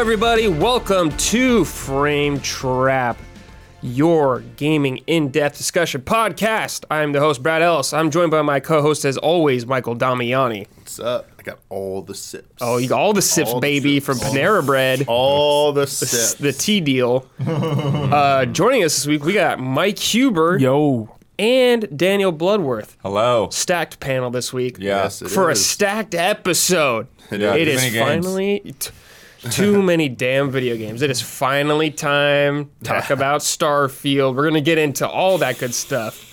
everybody. Welcome to Frame Trap, your gaming in depth discussion podcast. I'm the host, Brad Ellis. I'm joined by my co host, as always, Michael Damiani. What's up? I got all the sips. Oh, you got all the sips, All the baby, sips. from Panera Bread. all the s- sips. The tea deal. uh, joining us this week, we got Mike Huber Yo. and Daniel Bloodworth. Hello. Stacked panel this week. Yeah. Yes, it for a is. stacked episode. Yeah, it too is many games. finally t- too many damn video games. It is finally time to talk about Starfield. We're gonna get into all that good stuff.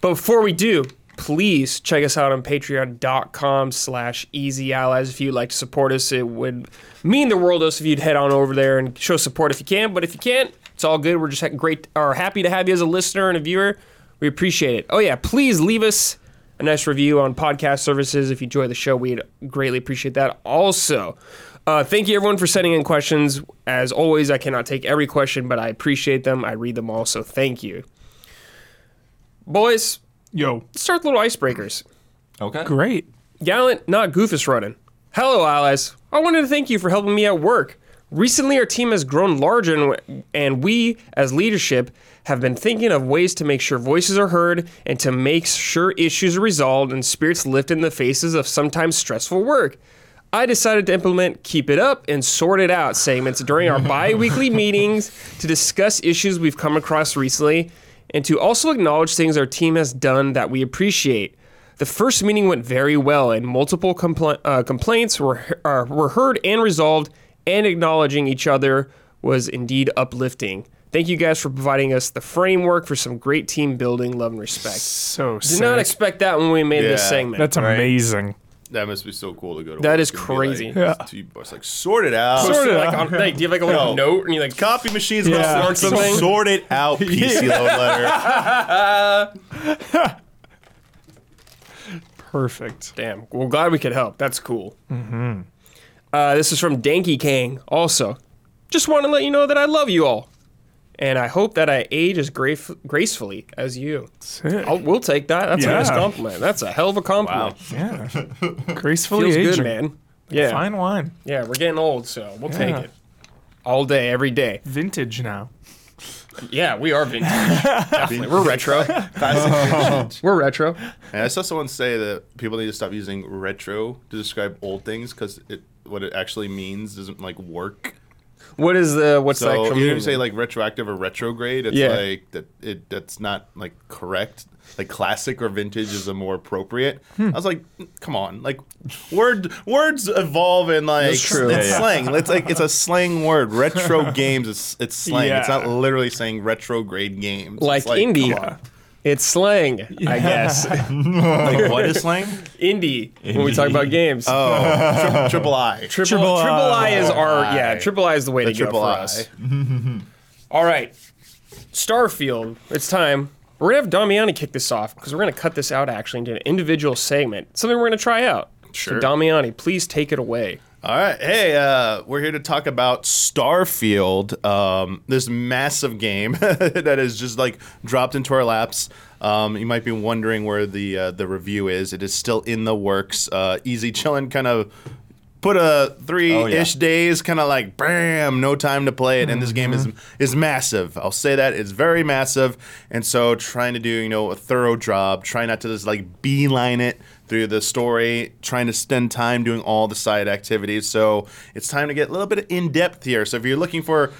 But before we do, please check us out on patreon.com slash easy allies if you'd like to support us. It would mean the world to us if you'd head on over there and show support if you can. But if you can't, it's all good. We're just ha- great or happy to have you as a listener and a viewer. We appreciate it. Oh yeah, please leave us a nice review on podcast services. If you enjoy the show, we'd greatly appreciate that. Also, uh, thank you everyone for sending in questions. As always, I cannot take every question, but I appreciate them. I read them all, so thank you. Boys, Yo. let's start with little icebreakers. Okay. Great. Gallant, not Goofus running. Hello, allies. I wanted to thank you for helping me at work. Recently, our team has grown larger, and, and we, as leadership, have been thinking of ways to make sure voices are heard and to make sure issues are resolved and spirits lift in the faces of sometimes stressful work. I decided to implement Keep It Up and Sort It Out segments during our bi weekly meetings to discuss issues we've come across recently and to also acknowledge things our team has done that we appreciate. The first meeting went very well, and multiple compl- uh, complaints were, uh, were heard and resolved, and acknowledging each other was indeed uplifting. Thank you guys for providing us the framework for some great team building, love, and respect. So Did sick. not expect that when we made this segment. That's amazing. That must be so cool to go to. That work is crazy. Like, Yeah. to- It's like sort it out. Sort it like, out. on, like, do you have like a little No. note and you like Copy machines Yeah. yeah. Sort something? Sort it out. PC load letter. Perfect. Damn. Well, glad we could help. That's cool. Mm-hmm. Uh, this is from Danky Kang. Also, just want to let you know that I love you all, and I hope that I age as graf- gracefully as you. I'll, we'll take that. That's a nice compliment. That's a hell of a compliment. Wow. Yeah. Gracefully Feels aging. good, man. Yeah. Fine wine. Yeah, we're getting old, so we'll take it. All day, every day. Vintage now. Yeah, we are vintage. Definitely. We're retro. We're retro. and I saw someone say that people need to stop using retro to describe old things because it what it actually means doesn't like work. What is the what's that? So you say like retroactive or retrograde. It's Yeah. like that. It that's not like correct. Like classic or vintage is a more appropriate. Hmm. I was like, come on, like word words evolve in like it's Yeah, yeah. slang. It's like it's a slang word. Retro games is it's slang. It's not literally saying retrograde games. like, it's indie. Come on. It's slang, I guess. Like what is slang? indie, when we talk about games. Oh, tri- triple I. Triple, Triple triple I is our I. yeah. Triple I is the way The to go triple for I. us. All right, Starfield. It's time. We're gonna have Damiani kick this off because we're gonna cut this out actually into an individual segment. Something we're gonna try out. Sure. So Damiani, please take it away. All right. Hey, uh, we're here to talk about Starfield, um, this massive game that is just like dropped into our laps. Um, you might be wondering where the uh, the review is. It is still in the works. Uh, Easy chillin' kind of put a three ish yeah. days, kind of like bam, no time to play it. And this game is is massive. I'll say that it's very massive. And so trying to do you know a thorough job, trying not to just like beeline it through the story, trying to spend time doing all the side activities. So it's time to get a little bit in depth here. So if you're looking for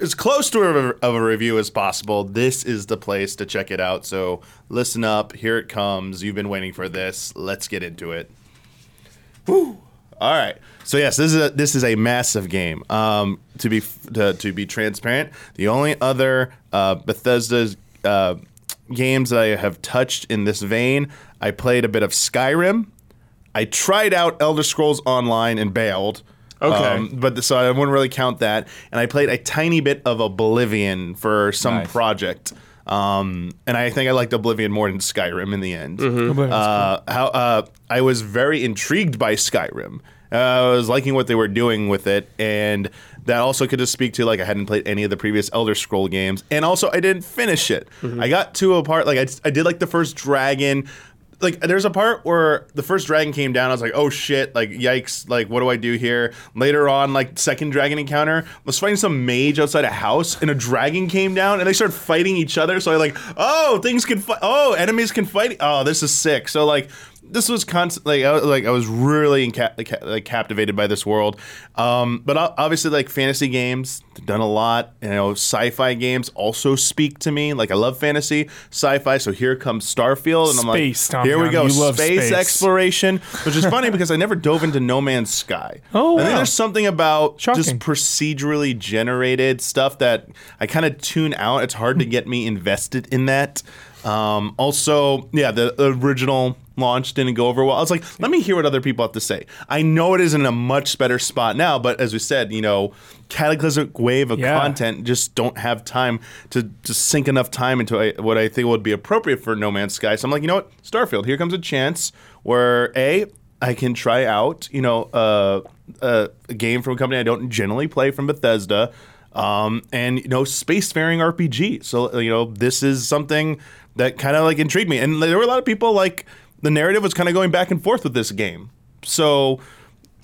as close to a, of a review as possible, this is the place to check it out. So listen up, here it comes. You've been waiting for this. Let's get into it. All right. So yes, this is a, this is a massive game. Um, to be to, to be transparent, the only other uh, uh, games that I have touched in this vein, I played a bit of Skyrim. I tried out Elder Scrolls Online and bailed. Okay. but the, so I wouldn't really count that. And I played a tiny bit of Oblivion for some Nice. project. Um, and I think I liked Oblivion more than Skyrim in the end. Oblivion's Uh, how uh, I was very intrigued by Skyrim. Uh, I was liking what they were doing with it, and that also could just speak to like I hadn't played any of the previous Elder Scroll games, and also I didn't finish it. I got to a part like I, I did like the first dragon. Like there's a part where the first dragon came down. I was like, oh shit, like yikes, like what do I do here? Later on, like second dragon encounter, I was fighting some mage outside a house, and a dragon came down, and they started fighting each other. So I like, oh, things can fight. Oh, enemies can fight. Oh, this is sick. So like this was constant like I, was- like I was really like captivated by this world. Um, but obviously like fantasy games done a lot. You know sci-fi games also speak to me. Like I love fantasy sci-fi so here comes Starfield and I'm Space, like here we go space, space. exploration which is funny because I never dove into No Man's Sky. Oh, I think there's something about just procedurally generated stuff that I kind of tune out. It's hard to get me invested in that. Um, also yeah the original launch didn't go over well. I was like, let me hear what other people have to say. I know it is in a much better spot now, but as we said, you know, cataclysmic wave of Yeah. content just don't have time to, to sink enough time into a, what I think would be appropriate for No Man's Sky. So I'm like, you know what, Starfield, here comes a chance where a I can try out, you know, uh, uh, a game from a company I don't generally play from Bethesda. Um, and you know, spacefaring RPG. So you know, this is something that kind of like intrigued me. And there were a lot of people like the narrative was kind of going back and forth with this game. So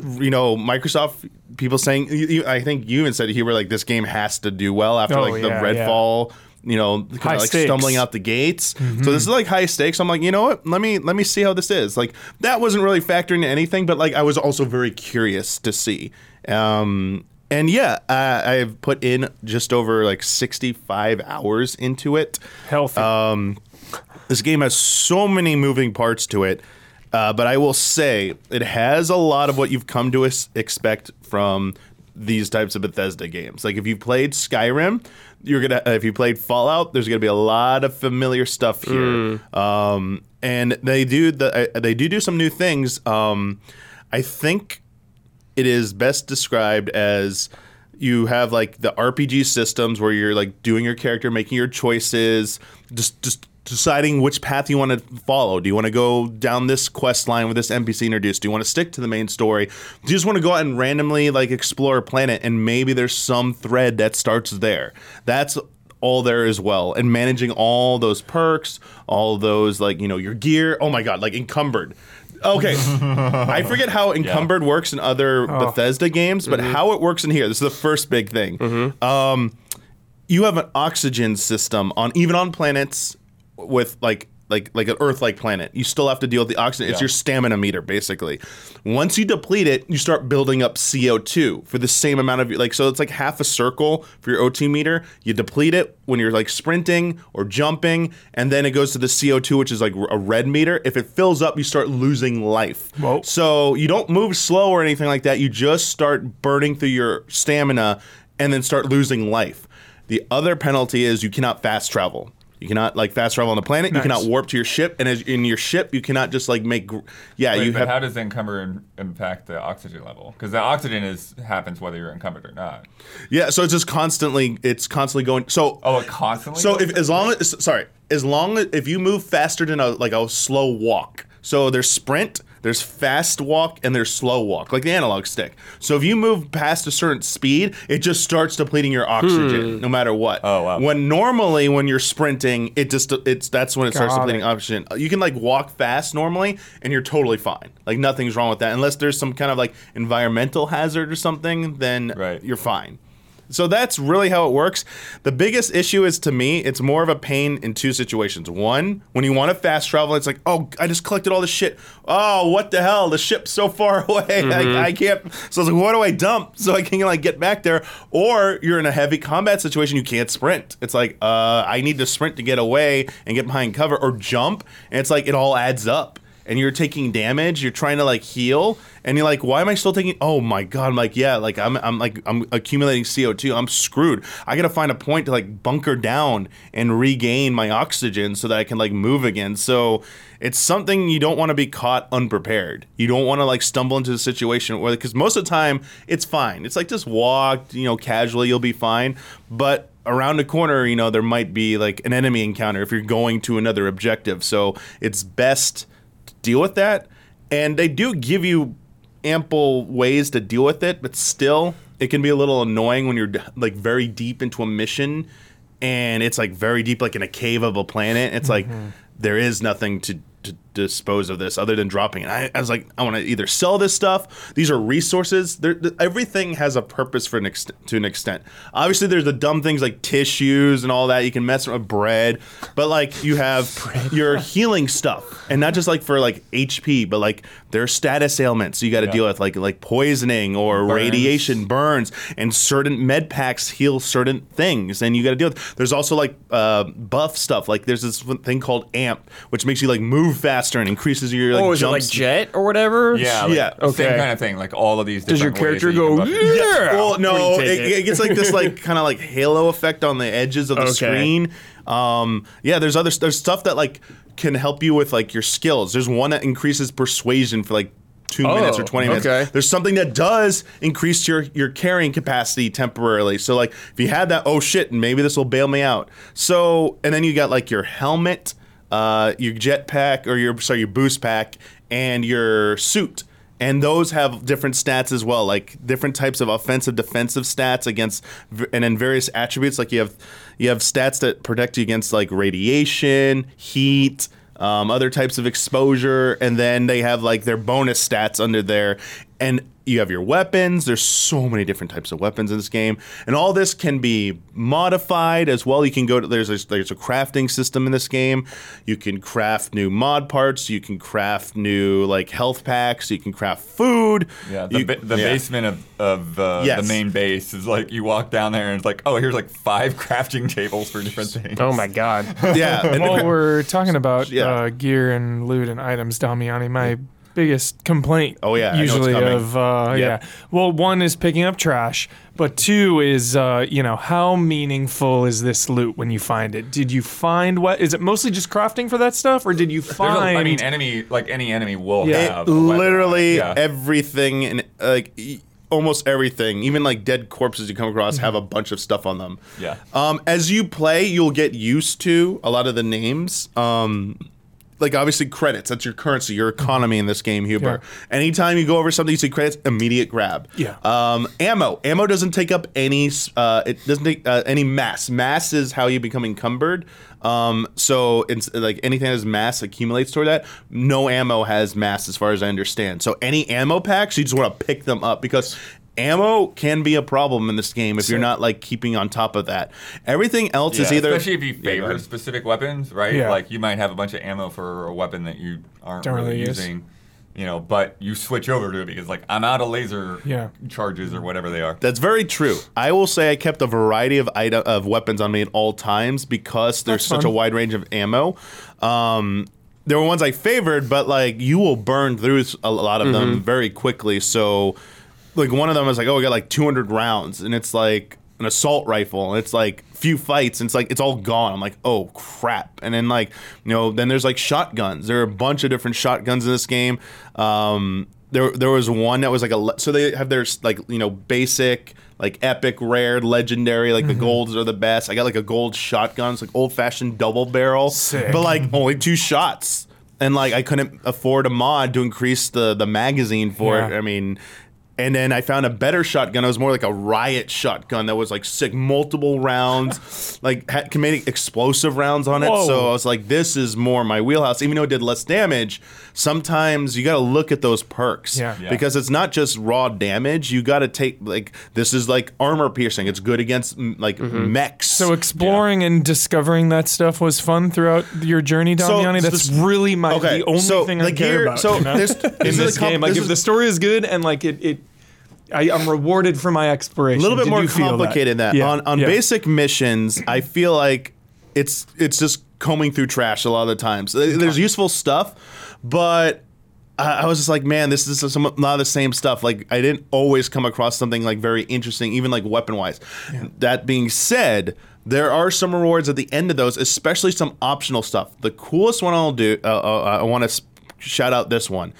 you know, Microsoft people saying you- you- I think you even said you were like this game has to do well after Oh, like the yeah, Redfall. You know, kind of like stakes. stumbling out the gates. So this is like high stakes. I'm like, you know what? Let me let me see how this is. Like that wasn't really factoring into anything, but like I was also very curious to see. Um, and yeah, I, I've put in just over like 65 hours into it. Healthy. Um, this game has so many moving parts to it, uh, but I will say it has a lot of what you've come to expect from these types of Bethesda games. Like if you played Skyrim, you're gonna. If you played Fallout, there's gonna be a lot of familiar stuff here. Um, and they do the uh, they do do some new things. Um, I think it is best described as you have like the RPG systems where you're like doing your character, making your choices, just just deciding which path you want to follow. Do you want to go down this quest line with this NPC introduced? Do you want to stick to the main story? Do you just want to go out and randomly like explore a planet and maybe there's some thread that starts there? That's all there as well and managing all those perks all those like you know your gear oh my god like encumbered okay i forget how encumbered works in other bethesda games but how it works in here this is the first big thing um, you have an oxygen system on even on planets with like like like an Earth-like planet. You still have to deal with the oxygen. It's Yeah. your stamina meter basically. Once you deplete it, you start building up CO2 for the same amount of like so it's like half a circle for your O2 meter. You deplete it when you're like sprinting or jumping and then it goes to the CO2 which is like a red meter. If it fills up, you start losing life. Whoa. So you don't move slow or anything like that. You just start burning through your stamina and then start losing life. The other penalty is you cannot fast travel. You cannot like fast travel on the planet. You cannot warp to your ship, and as in your ship, you cannot just like make. gr- Yeah, Wait, you but have. how does the encumber im- impact the oxygen level? Because the oxygen is happens whether you're encumbered or not. yeah, so it's just constantly. It's constantly going. So Oh, it constantly. So if as long as sorry, as long as if you move faster than a like a slow walk. So there's sprint, there's fast walk, and there's slow walk, like the analog stick. So if you move past a certain speed, it just starts depleting your oxygen, hmm. no matter what. Oh, wow. When normally when you're sprinting, it just it's that's when it starts depleting it. oxygen. You can like walk fast normally, and you're totally fine. Like nothing's wrong with that, unless there's some kind of like environmental hazard or something. Then Right. you're fine. So that's really how it works. The biggest issue is to me, it's more of a pain in two situations. One, when you want to fast travel, it's like, oh, I just collected all this shit. Oh, what the hell? The ship's so far away. I, I can't. So I was like, what do I dump so I can like get back there? Or you're in a heavy combat situation, you can't sprint. It's like, uh, I need to sprint to get away and get behind cover or jump. And it's like, it all adds up and you're taking damage, you're trying to like heal, and you're like, why am I still taking? Oh my god! I'm like, yeah, like I'm, I'm like, I'm accumulating CO2. I'm screwed. I gotta find a point to like bunker down and regain my oxygen so that I can like move again. So it's something you don't want to be caught unprepared. You don't want to like stumble into a situation where, because most of the time it's fine. It's like just walk, you know, casually, you'll be fine. But around the corner, you know, there might be like an enemy encounter if you're going to another objective. So it's best deal with that. And they do give you ample ways to deal with it, but still, it can be a little annoying when you're like very deep into a mission and it's like very deep, like in a cave of a planet. It's like mm-hmm. there is nothing to, to dispose of this other than dropping it? I, I was like, I want to either sell this stuff. These are resources. There, th- everything has a purpose for an ext- to an extent. Obviously, there's the dumb things like tissues and all that. You can mess with bread, but like you have your healing stuff, and not just like for like HP, but like there's status ailments you got to Yeah. deal with, like like poisoning or Burns. radiation, burns, and certain med packs heal certain things, and you got to deal with. There's also like uh, buff stuff, like there's this thing called amp, which makes you like move faster and increases your like oh, is it like jumps. jet or whatever? Yeah, like, Yeah, okay. Same kind of thing. Like all of these. Does your different ways character that you go? can buff your- Yeah. Well, no, it, it gets like this like kind of like halo effect on the edges of the Okay. screen. Um, yeah, there's other there's stuff that like can help you with like your skills. There's one that increases persuasion for like two Oh, minutes or twenty minutes. okay. There's something that does increase your your carrying capacity temporarily. So like if you had that, oh shit, maybe this will bail me out. So and then you got like your helmet, uh, your jetpack or your sorry your boost pack and your suit. And those have different stats as well, like different types of offensive, defensive stats against, and then various attributes. Like you have, you have stats that protect you against like radiation, heat, um, other types of exposure, and then they have like their bonus stats under there. And you have your weapons. There's so many different types of weapons in this game, and all this can be modified as well. You can go to there's a, there's a crafting system in this game. You can craft new mod parts. You can craft new like health packs. You can craft food. Yeah, the, You- ba- the yeah. basement of, of uh, Yes. the main base is like you walk down there and it's like, oh, here's like five crafting tables for different things. Oh my god. Yeah, and the While we're talking about Yeah. uh, gear and loot and items, Damiani, my biggest complaint. Oh, yeah, I know it's usually of uh, Yep. yeah. Well, one is picking up trash, but two is uh, you know how meaningful is this loot when you find it? Did you find what? Is it mostly just crafting for that stuff, or did you find? I mean, enemy like any enemy will Yeah. have a literally Yeah. everything and like e- almost everything even like dead corpses you come across have a bunch of stuff on them Yeah. um, as you play you'll get used to a lot of the names um, like obviously credits. That's your currency your economy in this game huber. Anytime you go over something you see credits immediate grab. Yeah. um, ammo. Ammo doesn't take up any uh, it doesn't take uh, any mass. Mass is how you become encumbered. Um, so it's like anything that has mass accumulates toward that. No ammo has mass as far as i understand. So any ammo packs you just want to pick them up because ammo can be a problem in this game if you're not like keeping on top of that everything else is Yeah, either especially if you favor ahead. specific weapons, right? Yeah. Like you might have a bunch of ammo for a weapon that you aren't Don't really, really use. using, you know, but you switch over to it because like I'm out of laser Yeah. charges or whatever they are. That's very true. I will say I kept a variety of item, of weapons on me at all times because there's That's such fun. a wide range of ammo. Um, there were ones I favored, but like you will burn through a lot of them very quickly. So, like one of them was like, oh, we got like 200 rounds, and it's like an assault rifle, and it's like few fights, and it's like it's all gone. I'm like, oh crap! And then like you know, then there's like shotguns. There are a bunch of different shotguns in this game. Um, there there was one that was like a le- so they have their like you know basic like epic rare legendary like the golds are the best i got like a gold shotgun it's like old fashioned double barrel Sick. but like only two shots and like i couldn't afford a mod to increase the the magazine for it i mean and then I found a better shotgun. It was more like a riot shotgun that was like sick, multiple rounds, like had comedic explosive rounds on it. Whoa. So I was like, this is more my wheelhouse. Even though it did less damage, sometimes you got to look at those perks Yeah. Yeah. because it's not just raw damage. You got to take like this is like armor piercing. It's good against like mm-hmm. mechs. So exploring and discovering that stuff was fun throughout your journey, So, Damiani. That's spec- really my Okay, the only so thing the I care about. so you know? there's- in this this a com- game, like this if is- the story is good and like it, it I, I'm rewarded for my exploration. a little bit Did more complicated than that. Yeah, On on yeah. basic missions, I feel like it's it's just combing through trash a lot of the times. There's useful stuff, but I I was just like, man, this is some a lot of the same stuff. Like I didn't always come across something like very interesting, even like weapon wise. That being said, there are some rewards at the end of those, especially some optional stuff. The coolest one I'll do, uh, uh, I want to shout out this one.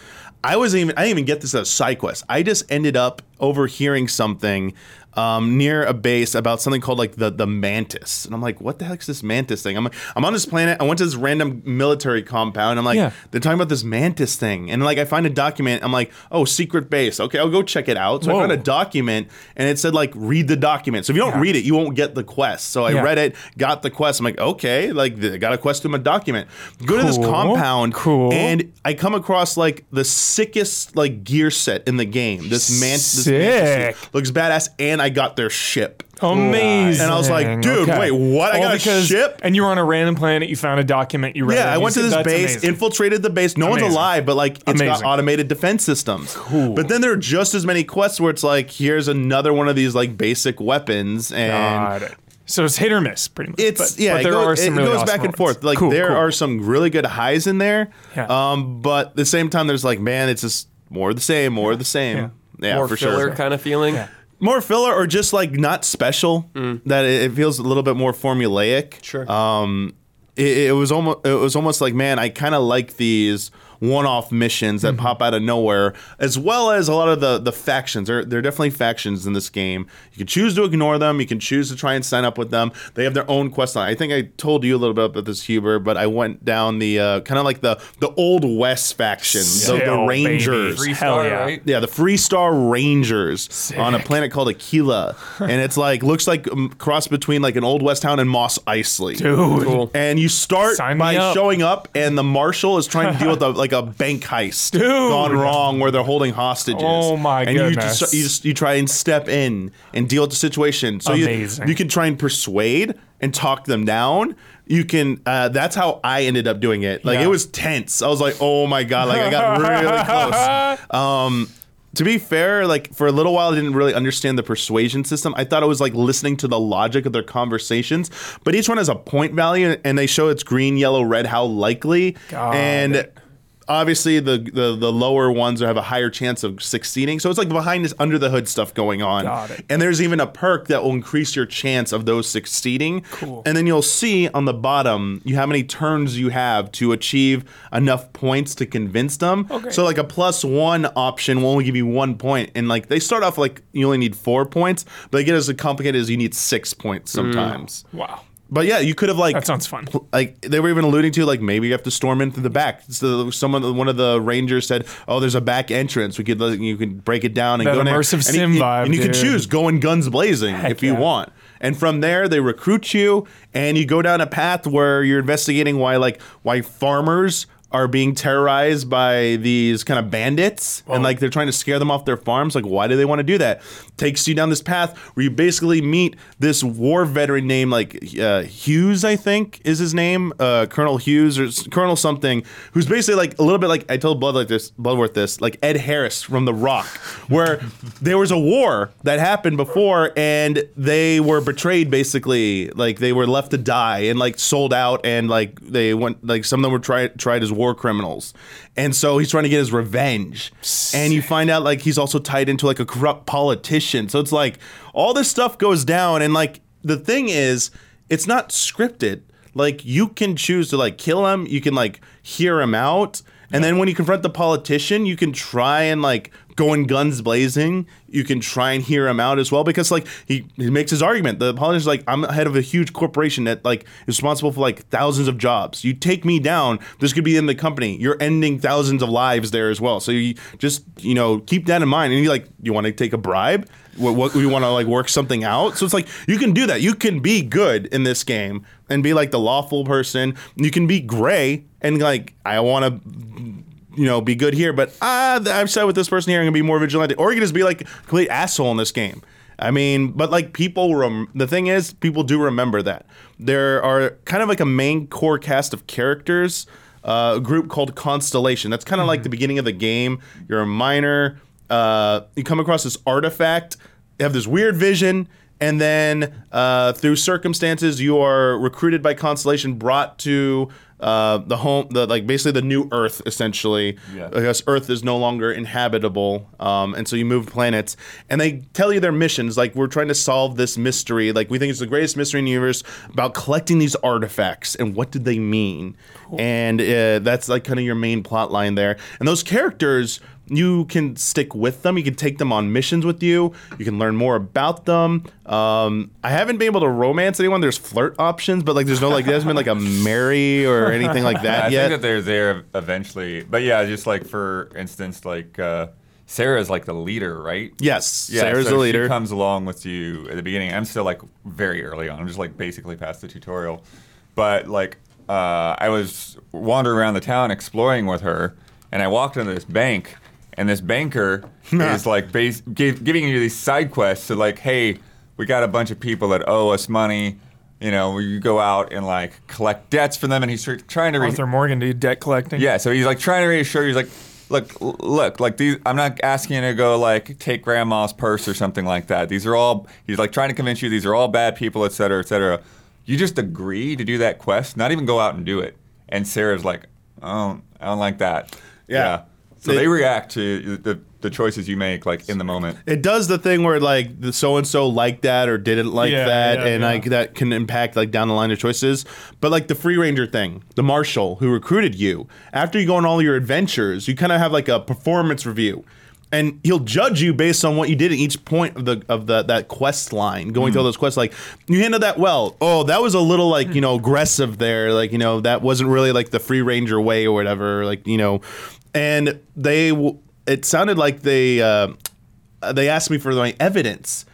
I wasn't even I didn't even get this as a side quest. I just ended up overhearing something um, near a base about something called like the the mantis, and I'm like, what the heck's this mantis thing? I'm like, I'm on this planet. I went to this random military compound. I'm like, Yeah. they're talking about this mantis thing, and like I find a document. I'm like, oh, secret base. Okay, I'll go check it out. So I Whoa. found a document, and it said like read the document. So if you don't Yeah. read it, you won't get the quest. So I Yeah. read it, got the quest. I'm like, okay, like I got a quest to my document. Go to this compound, Cool. and I come across like the sickest like gear set in the game. This man, this mantis Sick. looks badass, and I got their ship. Amazing. And I was like, dude, wait, what? I got a ship? And you were on a random planet. You found a document. You read. it, Yeah, I you went to said, this "That's base, amazing." infiltrated the base. No one's Amazing. alive, but like it's got Amazing. automated defense systems. Cool. But then there are just as many quests where it's like, here's another one of these like basic weapons, and Got it. So it's hit or miss, pretty much. it's but, yeah, but it, there are some it really goes awesome back and forth. Like Cool, there cool. are some really good highs in there. Yeah. Um, but at the same time, there's like, man, it's just more of the same, more of the same. Yeah, More for filler sure. kind of feeling. Yeah. More filler or just like not special. That it, it feels a little bit more formulaic. Sure. Um, it, it was almost it was almost like man, I kind of like these one-off missions that pop out of nowhere, as well as a lot of the the factions. There, there are definitely factions in this game. You can choose to ignore them. You can choose to try and sign up with them. They have their own quest line. I think I told you a little bit about this, Huber, but I went down the uh, kind of like the the old west faction, the, the Sick, baby. Rangers. Three Hell star, yeah. right? Yeah, the Freestar Rangers on a planet called Akila, and it's like looks like a cross between like an old West town and Mos Eisley. Dude. Cool. And you start Sign by up. showing up, and the marshal is trying to deal with a, like a bank heist Dude. gone wrong, where they're holding hostages. Oh, my and goodness. You just, you just you try and step in and deal with the situation. So you Amazing. you can try and persuade and talk them down. You can. Uh, that's how I ended up doing it. Like Yeah. it was tense. I was like, oh my god, like I got really close. Um, to be fair, like for a little while, I didn't really understand the persuasion system. I thought it was like listening to the logic of their conversations. But each one has a point value, and they show it's green, yellow, red, how likely. Got and. Obviously, the, the the lower ones have a higher chance of succeeding. So it's like behind this under the hood stuff going on. Got it. And there's even a perk that will increase your chance of those succeeding. Cool. And then you'll see on the bottom you how many turns you have to achieve enough points to convince them. Oh, okay. So like a plus one option will only give you one point, and like they start off like you only need four points, but they get as complicated as you need six points mm. sometimes. Wow. But yeah, you could have like That sounds fun. like they were even alluding to like maybe you have to storm in through the back. So someone one of the rangers said, "Oh, there's a back entrance. We could you can break it down and That go in there." immersive and you- sim vibe, And you can choose going guns blazing if you yeah. want. And from there, they recruit you, and you go down a path where you're investigating why like why farmers are being terrorized by these kind of bandits and like they're trying to scare them off their farms like why do they want to do that? Takes you down this path where you basically meet this war veteran named like uh, hughes i think is his name? Uh, colonel hughes or colonel something who's basically like a little bit like i told blood like this bloodworth this like ed harris from the rock where there was a war that happened before and they were betrayed basically. Like they were left to die and like sold out and like they went like some of them were tried tried as war criminals. And so he's trying to get his revenge. And you find out like he's also tied into like a corrupt politician. So it's like all this stuff goes down. And like the thing is it's not scripted. Like you can choose to like kill him. You can like hear him out. And then when you confront the politician, you can try and like go in guns blazing. You can try and hear him out as well because like he, he makes his argument. The politician's like, I'm head of a huge corporation that like is responsible for like thousands of jobs. You take me down, this could be in the company. You're ending thousands of lives there as well. So you just you know keep that in mind. And you like, you want to take a bribe? What, what want to like work something out? So it's like you can do that. You can be good in this game and be like the lawful person. You can be gray and like I want to you know, be good here, but ah, I've said with this person here, I'm gonna be more vigilante, or you can just be like a complete asshole in this game. I mean, but like people, rem- the thing is, people do remember that there are kind of like a main core cast of characters, uh, a group called Constellation. That's kind of like the beginning of the game. You're a miner. Uh, you come across this artifact. You have this weird vision. And then, uh, through circumstances, you are recruited by Constellation, brought to uh, the home, the like basically the new Earth, essentially. Yeah. Because Earth is no longer inhabitable, um, and so you move planets, and they tell you their missions. Like we're trying to solve this mystery. Like we think it's the greatest mystery in the universe about collecting these artifacts and what did they mean. cool. And uh, that's like kind of your main plot line there. And those characters you can stick with them. You can take them on missions with you. You can learn more about them. Um, I haven't been able to romance anyone. There's flirt options, but like there's no like there hasn't been like a marry or anything like that yet. I yet. think that they're there eventually. But yeah, just like for instance, like uh, Sarah's like the leader, right? yes, Yeah, Sarah's so the leader. She comes along with you at the beginning. I'm still like very early on. I'm just like basically past the tutorial, but like uh, I was wandering around the town exploring with her, and I walked into this bank, and this banker is like bas- give, giving you these side quests. to like, hey, we got a bunch of people that owe us money. You know, you go out and like collect debts for them, and he's tr- trying to. Re- Arthur Morgan, dude, debt collecting. yeah, so he's like trying to reassure you. He's like, look, l- look, like these. I'm not asking you to go like take grandma's purse or something like that. These are all. He's like trying to convince you these are all bad people, et cetera, et cetera. You just agree to do that quest, not even go out and do it. And Sarah's like, oh, I don't like that. Yeah. So It- they react to the the choices you make like in the moment. It does the thing where like the so and so liked that or didn't like Yeah, that, yeah, and yeah. like that can impact like down the line of choices. But like the free ranger thing, the marshal who recruited you, after you go on all your adventures, you kind of have like a performance review. And he'll judge you based on what you did at each point of the of the that quest line, going through all hmm. those quests. Like you handled that well. Oh, that was a little like you know aggressive there. Like you know that wasn't really like the free ranger way or whatever. Like you know, and they it sounded like they uh, they asked me for my evidence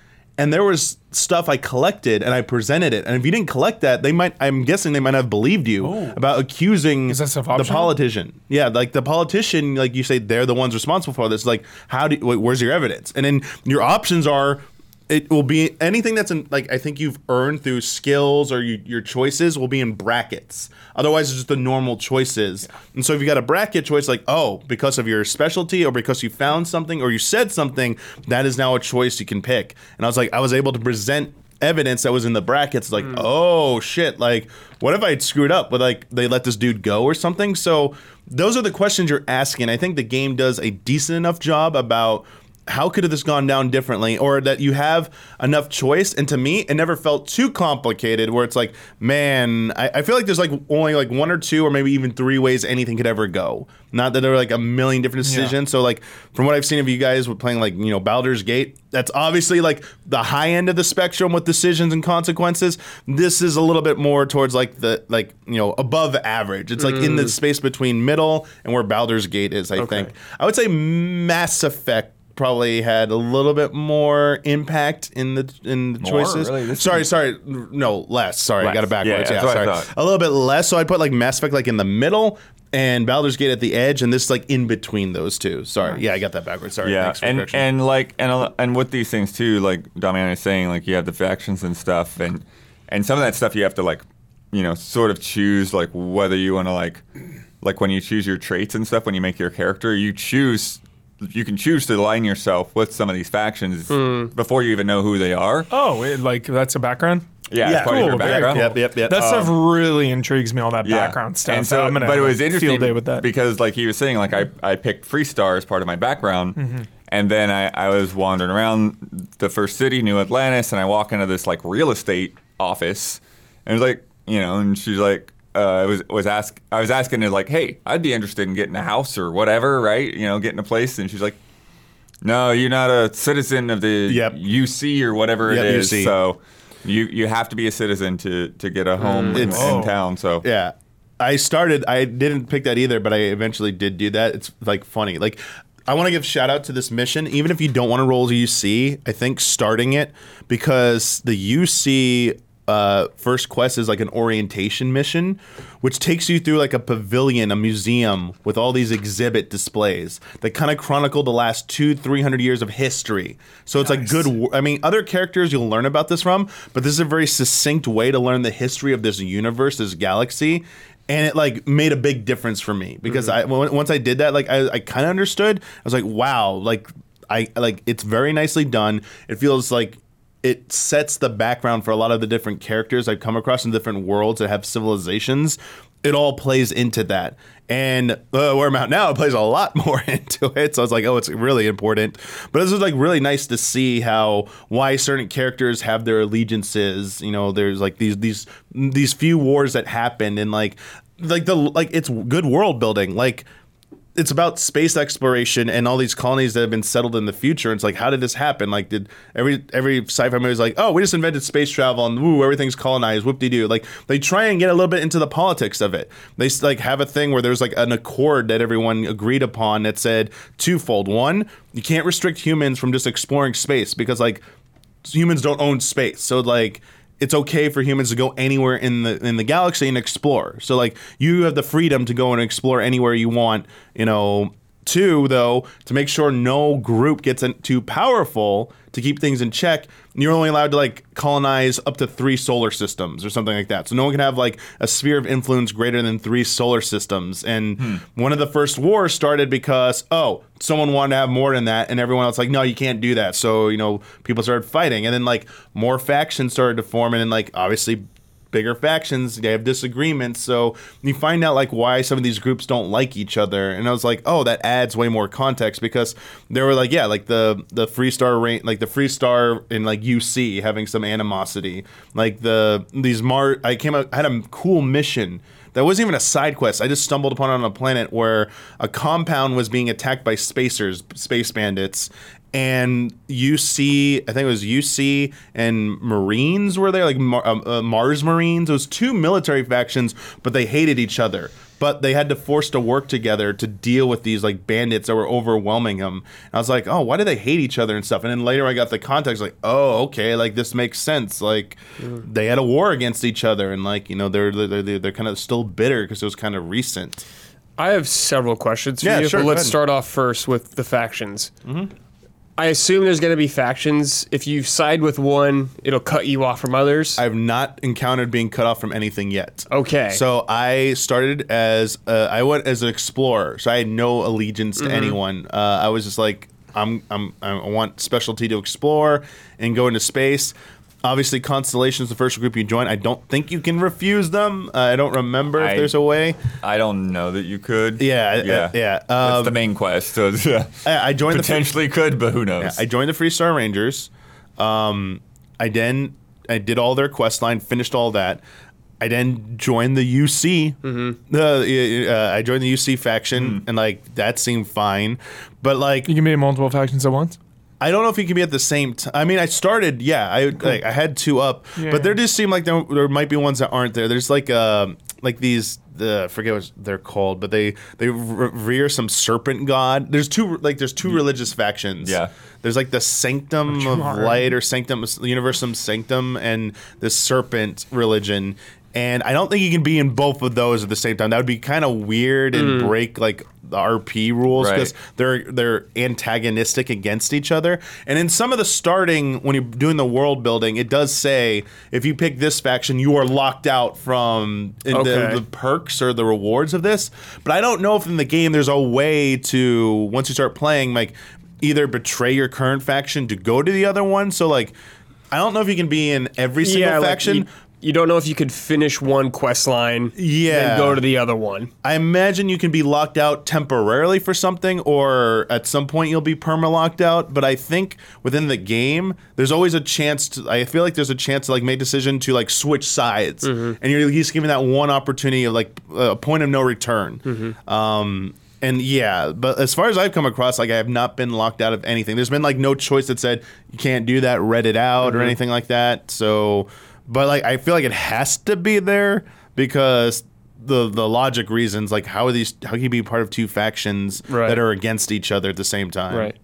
and there was stuff I collected and I presented it. And if you didn't collect that, they might I'm guessing they might have believed you about accusing Is that stuff the politician. Yeah, like the politician, like you say they're the ones responsible for this. Like how do wait, where's your evidence? And then your options are it will be anything that's in like I think you've earned through skills or you, your choices will be in brackets. Otherwise, it's just the normal choices. And so if you got a bracket choice, like oh, because of your specialty or because you found something or you said something, that is now a choice you can pick. And I was like, I was able to present evidence that was in the brackets. Like mm. oh shit, like what if I screwed up with like they let this dude go or something? So those are the questions you're asking. I think the game does a decent enough job about how could have this gone down differently? Or that you have enough choice? And to me it never felt too complicated where it's like man I, I feel like there's like only like one or two or maybe even three ways anything could ever go. Not that there are like a million different decisions. So like from what i've seen of you guys with playing like you know baldur's gate that's obviously like the high end of the spectrum with decisions and consequences. This is a little bit more towards like the like you know above average. It's like in the mm. space between middle and where baldur's gate is i think. I would say mass effect probably had a little bit more impact in the in the More? choices. Really? Sorry, sorry, no, less. Sorry, I got it backwards. Yeah, Yeah, I sorry, a little bit less. So I put like Mass Effect like in the middle and Baldur's Gate at the edge, and this like in between those two. Sorry, yeah, I got that backwards. Sorry, Yeah, and correction. and like and and with these things too, like Damian is saying, like you have the factions and stuff, and and some of that stuff you have to like, you know, sort of choose like whether you want to like, like when you choose your traits and stuff when you make your character, you choose. You can choose to align yourself with some of these factions before you even know who they are. Oh, it, like that's a background. Yeah, Yeah, it's part of your cool, background. Yep, yep, yep. That Um, stuff really intrigues me. All that background stuff. And so, I'm gonna but it was interesting Field day with that. because, like he was saying, like I, I picked Freestar as part of my background, Mm-hmm. and then I, I was wandering around the first city, New Atlantis, and I walk into this like real estate office, and it's like, you know, and she's like, uh, I was was ask I was asking her like, hey, I'd be interested in getting a house or whatever, right? You know, getting a place, and she's like. No, you're not a citizen of the Yep. UC or whatever Yep, it is. UC. So you you have to be a citizen to to get a home in, Mm. It's- in town. So Yeah. I started I didn't pick that either, but I eventually did do that. It's like funny. Like I want to give shout out to this mission, even if you don't want to roll to UC. I think starting it because the UC uh, first quest is like an orientation mission, which takes you through like a pavilion, a museum with all these exhibit displays that kind of chronicle the last two, three hundred years of history. So it's like good. I mean, other characters you'll learn about this from, but this is a very succinct way to learn the history of this universe, this galaxy and it like made a big difference for me because I when, once I did that, like I, I kind of understood. I was like, wow, like I like it's very nicely done. It feels like it sets the background for a lot of the different characters I've come across in different worlds that have civilizations. It all plays into that. And uh, where I'm at now, it plays a lot more into it. So I was like, oh, it's really important. But this was like really nice to see how why certain characters have their allegiances. You know, there's like these these these few wars that happened, and like like the like it's good world building. Like it's about space exploration and all these colonies that have been settled in the future. It's like, how did this happen? Like, did every every sci-fi movie is like, oh, we just invented space travel and woo, everything's colonized, whoop de doo. Like, they try and get a little bit into the politics of it. They like have a thing where there's like an accord that everyone agreed upon that said twofold. One, you can't restrict humans from just exploring space because like humans don't own space. So like it's okay for humans to go anywhere in the in the galaxy and explore. So like you have the freedom to go and explore anywhere you want, you know. Two, though, to make sure no group gets in- too powerful to keep things in check, you're only allowed to like colonize up to three solar systems or something like that. So no one can have like a sphere of influence greater than three solar systems. And hmm. one of the first wars started because oh, someone wanted to have more than that, and everyone else like no, you can't do that. So you know people started fighting, and then like more factions started to form, and then like obviously bigger factions they have disagreements. So you find out like why some of these groups don't like each other. And i was like oh that adds way more context because they were like yeah like the the free star rank like the free star in like uc having some animosity. Like the these mar i came out I had a cool mission that wasn't even a side quest. I just stumbled upon it on a planet where a compound was being attacked by spacers, space bandits, and UC, I think it was UC and Marines were there, like Mar- um, uh, Mars Marines. It was two military factions, but they hated each other. But they had to force to work together to deal with these like bandits that were overwhelming them. And I was like, oh, why do they hate each other and stuff? And then later I got the context, like, oh, okay, like this makes sense. Like they had a war against each other, and like you know they're they're they're, they're kind of still bitter because it was kind of recent. I have several questions for Yeah, you, sure, but let's start off first with the factions. I assume there's going to be factions. If you side with one, it'll cut you off from others. I've not encountered being cut off from anything yet. okay. So I started as uh, I went as an explorer, so I had no allegiance Mm-hmm. to anyone. Uh, I was just like, I'm, I'm, I want specialty to explore and go into space. Obviously, Constellation is the first group you join. I don't think you can refuse them. Uh, I don't remember if there's a way. I don't know that you could. Yeah, yeah, I- yeah, That's um, the main quest. So yeah, I, I joined the potentially could, but who knows? I joined the Freestar Rangers. Um, I then I did all their quest line, finished all that. I then joined the UC. Mm-hmm. Uh, uh, I joined the UC faction, and like that seemed fine. But like, You can be in multiple factions at once. I don't know if you can be at the same time. I mean, I started, yeah, I like I had two up, Yeah. but there just seem like there, there might be ones that aren't there. There's like um like these the forget what they're called, but they they rear some serpent god. There's two like there's two religious factions. Yeah. There's like the Sanctum of. Light or Sanctum Universum Sanctum and the Serpent religion. And I don't think you can be in both of those at the same time. That would be kind of weird and mm. break like the RP rules because Right. they're they're antagonistic against each other. And in some of the starting when you're doing the world building, it does say if you pick this faction, you are locked out from in Okay. the, the perks or the rewards of this. But I don't know if in the game there's a way to once you start playing like either betray your current faction to go to the other one. So like I don't know if you can be in every single yeah, like, faction. you, you don't know if you could finish one quest line, Yeah. then go to the other one. I imagine you can be locked out temporarily for something, or at some point you'll be perma locked out. But I think within the game, there's always a chance. To, I feel like there's a chance to like make decision to like switch sides, mm-hmm. and you're at least given that one opportunity of like a point of no return. Mm-hmm. Um, and yeah, but as far as I've come across, like I have not been locked out of anything. There's been like no choice that said you can't do that, read it out, or mm-hmm. anything like that. So, but like I feel like it has to be there because the the logic reasons like how are these how can you be part of two factions Right. that are against each other at the same time Right.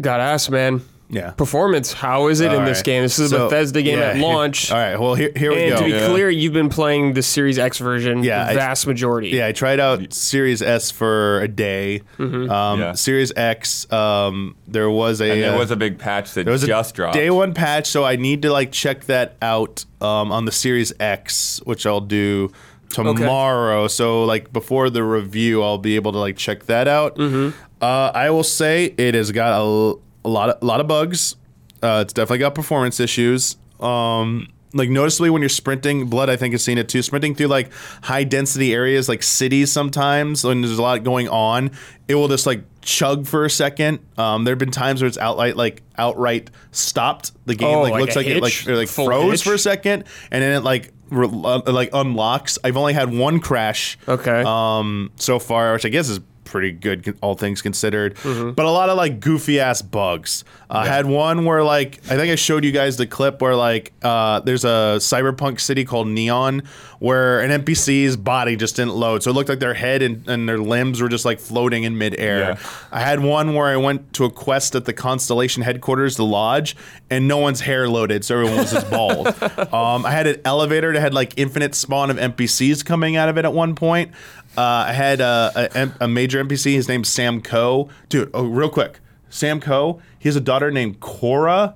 Gotta ask, man. Yeah Performance, how is it in All this right. game? This is a Bethesda game yeah, at here- launch. all right well here, here we And go to be Yeah. clear, you've been playing the Series X version Yeah, the I- vast majority. yeah i tried out series s for a day Mm-hmm. um, Yeah. series x um, there was a and there uh, was a big patch that There was just a dropped. day one patch, so I need to like check that out um, on the Series X, which I'll do tomorrow. So like before the review, I'll be able to like check that out. Mm-hmm. Uh, I will say it has got a, a lot of a lot of bugs. Uh, it's definitely got performance issues. Um, like noticeably when you're sprinting, Blood I think has seen it too. Sprinting through like high density areas like cities sometimes when there's a lot going on, it will just like chug for a second. Um, there have been times where it's outright like outright stopped. The game Oh, like, like looks like it like or, like Full froze hitch? for a second, and then it like re- uh, like unlocks. I've only had one crash. Okay. Um, so far, which I guess is pretty good, all things considered. Mm-hmm. But a lot of like goofy ass bugs. Uh, I had one where like I think I showed you guys the clip where like uh, there's a cyberpunk city called Neon where an NPC's body just didn't load, so it looked like their head and, and their limbs were just like floating in midair. Yeah. I had one where I went to a quest at the Constellation headquarters, the lodge, and no one's hair loaded, so everyone was just bald. um, I had an elevator that had like infinite spawn of NPCs coming out of it at one point. Uh, I had a, a, a major NPC. His name's Sam Coe. Dude, oh, real quick, Sam Coe. He has a daughter named Cora.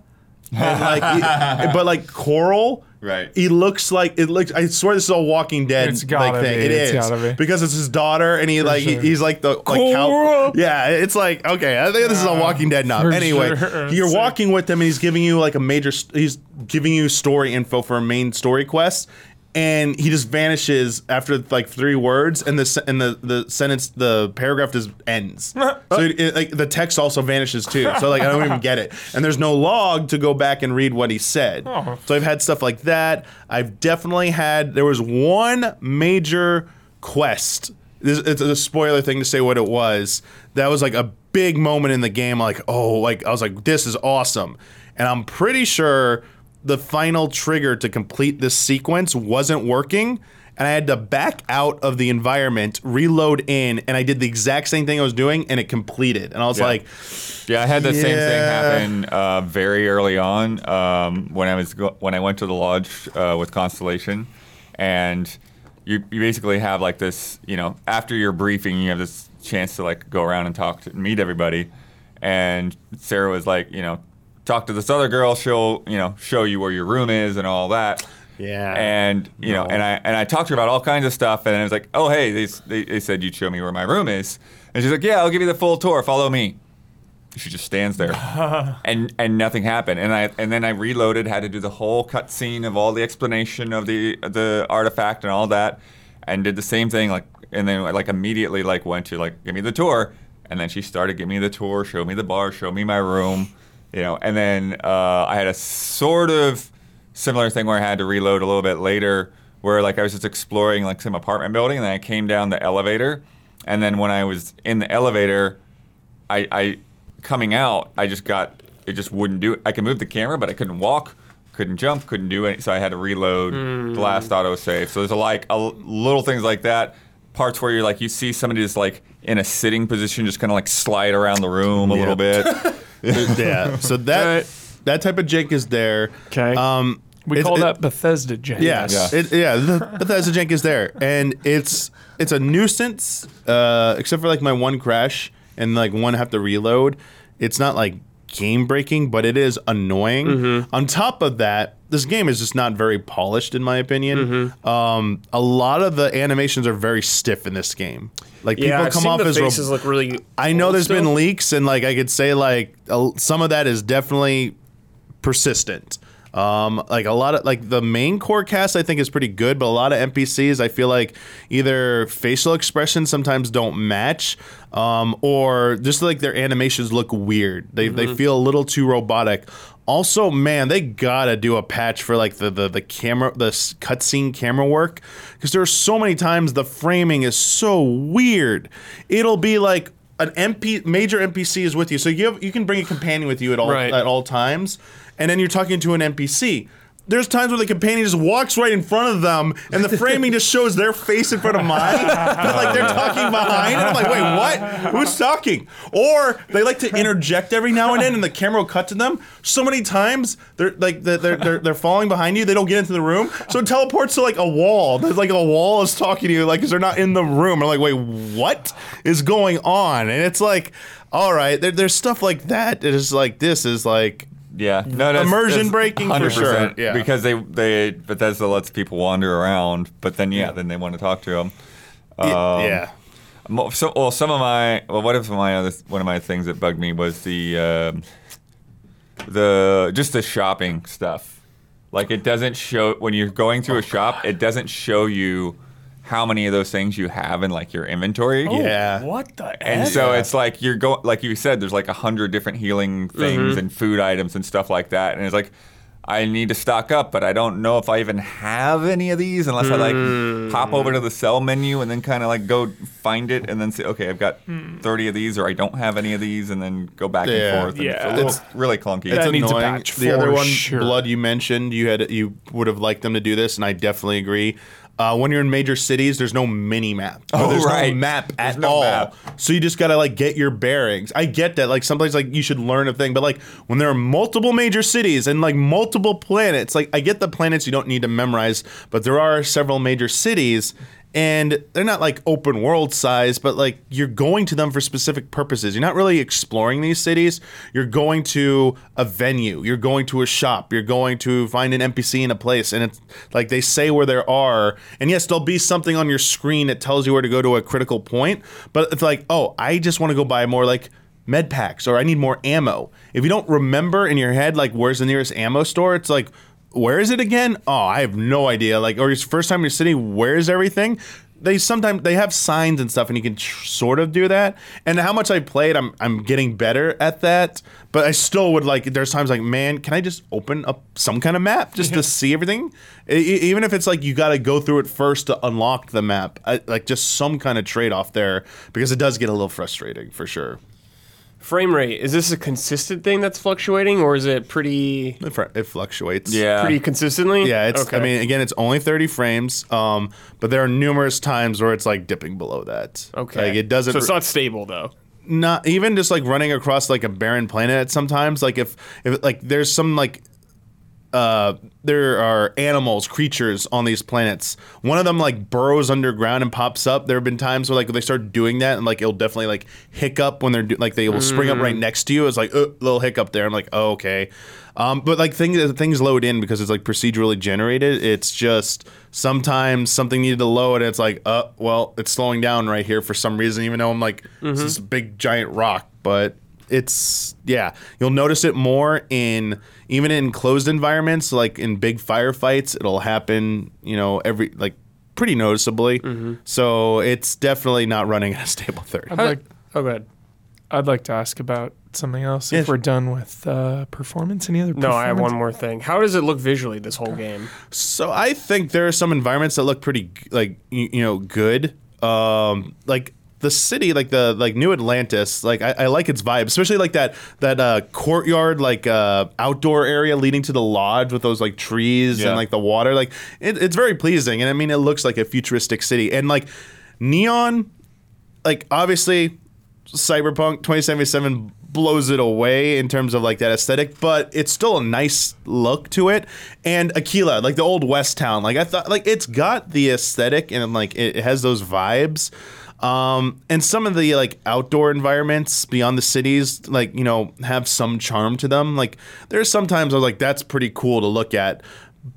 And like, he- but like Coral, Right. He looks like it looks. I swear this is a Walking Dead It's gotta like thing. be, It it's is gotta be. because it's his daughter, and he like he- he's like the like cow. Yeah, it's like okay. I think this is a Walking Dead now. Anyway, sure. you're walking with him, and he's giving you like a major. st- He's giving you story info for a main story quest, and he just vanishes after like three words, and the and the the sentence, the paragraph just ends. so it, it- like the text also vanishes too. So like I don't even get it, and there's no log to go back and read what he said. Oh. So I've had stuff like that. I've definitely had. There was one major quest. This, it's a spoiler thing to say what it was. That was like a big moment in the game. Like, oh, like I was like, this is awesome. And I'm pretty sure the final trigger to complete this sequence wasn't working. And I had to back out of the environment, reload in, and I did the exact same thing I was doing, and it completed. And I was Yeah. like, Yeah, I had the same thing happen uh, very early on um, when I was go- when I went to the lodge uh, with Constellation, and you you basically have like this, you know, after your briefing, you have this chance to like go around and talk to meet everybody, and Sarah was like, you know, talk to this other girl, she'll you know show you where your room is and all that. Yeah. And you know, and I and I talked to her about all kinds of stuff, and I was like, oh hey, they, they, they said you'd show me where my room is, and she's like, yeah, I'll give you the full tour. Follow me. She just stands there, and and nothing happened. And I and then I reloaded, had to do the whole cutscene of all the explanation of the the artifact and all that, and did the same thing. Like and then like immediately like went to like give me the tour, and then she started giving me the tour, show me the bar, show me my room, you know. And then uh, I had a sort of similar thing where I had to reload a little bit later, where like I was just exploring like some apartment building, and then I came down the elevator, and then when I was in the elevator. I, I coming out, I just got it just wouldn't do it. I could move the camera, but I couldn't walk, couldn't jump, couldn't do it. So I had to reload the last autosave. So there's a, like a, little things like that. Parts where you're like you see somebody just like in a sitting position, just kind of like slide around the room a Yeah. little bit. yeah. So that Right. that type of jank is there. 'Kay. Um, We it- call it- that Bethesda jank. Yes. Yeah. It, yeah. The Bethesda jank is there, and it's it's a nuisance. Uh, except for like my one crash and like one have to reload. It's not like game breaking, but it is annoying. Mm-hmm. On top of that, this game is just not very polished, in my opinion. Mm-hmm. Um, a lot of the animations are very stiff in this game. Like Yeah, people I've come off as ro- faces look really. I know there's still. been leaks, and like I could say, like a- some of that is definitely persistent. Um, like a lot of like the main core cast, I think is pretty good, but a lot of NPCs, I feel like either facial expressions sometimes don't match, um, or just like their animations look weird. They they feel a little too robotic. Also, man, they gotta do a patch for like the the, the camera, the cutscene camera work, because there are so many times the framing is so weird. It'll be like an MP major NPC is with you, so you have, you can bring a companion with you at all Right. at all times, and then you're talking to an NPC. There's times where the companion just walks right in front of them, and the framing just shows their face in front of mine. But like they're talking behind, and I'm like, wait, what? Who's talking? Or they like to interject every now and then, and the camera will cut to them. So many times they're like they're they're, they're, falling behind you. They don't get into the room, so it teleports to like a wall. There's like a wall is talking to you, like because they're not in the room. I'm like, wait, what is going on? And it's like, all right, there, there's stuff like that. It is like this is like Yeah, no, that's, Immersion that's breaking for sure, yeah. because they they Bethesda lets people wander around, but then yeah, then they want to talk to them. Um, yeah. Mo- So, well, some of my well, what if my other one of my things that bugged me was the um the just the shopping stuff. Like it doesn't show when you're going through a shop, it doesn't show you how many of those things you have in like your inventory. Yeah. What the And F? so it's like you're going, like you said, there's like a hundred different healing things Mm-hmm. and food items and stuff like that. And it's like, I need to stock up, but I don't know if I even have any of these unless I like hop over to the sell menu and then kind of like go find it and then say, okay, I've got 30 of these or I don't have any of these and then go back Yeah. and forth. And Yeah. it's little, It's- really clunky. That it's needs a annoying. patch the other one, sure. blood you mentioned, you had you would have liked them to do this, and I definitely agree. Uh, when you're in major cities, there's no mini map. Oh, there's right. no map at no all. map. So you just gotta like get your bearings. I get that. Like sometimes like you should learn a thing, but like when there are multiple major cities and like multiple planets, like I get the planets you don't need to memorize, but there are several major cities. And they're not like open world size, but like you're going to them for specific purposes. You're not really exploring these cities. You're going to a venue. You're going to a shop. You're going to find an NPC in a place. And it's like they say where there are. And yes, there'll be something on your screen that tells you where to go to a critical point. But it's like, oh, I just want to go buy more like med packs or I need more ammo. If you don't remember in your head, like, where's the nearest ammo store, it's like, where is it again? Oh, I have no idea. Like, or it's first time in your city, where's everything? They sometimes they have signs and stuff, and you can tr- sort of do that. And how much I played, I'm I'm getting better at that. But I still would like. There's times like, man, can I just open up some kind of map just to see everything? E- even if it's like you got to go through it first to unlock the map, I, like just some kind of trade off there because it does get a little frustrating for sure. Frame rate is this a consistent thing that's fluctuating, or is it pretty It, fr- it fluctuates. yeah. pretty consistently? Yeah, it's. Okay. I mean, again, it's only thirty frames. Um, but there are numerous times where it's like dipping below that. okay. like it doesn't. So it's not stable though. not even just like running across like a barren planet. Sometimes, like if if like there's some like uh, there are animals, creatures on these planets. One of them like burrows underground and pops up. There have been times where like they start doing that, and like it'll definitely like hiccup when they're do- like they will spring up right next to you. It's like uh, little hiccup there. I'm like, oh, okay. Um, but like things things load in because it's like procedurally generated. It's just sometimes something needed to load, and it's like, uh, well, it's slowing down right here for some reason. Even though I'm like, this big giant rock, but it's yeah you'll notice it more in even in closed environments like in big firefights it'll happen you know every like pretty noticeably so it's definitely not running at a stable third I'd like Oh, good. I'd like to ask about something else Yes. if we're done with uh, performance. Any other? No, I have one more thing. How does it look visually? This whole game. so i think there are some environments that look pretty like you, you know good um like the city like the like new atlantis like I, I like its vibe especially like that that uh courtyard like uh outdoor area leading to the lodge with those like trees Yeah. and like the water. Like it, it's very pleasing and i mean it looks like a futuristic city. And like neon like obviously cyberpunk 2077 blows it away in terms of like that aesthetic but it's still a nice look to it. And Akila like the old west town like i thought like it's got the aesthetic and like it has those vibes um and some of the like outdoor environments beyond the cities like you know have some charm to them like there's sometimes i was like that's pretty cool to look at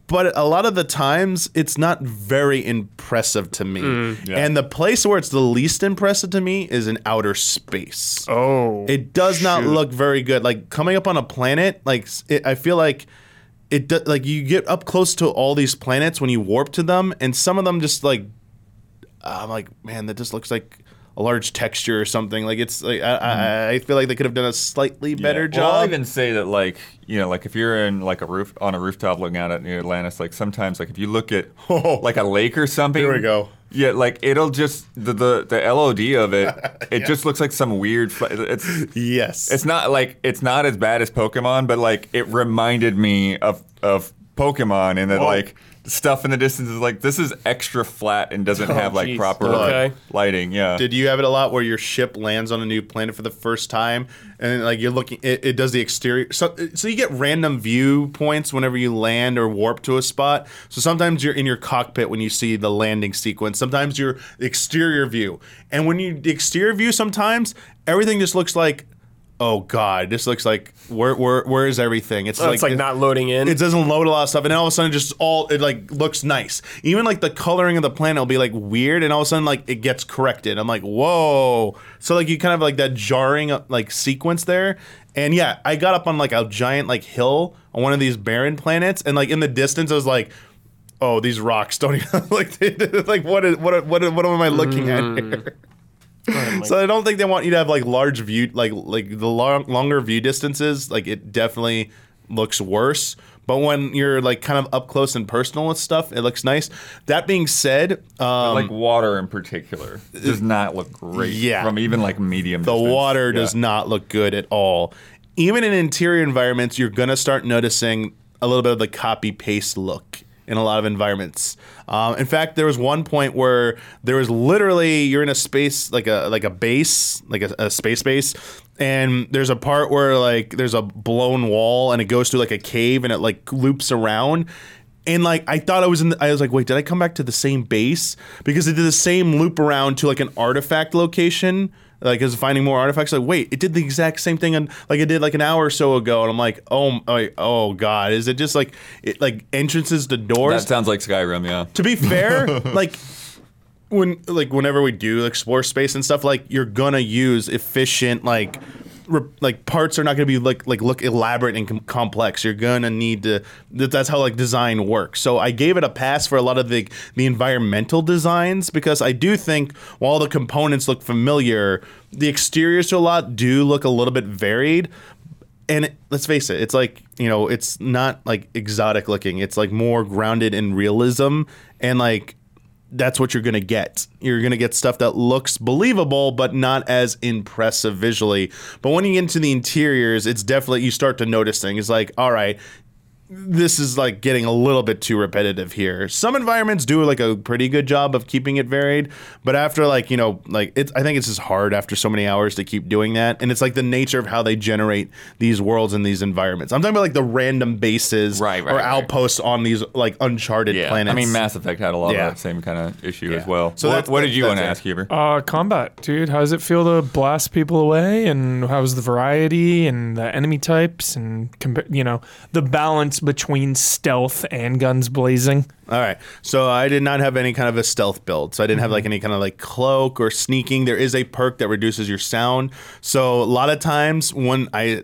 but a lot of the times it's not very impressive to me. yeah. And the place where it's the least impressive to me is in outer space. Oh, It does not shoot. look very good. Like coming up on a planet, like it, I feel like it do, like you get up close to all these planets when you warp to them, and some of them just like I'm like, man, that just looks like a large texture or something. Like it's like I, I, I feel like they could have done a slightly better Mm-hmm. Yeah. Well, I'll even say that, like, you know, like if you're in like a roof on a rooftop looking out at New Atlantis, like sometimes, like if you look at Oh. like a lake or something, Here we go. Yeah, like it'll just the the, the LOD of it, it just looks like some weird. It's yes, it's not like it's not as bad as Pokemon, but like it reminded me of of Pokemon, and that Whoa. like stuff in the distance is like this is extra flat and doesn't oh, have like jeez. proper Okay. lighting. Yeah. Did you have it a lot where your ship lands on a new planet for the first time, and like you're looking, it, it does the exterior. So, so you get random viewpoints whenever you land or warp to a spot. So sometimes you're in your cockpit when you see the landing sequence. Sometimes you're exterior view, and when you the exterior view, sometimes everything just looks like, oh god, this looks like where where where is everything? It's Oh, it's like not loading in. it doesn't load a lot of stuff, and then all of a sudden, just all it like looks nice. Even like the coloring of the planet will be like weird, and all of a sudden, like it gets corrected. I'm like, whoa! So like you kind of like that jarring like sequence there. And yeah, I got up on like a giant like hill on one of these barren planets, and like in the distance, I was like. Oh, these rocks don't even like. Like what is what what what am I looking at hmm. here? So I don't think they want you to have like large view, like like the long, longer view distances. Like it definitely looks worse. but when you're like kind of up close and personal with stuff, it looks nice. That being said, um, like water in particular does not look great. Yeah. From even like medium. the distance. water Yeah. does not look good at all. Even in interior environments, you're gonna start noticing a little bit of the copy paste look in a lot of environments. Um, in fact, there was one point where there was literally you're in a space like a like a base, like a, a space base, and there's a part where like there's a blown wall and it goes through like a cave and it like loops around. And like I thought I was in, the, I was like, wait, did I come back to the same base? Because it did the same loop around to like an artifact location, like is finding more artifacts. Like, wait, it did the exact same thing, and like it did like an hour or so ago. And I'm like, oh, oh, oh god, is it just like it, like entrances to doors? That doors? sounds like Skyrim. Yeah. to be fair, like when like whenever we do explore space and stuff, like you're gonna use efficient like. Like parts are not going to be like like look elaborate and com- complex. You're gonna need to. That, that's how like design works. So I gave it a pass for a lot of the the environmental designs because I do think while the components look familiar, the exteriors to a lot do look a little bit varied and it, let's face it, it's like you know, it's not like exotic looking. It's like more grounded in realism, and like that's what you're gonna get. You're gonna get stuff that looks believable, but not as impressive visually. But when you get into the interiors, it's definitely you start to notice things like, all right. This is like getting a little bit too repetitive here. Some environments do like a pretty good job of keeping it varied, but after like you know, like it's I think it's just hard after so many hours to keep doing that, and it's like the nature of how they generate these worlds and these environments. I'm talking about like the random bases Right, right, or right. outposts on these like uncharted Yeah. planets. I mean, Mass Effect had a lot Yeah. of that same kind of issue Yeah. as well. So what, what did you want to ask, Huber? Uh, combat, dude. How does it feel to blast people away? And how's the variety and the enemy types and compa- you know the balance between stealth and guns blazing? All right. So I did not have any kind of a stealth build. So I didn't have like any kind of like cloak or sneaking. There is a perk that reduces your sound. So a lot of times when I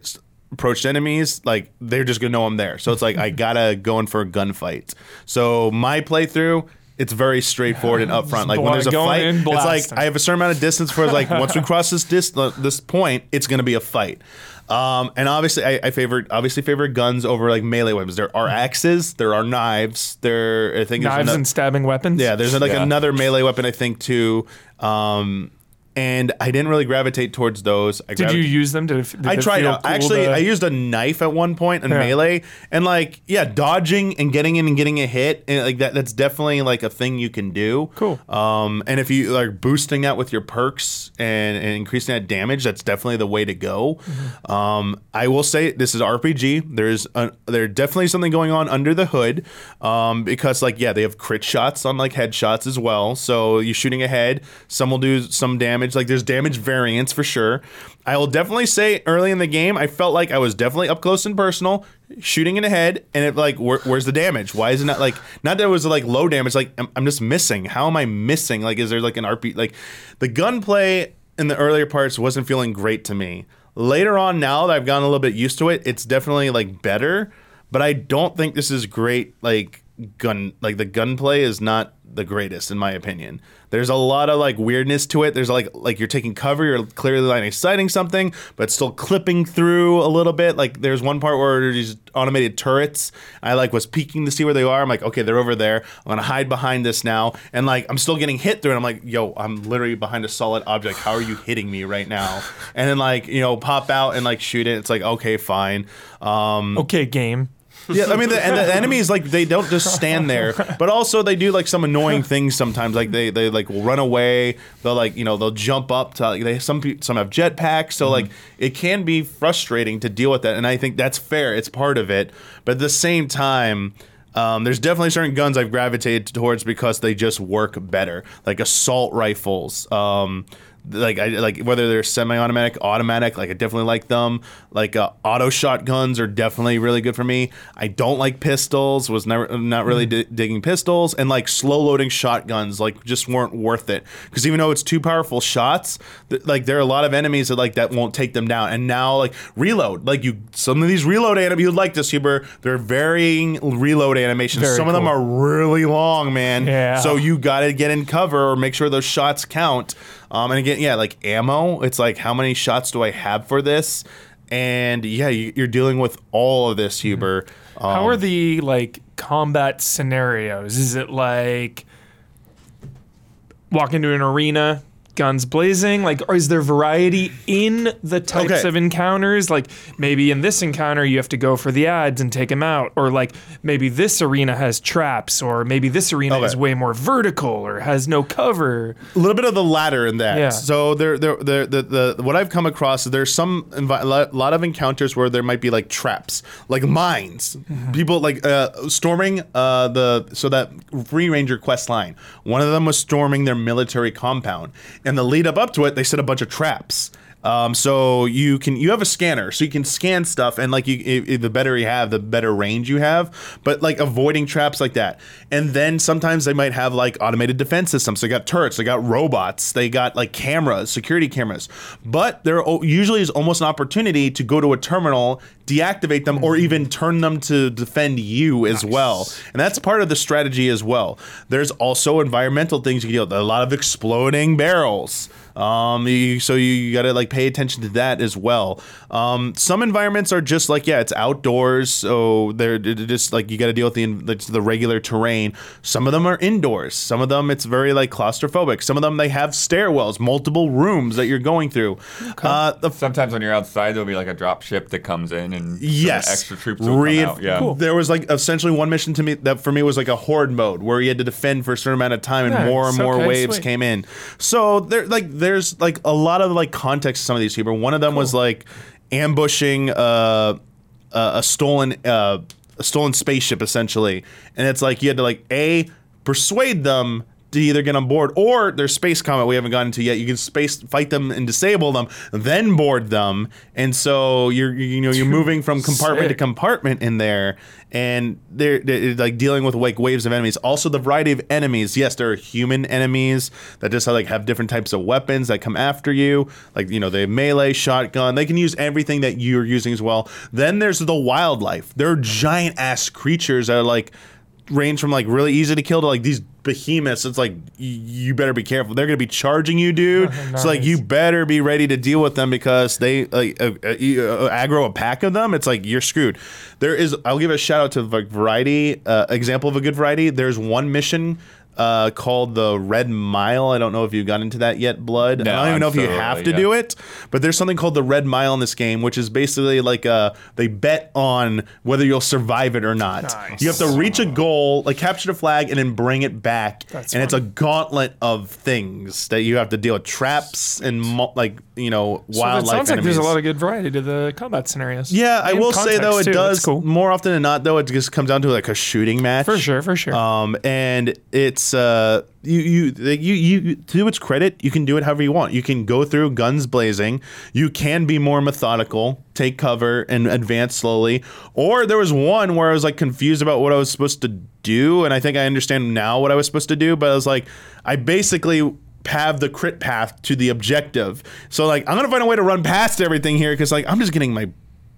approached enemies, like they're just gonna know I'm there. So it's like I gotta go in for a gunfight. So my playthrough. It's very straightforward and upfront. Like when there's a fight, it's like. I have a certain amount of distance for like once we cross this dis- uh, this point, it's gonna be a fight. Um, and obviously, I, I favor obviously favor guns over like melee weapons. There are axes, there are knives, there I think Knives ano- and stabbing weapons. yeah, there's like Yeah. another melee weapon I think too. Um, and I didn't really gravitate towards those. I Did you use them? Did, it- did I tried out. cool Actually, to- I used a knife at one point in Yeah. melee, and like, yeah, dodging and getting in and getting a hit, and like that—that's definitely like a thing you can do. Cool. Um, and if you like boosting that with your perks and, and increasing that damage, that's definitely the way to go. Mm-hmm. Um, I will say this is RPG. There's a, there's definitely something going on under the hood, um, because like yeah, they have crit shots on like headshots as well. So you're shooting ahead, some will do some damage. Like there's damage variance for sure. I will definitely say early in the game, I felt like I was definitely up close and personal, shooting in the head, and it like, where, where's the damage? Why is it not like not that it was like low damage? Like I'm, I'm just missing. How am I missing? Like, is there like an RP? Like the gunplay in the earlier parts wasn't feeling great to me. Later on, now that I've gotten a little bit used to it, it's definitely like better. But I don't think this is great. Like gun, like the gunplay is not the greatest in my opinion. There's a lot of like weirdness to it. There's like like you're taking cover, you're clearly like sighting something, but still clipping through a little bit. Like there's one part where there's automated turrets. I like was peeking to see where they are. I'm like, okay, they're over there. I'm gonna hide behind this now, and like I'm still getting hit through it. I'm like, yo, I'm literally behind a solid object. How are you hitting me right now? And then like you know pop out and like shoot it. It's like okay, fine. Um, okay, game. Yeah, I mean, the, and the enemies like they don't just stand there, but also they do like some annoying things sometimes. Like they they like will run away. They'll like you know they'll jump up to like they some pe- some have jetpacks. So like it can be frustrating to deal with that, and I think that's fair. It's part of it, but at the same time. Um, there's definitely certain guns I've gravitated towards because they just work better, like assault rifles. Um, like I like whether they're semi-automatic, automatic. Like I definitely like them. Like uh, auto shotguns are definitely really good for me. I don't like pistols. Was never not really di- digging pistols, and like slow loading shotguns like just weren't worth it because even though it's two powerful shots, th- like there are a lot of enemies that like that won't take them down. And now like reload, like you some of these reload anim you'd like this Huber. They're varying reload animations. Very some of them are really long, man. Yeah. So you got to get in cover or make sure those shots count. Um, and again, yeah, like ammo, it's like how many shots do I have for this? And yeah, you, you're dealing with all of this, Huber. How are the like combat scenarios? Is it like walk into an arena, guns blazing? Like, or is there variety in the types Okay. of encounters? Like, maybe in this encounter you have to go for the ads and take them out, or like maybe this arena has traps, or maybe this arena Okay. is way more vertical or has no cover. a little bit of the latter in that. Yeah. So there, there, there, the, the what I've come across is there's some envi- lo- lot of encounters where there might be like traps, like mines. Mm-hmm. People like uh, storming uh, the so that Free Ranger quest line. One of them was storming their military compound, and the lead up up to it, they set a bunch of traps. Um, so you can you have a scanner, so you can scan stuff, and like you, i i- the better you have, the better range you have. But like avoiding traps like that, and then sometimes they might have like automated defense systems. They got turrets, they got robots, they got like cameras, security cameras. But there usually is almost an opportunity to go to a terminal, deactivate them, or even turn them to defend you as well. And that's part of the strategy as well. There's also environmental things you can deal with. A lot of exploding barrels. Um, you, so you, got to like pay attention to that as well. Um, some environments are just like yeah, it's outdoors, so they're they're just like you got to deal with the, the the regular terrain. Some of them are indoors. Some of them it's very like claustrophobic. Some of them they have stairwells, multiple rooms that you're going through. Uh, the Sometimes when you're outside, there'll be like a drop ship that comes in and some Yes. extra troops will Re- come out. Yeah. Cool. There was like essentially one mission to me that for me was like a horde mode where you had to defend for a certain amount of time and Nice. more and more Okay, waves sweet. came in. So there like there's like a lot of like context to some of these people. One of them was like ambushing uh, a, a stolen uh, a stolen spaceship essentially, and it's like you had to like a persuade them to either get on board or there's space combat we haven't gotten to yet. You can space fight them and disable them, then board them, and so you're you know you're moving from compartment to compartment in there, and they're, they're like dealing with like waves of enemies. Also, the variety of enemies. Yes, there are human enemies that just like have different types of weapons that come after you. Like you know they have melee, shotgun. They can use everything that you're using as well. Then there's the wildlife. There are giant ass creatures that are like range from like really easy to kill to like these behemoths. It's like y- you better be careful. They're gonna be charging you, dude. So like you better be ready to deal with them because they like uh, uh, uh, aggro a pack of them. It's like you're screwed. There is. I'll give a shout out to like variety. Uh, example of a good variety. There's one mission. Uh, called the Red Mile. I don't know if you got into that yet, Blood. No, I don't even I'm know if you have early, to yeah. do it, but there's something called the Red Mile in this game, which is basically like uh they bet on whether you'll survive it or not. Nice. You have to reach a goal, like capture the flag, and then bring it back. That's and it's a gauntlet of things that you have to deal with traps and mul- like you know So wildlife. it sounds like there's a lot of good variety to the combat scenarios. Yeah, I will say though, it too. does cool. more often than not. Though it just comes down to like a shooting match For sure, for sure. Um, and it's uh, you you like, you you to its credit, you can do it however you want. You can go through guns blazing. You can be more methodical, take cover, and advance slowly. Or there was one where I was like confused about what I was supposed to do, and I think I understand now what I was supposed to do. But I was like, I basically have the crit path to the objective. So like, I'm gonna find a way to run past everything here because like I'm just getting my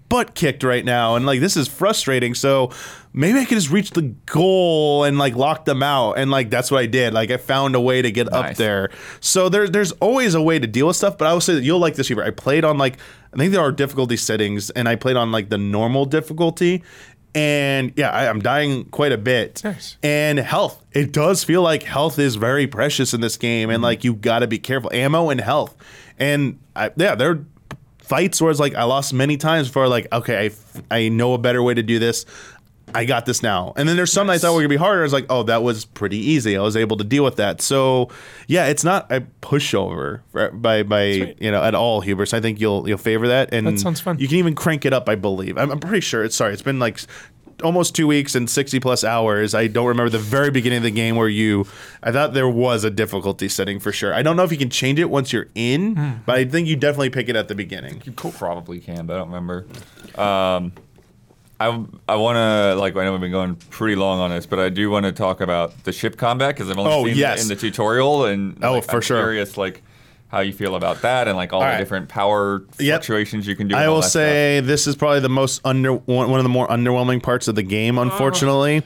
butt kicked right now and like this is frustrating so maybe i could just reach the goal and like lock them out and like that's what i did like i found a way to get up there so there, there's always a way to deal with stuff but i will say that you'll like this Reaper. i played on like i think there are difficulty settings and i played on like the normal difficulty and yeah I, i'm dying quite a bit. Nice. and health. It does feel like health is very precious in this game and mm-hmm. like you got to be careful. Ammo and health. And I, yeah there are fights where it's like I lost many times before like okay I, f- I know a better way to do this I got this now. And then there's some nights I thought were gonna be harder. It's like oh that was pretty easy. I was able to deal with that. So yeah it's not a pushover by by Sweet. you know at all Hubers I think you'll you'll favor that. And That sounds fun. you can even crank it up I believe. I'm, I'm pretty sure. It's sorry it's been like almost two weeks and 60 plus hours. I don't remember the very beginning of the game where you i thought there was a difficulty setting for sure. I don't know if you can change it once you're in Hmm. but i think you definitely pick it at the beginning. You probably can, but I don't remember. Um, I I want to like I know we've been going pretty long on this, but I do want to talk about the ship combat because I've only Oh, seen yes. it in the tutorial, and Oh, like, for I'm sure. Curious, like how you feel about that, and like all, All the right. different power Yep. fluctuations you can do. I will that say this is probably the most under one, one of the more underwhelming parts of the game. Unfortunately,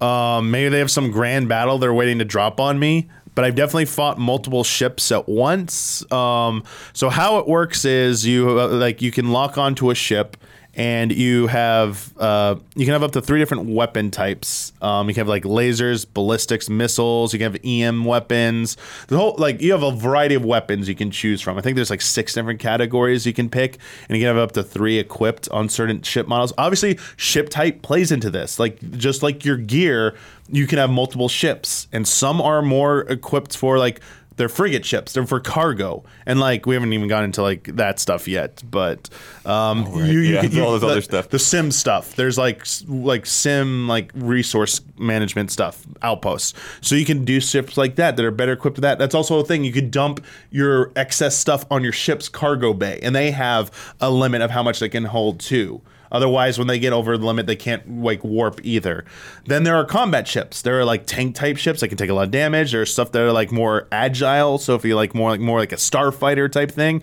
um, maybe they have some grand battle they're waiting to drop on me. But I've definitely fought multiple ships at once. Um, so how it works is you uh, like you can lock onto a ship, and you have uh, you can have up to three different weapon types. Um, you can have like lasers, ballistics, missiles. You can have EM weapons. The whole like you have a variety of weapons you can choose from. I think there's like six different categories you can pick, and you can have up to three equipped on certain ship models. Obviously, ship type plays into this. Like just like your gear, you can have multiple ships, and some are more equipped for like they're frigate ships. They're for cargo, and like we haven't even gotten into like that stuff yet. But um, you, you, Yeah, you- all this the, other stuff. the sim stuff. There's like like sim like resource management stuff outposts. So you can do ships like that that are better equipped with that. That's also a thing. You could dump your excess stuff on your ship's cargo bay, and they have a limit of how much they can hold too. Otherwise, when they get over the limit, they can't like warp either. Then there are combat ships. There are like tank type ships that can take a lot of damage. There's stuff that are like more agile. So if you like more like more like a starfighter type thing,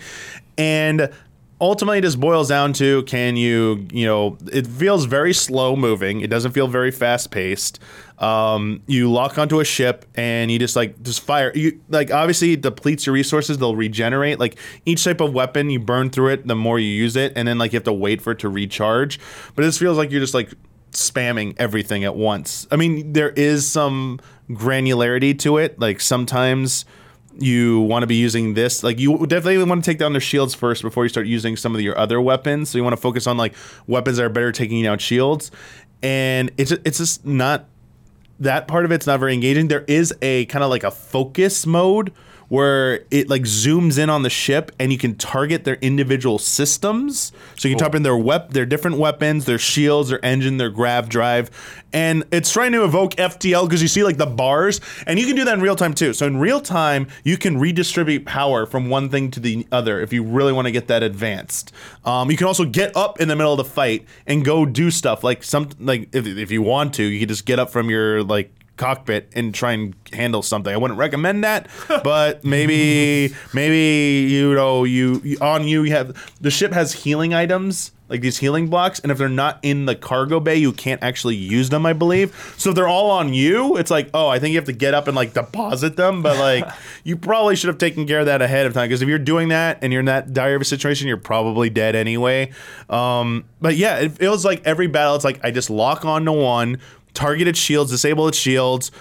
and ultimately it just boils down to can you you know it feels very slow moving. It doesn't feel very fast paced. Um, you lock onto a ship and you just like just fire. You like obviously it depletes your resources. They'll regenerate. Like each type of weapon, you burn through it the more you use it, and then like you have to wait for it to recharge. But this feels like you're just like spamming everything at once. I mean, there is some granularity to it. Like sometimes you want to be using this like you definitely want to take down their shields first before you start using some of your other weapons. So you want to focus on like weapons that are better taking out shields. And it's it's just not that part of it's not very engaging. There is a kind of like a focus mode where it like zooms in on the ship and you can target their individual systems. So you can type in their wep- their different weapons their shields their engine their grav drive. And it's trying to evoke ftl because you see like the bars. And you can do that in real time too. So in real time you can redistribute power from one thing to the other if you really want to get that advanced. Um, you can also get up in the middle of the fight and go do stuff. Like some like if, if you want to you can just get up from your like cockpit and try and handle something. I wouldn't recommend that, but maybe maybe you know you, you on you you have the ship has healing items like these healing blocks and if they're not in the cargo bay you can't actually use them I believe. So if they're all on you, it's like, "Oh, I think you have to get up and like deposit them," but like you probably should have taken care of that ahead of time because if you're doing that and you're in that dire of a situation, you're probably dead anyway. Um, but yeah, it feels like every battle it's like I just lock on to one target its shields, disable its shields,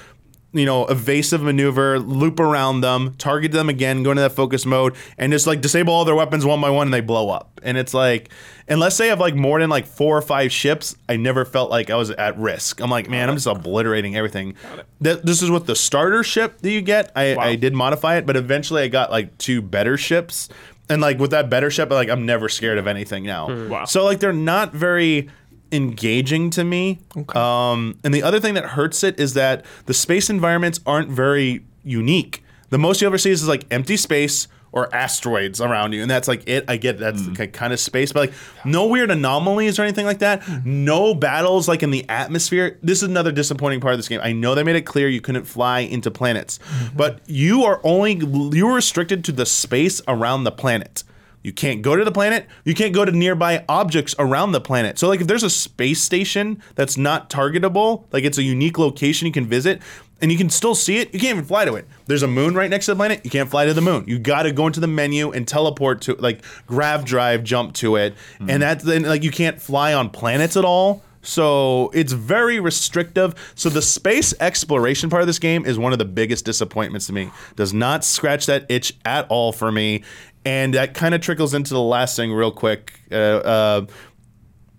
you know, evasive maneuver, loop around them, target them again, go into that focus mode, and just like disable all their weapons one by one and they blow up. And it's like, unless they have like more than like four or five ships, I never felt like I was at risk. I'm like, man, I'm just obliterating everything. Th- this is with the starter ship that you get. I, I did modify it, but eventually I got like two better ships. And like with that better ship, like I'm never scared of anything now. Hmm. Wow. So like they're not very engaging to me. Um, and the other thing that hurts it is that the space environments aren't very unique. The most you ever see is like empty space or asteroids around you, and that's like it. I get that's the kind of space, but like no weird anomalies or anything like that. No battles like in the atmosphere. This is another disappointing part of this game. I know they made it clear you couldn't fly into planets, but you are only you are restricted to the space around the planet. You can't go to the planet. You can't go to nearby objects around the planet. So, like, if there's a space station that's not targetable, like it's a unique location you can visit, and you can still see it, you can't even fly to it. There's a moon right next to the planet. You can't fly to the moon. You got to go into the menu and teleport to, like, grav drive, jump to it, hmm. and that's then like you can't fly on planets at all. So it's very restrictive. So the space exploration part of this game is one of the biggest disappointments to me. Does not scratch that itch at all for me, and that kind of trickles into the last thing real quick. Uh, uh,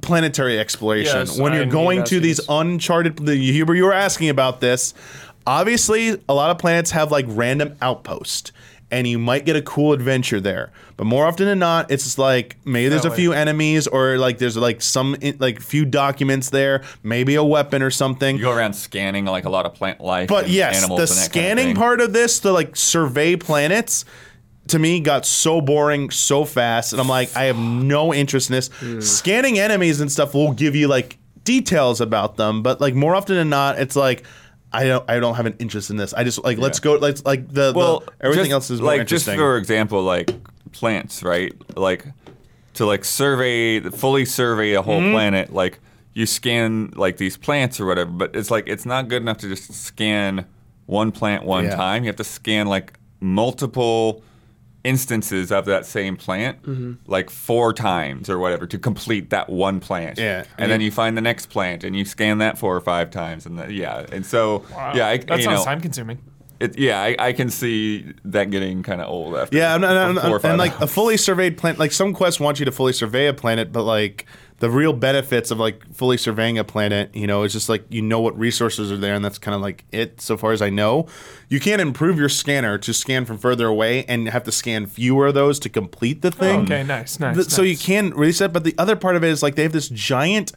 planetary exploration. Yes, when you're need going to to these uncharted, the Huber, you were asking about this. Obviously, a lot of planets have like random outposts. And you might get a cool adventure there, but more often than not, it's just like maybe there's a way. few enemies, or like there's like some like few documents there, maybe a weapon or something. You go around scanning like a lot of plant life. But and yes, animals the and that kind of scanning part of this, to like survey planets, to me got so boring so fast, and I'm like, I have no interest in this. Scanning enemies and stuff will give you like details about them, but like more often than not, it's like. I don't. I don't have an interest in this. I just like let's go. Let's like the, the well, everything just, else is more like just for example, like plants, right? Like to like survey, fully survey a whole Mm-hmm. planet, like you scan like these plants or whatever. But it's like it's not good enough to just scan one plant one Yeah. time. You have to scan like multiple instances of that same plant Mm-hmm. like four times or whatever to complete that one plant. Yeah. And then you find the next plant and you scan that four or five times and the, yeah. And so yeah, I, that you sounds know, time consuming. it, yeah, I, I can see that getting kind of old after. Yeah, I'm not, I'm, or five and like a fully surveyed planet, like some quests want you to fully survey a planet, but like the real benefits of like fully surveying a planet, you know, is just like you know what resources are there, and that's kind of like it. So far as I know, you can't improve your scanner to scan from further away, and have to scan fewer of those to complete the thing. Okay, nice, nice. Th- So you nice. can reset, but the other part of it is like they have this giant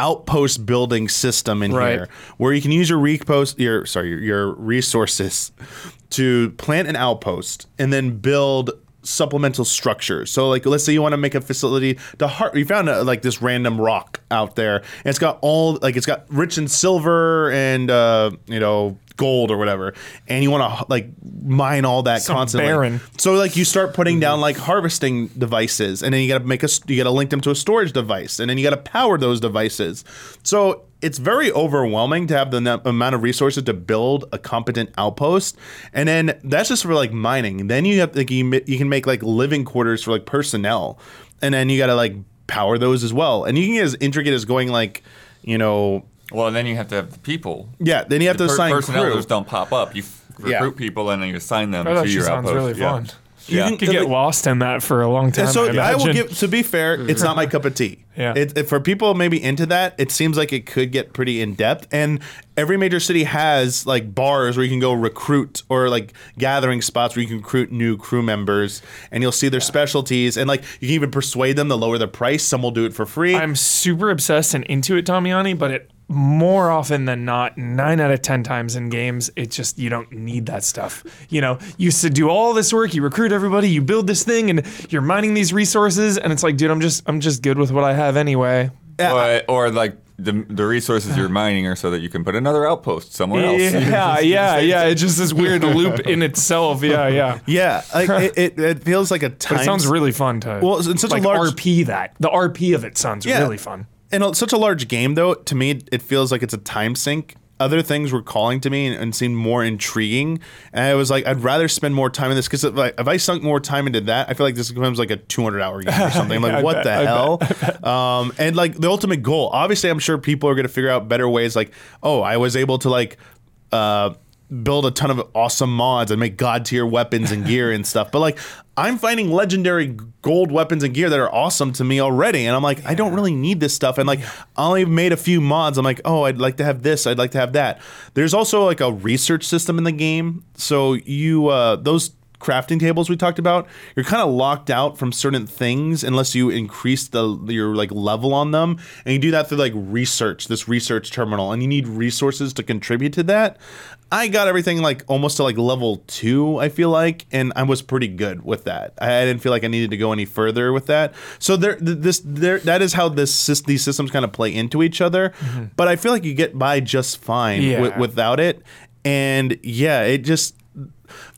outpost building system in Right. here where you can use your repost your sorry your, your resources to plant an outpost and then build supplemental structures. So like let's say you want to make a facility to har- you found a, like this random rock out there and it's got all like it's got rich in silver and uh you know gold or whatever and you want to like mine all that Some constantly. barren. So like you start putting down like harvesting devices, and then you got to make a you got to link them to a storage device, and then you got to power those devices. So it's very overwhelming to have the n- amount of resources to build a competent outpost, and then that's just for like mining. Then you have like you, you can make like living quarters for like personnel, and then you got to like power those as well, and you can get as intricate as going like you know well, then you have to have the people. yeah. Then you have to Per- assign personnel crew. just don't pop up. You f- recruit Yeah. people and then you assign them that to your outpost. really Yeah. fun. Yeah. You could get lost in that for a long time. So I, I, will give. To be fair, it's not my cup of tea. Yeah. It, it- for people maybe into that, it seems like it could get pretty in depth. And every major city has like bars where you can go recruit or like gathering spots where you can recruit new crew members, and you'll see their specialties. And like you can even persuade them to lower the price. Some will do it for free. I'm super obsessed and into it, Damiani, but it more often than not, nine out of ten times in games, it's just you don't need that stuff. You know, you used to do all this work, you recruit everybody, you build this thing, and you're mining these resources, and it's like, dude, I'm just I'm just good with what I have anyway. Or, or like the, the resources you're mining are so that you can put another outpost somewhere else. Yeah, yeah, yeah. It's just this weird loop in itself. Yeah, yeah. yeah, like it, it, it feels like a time. But it sounds really fun to Well, it's such a like large- RP that. The RP of it sounds Yeah. really fun. In such a large game though to me it feels like it's a time sink. Other things were calling to me and, and seemed more intriguing. And i was like i'd rather spend more time in this because if, I- if i sunk more time into that i feel like this becomes like a 200 hour game or something. Like I what bet, the I hell? Um, and like the ultimate goal obviously i'm sure people are going to figure out better ways like oh i was able to like uh, build a ton of awesome mods and make god tier weapons and gear and stuff. But like, I'm finding legendary gold weapons and gear that are awesome to me already, and I'm like, I don't really need this stuff. And like, I only made a few mods. I'm like, oh, I'd like to have this. I'd like to have that. There's also like a research system in the game, so you uh, those crafting tables we talked about you're kind of locked out from certain things unless you increase the your like level on them. And you do that through like research this research terminal and you need resources to contribute to that. I got everything like almost to like level two i feel like and i was pretty good with that. I didn't feel like i needed to go any further with that. So there this there that is how this these systems kind of play into each other. Mm-hmm. But i feel like you get by just fine Yeah. wi- without it. And yeah it just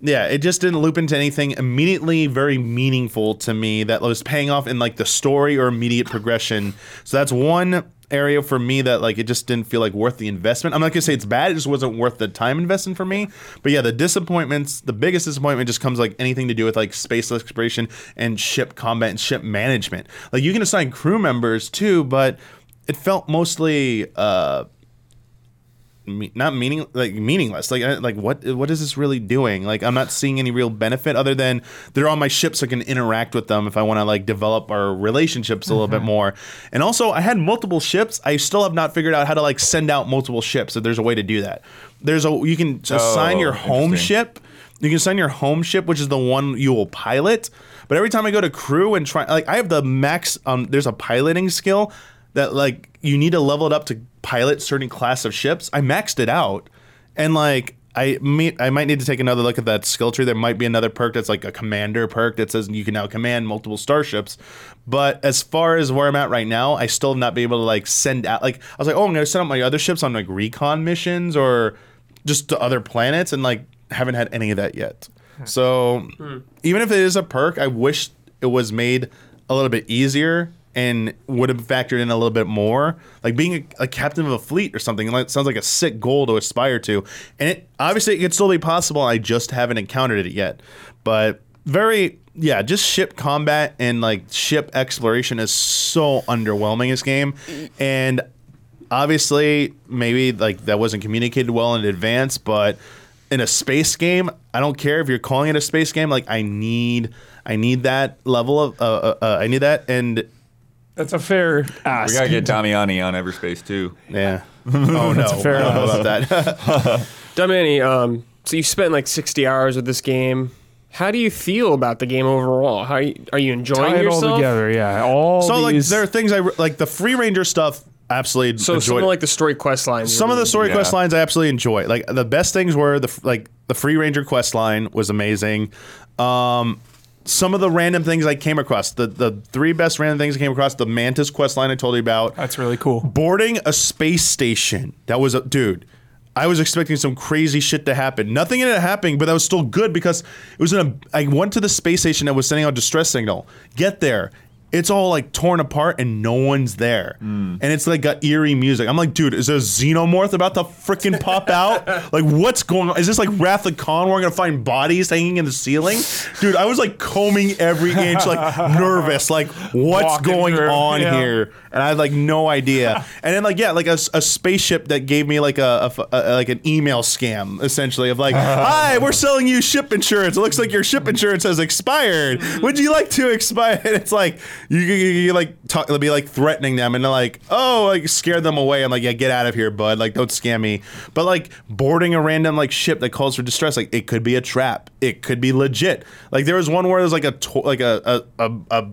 yeah, it just didn't loop into anything immediately very meaningful to me that was paying off in like the story or immediate progression. So that's one area for me that like it just didn't feel like worth the investment. I'm not gonna say it's bad, it just wasn't worth the time investment for me. But yeah, the disappointments, the biggest disappointment just comes like anything to do with like space exploration and ship combat and ship management. Like you can assign crew members too, but it felt mostly uh me- not meaning like meaningless. Like I- like what what is this really doing? Like i'm not seeing any real benefit other than they're on my ship so i can interact with them if i want to like develop our relationships a little bit more. And also i had multiple ships. I still have not figured out how to like send out multiple ships if there's a way to do that. There's a you can assign your home ship. You can assign your home ship which is the one you will pilot. But every time i go to crew and try like i have the max um there's a piloting skill that like you need to level it up to pilot certain class of ships. I maxed it out, and like I may, I might need to take another look at that skill tree. There might be another perk that's like a commander perk that says you can now command multiple starships. But as far as where I'm at right now, I still have not been able to like send out like I was like, oh, I'm gonna send out my other ships on like recon missions or just to other planets, and like haven't had any of that yet. So hmm. even if it is a perk, I wish it was made a little bit easier and would have factored in a little bit more. Like being a, a captain of a fleet or something. Like sounds like a sick goal to aspire to. And it obviously it could still be possible. I just haven't encountered it yet. But very yeah, just ship combat and like ship exploration is so underwhelming in this game, and obviously maybe like that wasn't communicated well in advance, but in a space game, I don't care if you're calling it a space game. Like I need, I need that level of, uh, uh, uh, I need that, and That's a fair ask. We gotta get Damiani on Everspace too. yeah. Oh no, fair I don't know enough. about that. Domini, um, so you've spent like 60 hours with this game. How do you feel about the game overall? How are you, are you enjoying Tie it all together, yeah. All so like these, there are things I re- like the free ranger stuff. Absolutely So enjoyed. of like the story quest lines. Some of the story Yeah. quest lines I absolutely enjoy. Like the best things were the like the free ranger quest line was amazing. Um, some of the random things I came across, the the three best random things I came across, the mantis quest line I told you about, that's really cool. boarding a space station. That was a dude. I was expecting some crazy shit to happen. Nothing ended up happening, but that was still good because it was in a. I went to the space station that was sending out distress signal. Get there. It's all like torn apart and no one's there. Mm. And it's like got eerie music. I'm like, dude, is there a xenomorph about to freaking pop out? Like, what's going on? Is this like Wrath of Khan? We're gonna find bodies hanging in the ceiling? Dude, I was like combing every inch, like nervous, like what's Walking going through, on yeah. here? and I had like no idea. and then like yeah, like a, a spaceship that gave me like a, a f- a- like an email scam essentially of like, hi, we're selling you ship insurance. It looks like your ship insurance has expired. Mm. Would you like to expire? And it's like you, you, you like talk, be like threatening them and like, oh, like scare them away. I'm like, yeah, get out of here, bud. Like don't scam me. But like boarding a random like ship that calls for distress, like it could be a trap. It could be legit. Like there was one where there's like a to- like a a, a, a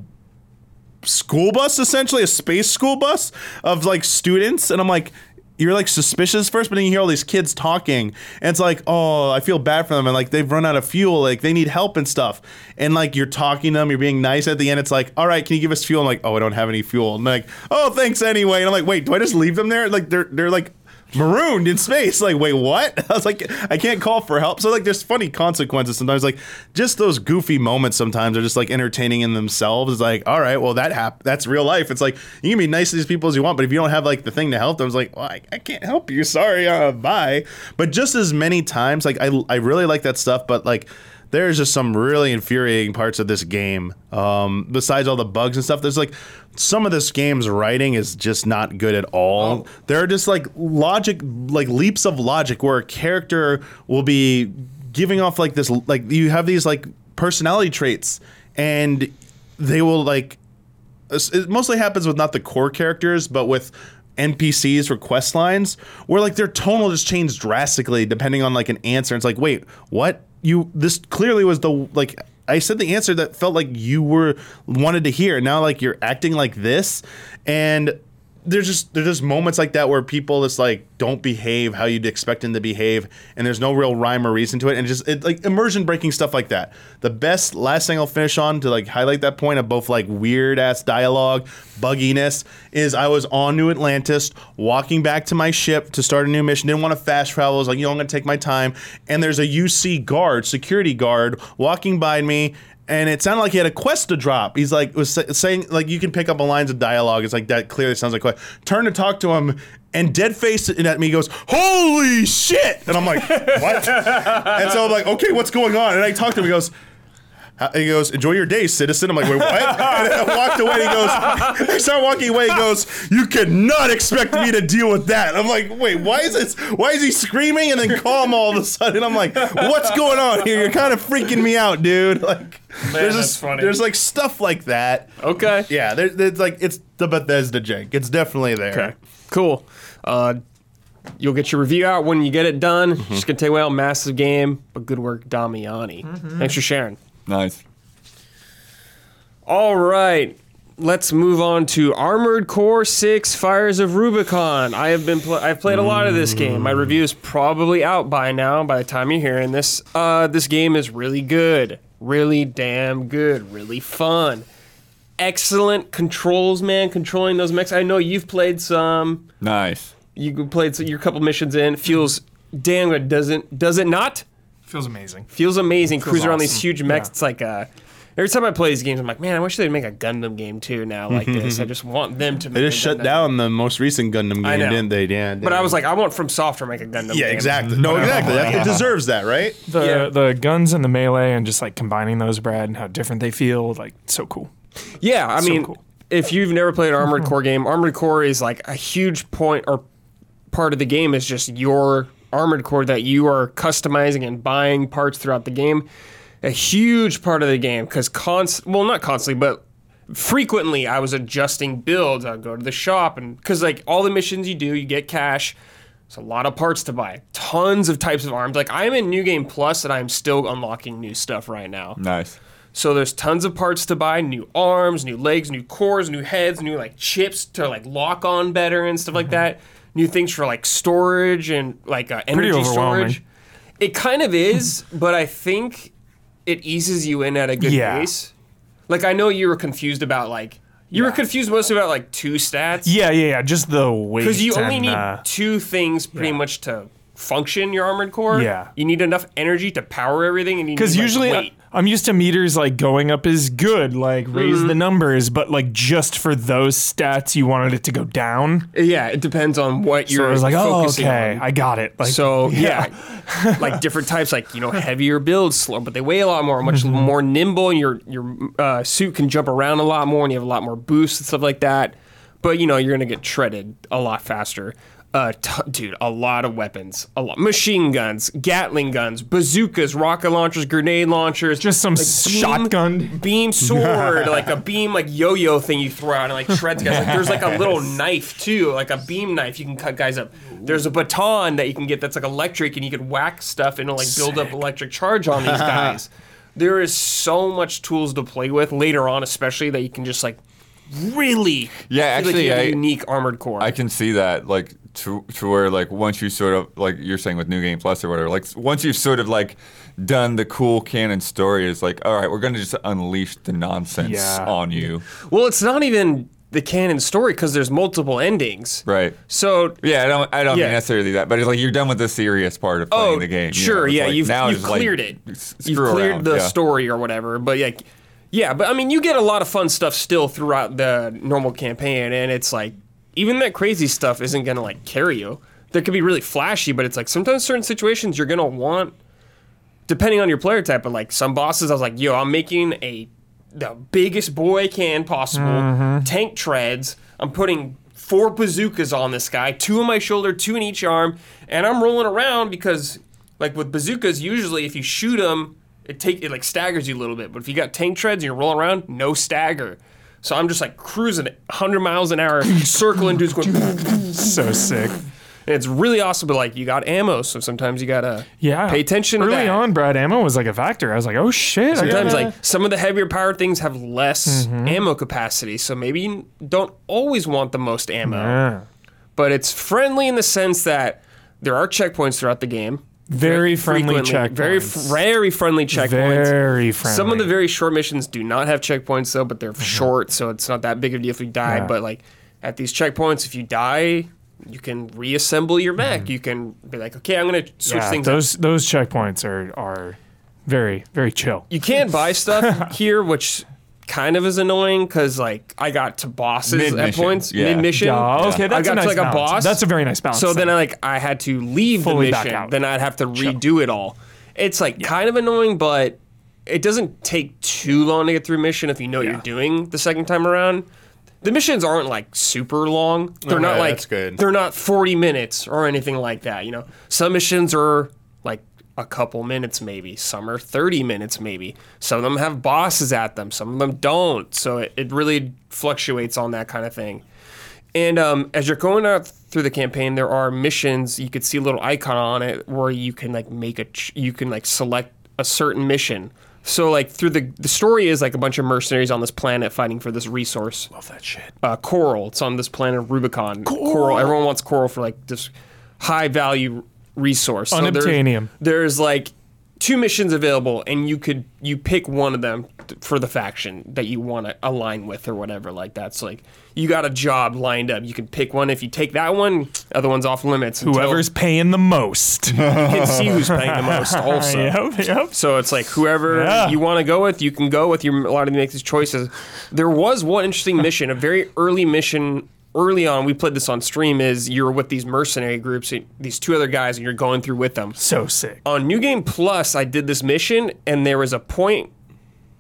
school bus essentially a space school bus of like students and i'm like you're like suspicious first but then you hear all these kids talking and it's like oh i feel bad for them and like they've run out of fuel like they need help and stuff. And like you're talking to them you're being nice at the end it's like all right can you give us fuel? I'm like oh i don't have any fuel. And like oh thanks anyway. And i'm like wait do i just leave them there? Like they're they're like marooned in space. Like, wait, what? I was like, I can't call for help. So like, there's funny consequences sometimes. Like, just those goofy moments sometimes are just like entertaining in themselves. It's like, all right, well that hap- That's real life. It's like you can be nice to these people as you want, but if you don't have like the thing to help them, it's like, well, I, I can't help you. Sorry, uh, bye. But just as many times, like I I really like that stuff, but like there's just some really infuriating parts of this game. Um, besides all the bugs and stuff, there's like some of this game's writing is just not good at all. There are just like logic, like leaps of logic where a character will be giving off like this, like you have these like personality traits, and they will like. It mostly happens with not the core characters, but with NPCs for quest lines where like their tone will just change drastically depending on like an answer. It's like, wait, what? You this clearly was the like I said the answer that felt like you were wanted to hear. Now like you're acting like this and there's just there's just moments like that where people just like don't behave how you'd expect them to behave and there's no real rhyme or reason to it and just it, like immersion breaking stuff like that. The best last thing i'll finish on to like highlight that point of both like weird ass dialogue bugginess is i was on new atlantis walking back to my ship to start a new mission didn't want to fast travel I was like you know i'm gonna take my time and there's a uc guard security guard walking by me and it sounded like he had a quest to drop. He's like was saying like you can pick up on lines of dialogue. It's like that clearly sounds like a quest. Turn to talk to him, and dead face at me goes, "Holy shit!" And I'm like, "What?" and so I'm like, "Okay, what's going on?" And I talk to him. He goes. "How-" He goes, enjoy your day, citizen. I'm like, wait, what? And I walked away. He goes, I start walking away. He goes, you cannot expect me to deal with that. I'm like, wait, why is this? Why is he screaming and then calm all of a sudden? I'm like, what's going on here? You're kind of freaking me out, dude. Like, there's that's just, funny. there's like stuff like that. Okay. Yeah, there, there's like it's the Bethesda jank. It's definitely there. Okay. Cool. Uh, you'll get your review out when you get it done. Mm-hmm. Just gonna take a while. Massive game, but good work, Damiani. Thanks for sharing. Nice. All right. Let's move on to Armored Core 6 Fires of Rubicon. I have been pl- I've played a lot of this game. My review is probably out by now by the time you're hearing this. Uh, this game is really good. Really damn good. Really fun. Excellent controls, man. Controlling those mechs. I know you've played some. Nice. You played some, your couple missions in. Feels damn good. Doesn't does it not? Feels amazing. Feels amazing. Cruise around these huge mechs. Yeah. It's like uh Every time I play these games, I'm like, man, I wish they'd make a Gundam game too now like this. I just want them to. Make it. They just shut down the most recent Gundam I game, know. didn't they? Yeah. But I was like, I want From Software make a Gundam. Game. Yeah, game. exactly. No, exactly. That, it deserves that, right? The Yeah. the guns and the melee and just like combining those, Brad, and how different they feel, like so cool. Yeah, I So mean, cool. if you've never played an Armored Core game, Armored Core is like a huge point or part of the game is just your Armored Core that you are customizing and buying parts throughout the game. A huge part of the game because const well not constantly but frequently I was adjusting builds. I'd go to the shop and because like all the missions you do, you get cash. It's a lot of parts to buy. Tons of types of arms. Like I'm in New Game Plus and I'm still unlocking new stuff right now. Nice. So there's tons of parts to buy: new arms, new legs, new cores, new heads, new like chips to like lock on better and stuff Mm-hmm. like that. New things for like storage and like uh, energy storage. It kind of is, but I think it eases you in at a good Yeah. pace. Like I know you were confused about like you were confused mostly about like two stats Yeah, yeah, yeah. Just the weight. because you only and, need uh, two things pretty much to function your armored core. Yeah. you need enough energy to power everything, and you Because need, like, usually I, weight. I'm used to meters like going up is good, like raise Mm-hmm. the numbers, but like just for those stats, you wanted it to go down. Yeah, it depends on what you're So I was like, oh, okay, on. I got it. Like, So yeah, like different types, like you know, heavier builds, slow, but they weigh a lot more, much Mm-hmm. more nimble, and your your uh, suit can jump around a lot more, and you have a lot more boost and stuff like that. But you know, you're gonna get shredded a lot faster. T- dude, a lot of weapons, a lot, machine guns, Gatling guns, bazookas, rocket launchers, grenade launchers, Just some beam- shotgun. beam sword, like a beam like yo-yo thing you throw out and like shreds guys. Like, there's like a little knife too, like a beam knife you can cut guys up. There's a baton that you can get that's like electric and you can whack stuff and it'll like build up electric charge on these guys. there is so much tools to play with later on, especially that you can just like really Yeah, like actually, a I- unique armored core. I can see that, like to to where like once you sort of like you're saying with New Game Plus or whatever, like once you've sort of like done the cool canon story, it's like all right, we're gonna just unleash the nonsense Yeah. on you, well, it's not even the canon story because there's multiple endings. right? So Yeah, I don't I don't Yeah. mean necessarily that, but it's like you're done with the serious part of playing Oh, the game. you Sure, know? Yeah, like, you've, now you've it's like, it. s- You've cleared around, the yeah. story or whatever. But yeah, yeah, but I mean, you get a lot of fun stuff still throughout the normal campaign, and it's like even that crazy stuff isn't gonna like carry you. That could be really flashy, but it's like sometimes certain situations you're gonna want, depending on your player type. But like some bosses, I was like, yo, I'm making a the biggest boy can possible. Mm-hmm. Tank treads. I'm putting four bazookas on this guy, two on my shoulder, two in each arm, and I'm rolling around because, like with bazookas, usually if you shoot them, it take it like staggers you a little bit. But if you got tank treads and you're rolling around, no stagger. So I'm just like cruising at 100 miles an hour, circling dudes going. so sick. it's really awesome, but like you got ammo, so sometimes you gotta Yeah. pay attention Early to that. on, Brad, ammo was like a factor. I was like, oh shit. Sometimes gotta- like some of the heavier powered things have less Mm-hmm. ammo capacity, so maybe you don't always want the most ammo. Yeah. But it's friendly in the sense that there are checkpoints throughout the game. Very friendly Frequently- Very, very friendly checkpoints. Very friendly. Some of the very short missions do not have checkpoints though, but they're short, so it's not that big of a deal if you die. Yeah. But like at these checkpoints, if you die, you can reassemble your mech. Mm-hmm. You can be like, okay, I'm gonna switch yeah, things up. those those checkpoints are are very very chill. You can buy stuff here, which kind of is annoying because like I got to bosses at Mid-mission, points yeah. mid mission. Oh, okay, I that's got a nice to like balance. a boss. That's a very nice balance. So then then. I like I had to leave Fully the back mission. out. Then I'd have to redo it all. It's like kind of annoying, but it doesn't take too long to get through mission if you know what you're doing the second time around. The missions aren't like super long. They're not like that's good. they're not 40 minutes or anything like that. You know, some missions are like a couple minutes maybe. Some are 30 minutes maybe. Some of them have bosses at them. Some of them don't. So it, it really fluctuates on that kind of thing. And um, as you're going out through the campaign, there are missions. You could see a little icon on it where you can like make a, ch- you can like select a certain mission. So like through the the story is like a bunch of mercenaries on this planet fighting for this resource love that shit. uh, coral. It's on this planet Rubicon. Coral. Everyone wants coral for like this high value resource. So there's- Unobtainium. There's like two missions available, and you could you pick one of them for the faction that you want to align with or whatever like that. So like you got a job lined up, you can pick one. If you take that one, other one's off limits. Whoever's paying the most. you can see who's paying the most also. yep, yep. So it's like whoever Yeah. you want to go with, you can go with. You're allowed to make these choices. There was one interesting mission, a very early mission. Early on, we played this on stream. Is you're with these mercenary groups, these two other guys, and you're going through with them. So sick. On New Game Plus, I did this mission, and there was a point,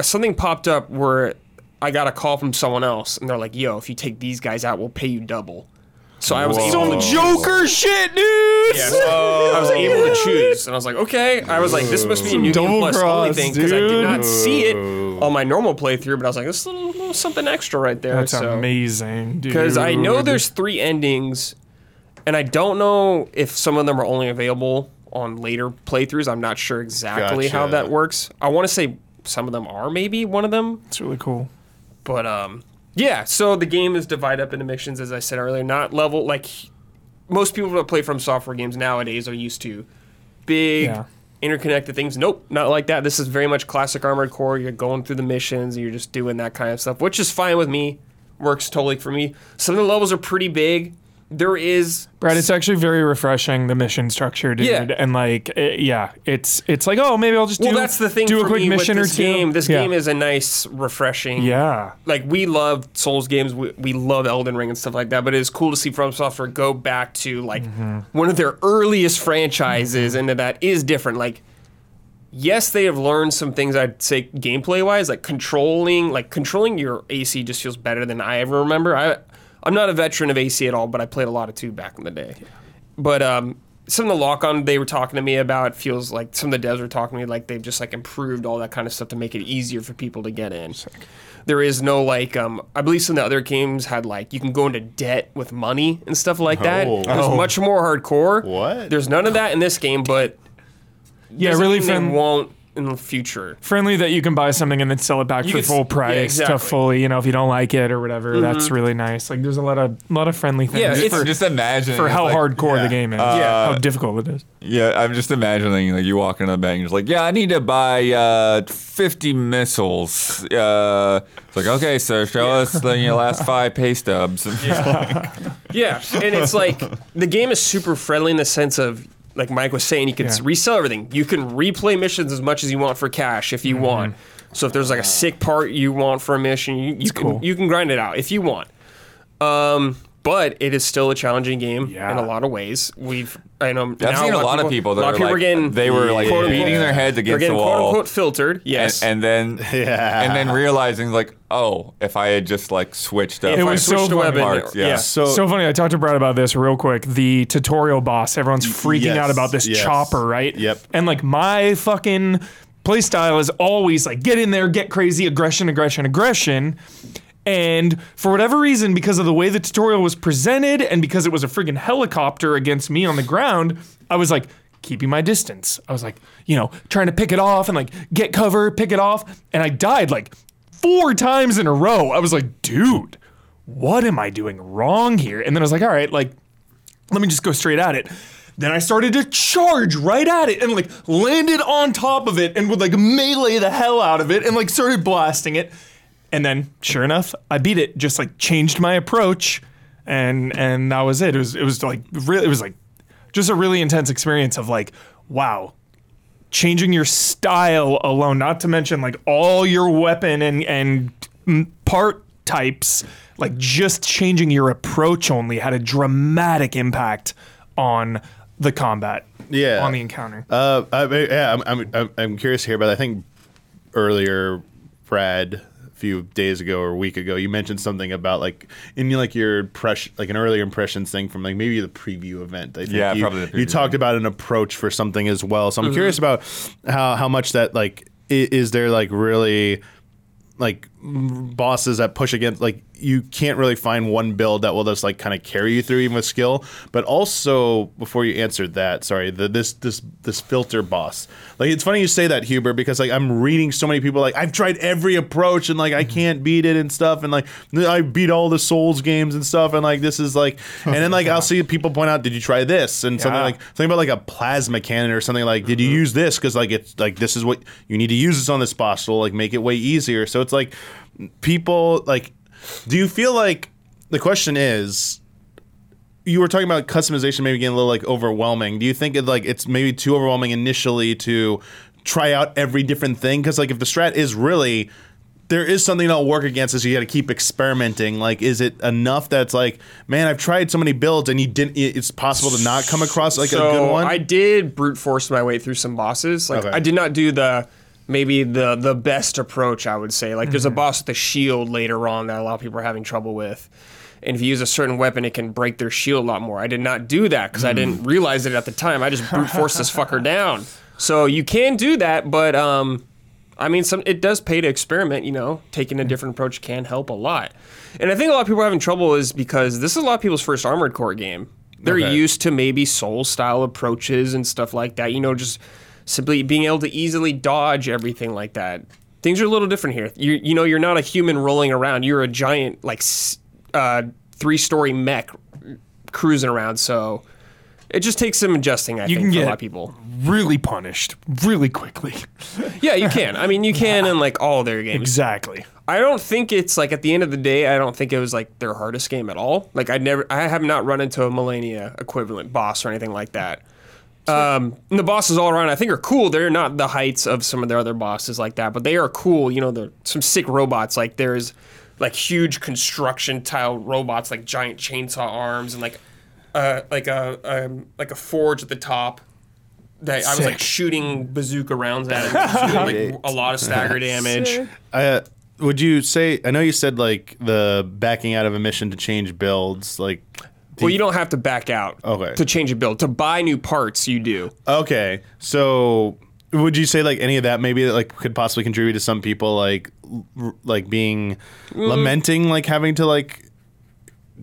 something popped up where I got a call from someone else, and they're like, "Yo, if you take these guys out, we'll pay you double." So I was able Some Joker shit, dude. yeah, so I was able to choose, and I was like, okay. I was like, this must be a new game double plus only cross, thing because I did dude. not see it on my normal playthrough. But I was like, this is a little, little something extra right there. That's so. amazing, dude. Because I know there's three endings, and I don't know if some of them are only available on later playthroughs. I'm not sure exactly how that works. I want to say some of them are maybe one of them, It's really cool. but um, yeah. So the game is divided up into missions, as I said earlier, not level like most people that play from software games nowadays are used to big Yeah. interconnected things. Nope, not like that. This is very much classic Armored Core. You're going through the missions, and you're just doing that kind of stuff, which is fine with me. Works totally for me. Some of the levels are pretty big. There is Brad, it's actually very refreshing the mission structure, dude. Yeah. And like, eh, yeah, it's it's like, oh, maybe I'll just well, do that's the thing do a quick mission or two. game. This Yeah. game is a nice, refreshing. yeah, like we love Souls games, we, we love Elden Ring and stuff like that. But it is cool to see From Software go back to like Mm-hmm. one of their earliest franchises, and that is different. Like, yes, they have learned some things. I'd say gameplay wise, like controlling, like controlling your AC just feels better than I ever remember. I I'm not a veteran of AC at all, but I played a lot of two back in the day. But um, some of the lock on they were talking to me about feels like some of the devs were talking to me like they've just like improved all that kind of stuff to make it easier for people to get in. There is no like um, I believe some of the other games had like you can go into debt with money and stuff like that. Oh. It was much more hardcore. What? There's none of that in this game, but yeah, really mean fun. won't in the future. friendly that you can buy something and then sell it back You for could s- full yeah, price to exactly. Mm-hmm. fully, you know, if you don't like it or whatever. That's really nice. Like, there's a lot of lot of friendly things Yeah, it's- for, just imagine for how like- hardcore yeah. the game is. Yeah. how difficult it is. Yeah, I'm just imagining like you walk into the bank and you're just like, yeah, I need to buy uh, 50 missiles. Uh, it's like, okay, sir, show us the your last five pay stubs. Yeah, and it's like the game is super friendly in the sense of like Mike was saying, you can Yeah. resell everything. You can replay missions as much as you want for cash if you Mm-hmm. want. So if there's like a sick part you want for a mission, you, you can cool. you can grind it out if you want. Um, but it is still a challenging game Yeah. in a lot of ways. We've I know I've now seen a lot of people that a lot are of people like, getting they were like quote, beating unquote- their heads they're against the getting quote wall. unquote filtered. Yes, and, and then Yeah. and then realizing like, oh, if I had just like switched up, It was so funny. weapon, Parts, yeah. yeah. So, so funny. I talked to Brad about this real quick. The tutorial boss, everyone's freaking yes, out about this yes. chopper, right? Yep. And like my fucking play style is always like get in there, get crazy, aggression, aggression, aggression. And for whatever reason, because of the way the tutorial was presented and because it was a friggin' helicopter against me on the ground, I was like keeping my distance. I was like, you know, trying to pick it off and like get cover, pick it off. And I died like four times in a row. I was like, dude, what am I doing wrong here? And then I was like, all right, like, let me just go straight at it. Then I started to charge right at it and like landed on top of it and would like melee the hell out of it and like started blasting it. And then sure enough, I beat it, just like changed my approach and and that was it. It was it was like really it was like just a really intense experience of like, wow, changing your style alone, not to mention like all your weapon and and part types, like just changing your approach only had a dramatic impact on the combat. Yeah. on the encounter. Uh, I, yeah, I'm, I'm, I'm, curious here, but. I think earlier, Brad, few days ago or a week ago, you mentioned something about like in like your impression, like an earlier impressions thing from like maybe the preview event. I think Yeah, you, probably the you preview talked about an approach for something as well. So I'm mm-hmm. curious about how how much that like i- is there like really like bosses that push against like you can't really find one build that will just like kind of carry you through even with skill. But also before you answered that, sorry, the this this this filter boss. Like it's funny you say that, Huber, because like I'm reading so many people like I've tried every approach and like I mm-hmm. can't beat it and stuff and like I beat all the Souls games and stuff and like this is like and then like I'll see people point out, did you try this? And something like something about like a plasma cannon or something like did you mm-hmm. use this? Because like it's like this is what you need to use this on this boss to like make it way easier. So it's like people like do you feel like the question is you were talking about customization maybe getting a little like overwhelming do you think it like it's maybe too overwhelming initially to try out every different thing because like if the strat is really there is something that'll work against us. You got to keep experimenting. Like, is it enough that's like, man, I've tried so many builds and you didn't. It's possible to not come across like so a good one. I did brute force my way through some bosses. Like Okay. I did not do the maybe the the best approach. I would say like there's a Mm-hmm. boss with a shield later on that a lot of people are having trouble with. And if you use a certain weapon, it can break their shield a lot more. I did not do that because I didn't Mm. realize it at the time. I just brute forced this fucker down. So you can do that, but um, I mean, some it does pay to experiment. You know, taking a different approach can help a lot. And I think a lot of people are having trouble is because this is a lot of people's first Armored Core game. They're Okay. used to maybe Soul style approaches and stuff like that. You know, just simply being able to easily dodge everything like that. Things are a little different here. You you know, you're not a human rolling around. You're a giant like uh, three story mech cruising around. So it just takes some adjusting. I You think can for a lot of people. really punished really quickly. Yeah, you can. I mean, you can in like all their games. exactly. I don't think it's like at the end of the day, I don't think it was like their hardest game at all. Like I never, I have not run into a Malenia equivalent boss or anything like that. Um, and the bosses all around, I think, are cool. They're not the heights of some of their other bosses like that, but they are cool. You know, they're some sick robots. Like there's like huge construction tile robots, like giant chainsaw arms, and like uh, like a um, like a forge at the top. That I was like shooting bazooka rounds at it, and like a lot of stagger damage. Uh, would you say? I know you said like the backing out of a mission to change builds. Like, Well, you don't have to back out Okay. to change a build. To buy new parts, you do. okay, so would you say like any of that maybe like could possibly contribute to some people like l- like being Mm. lamenting like having to like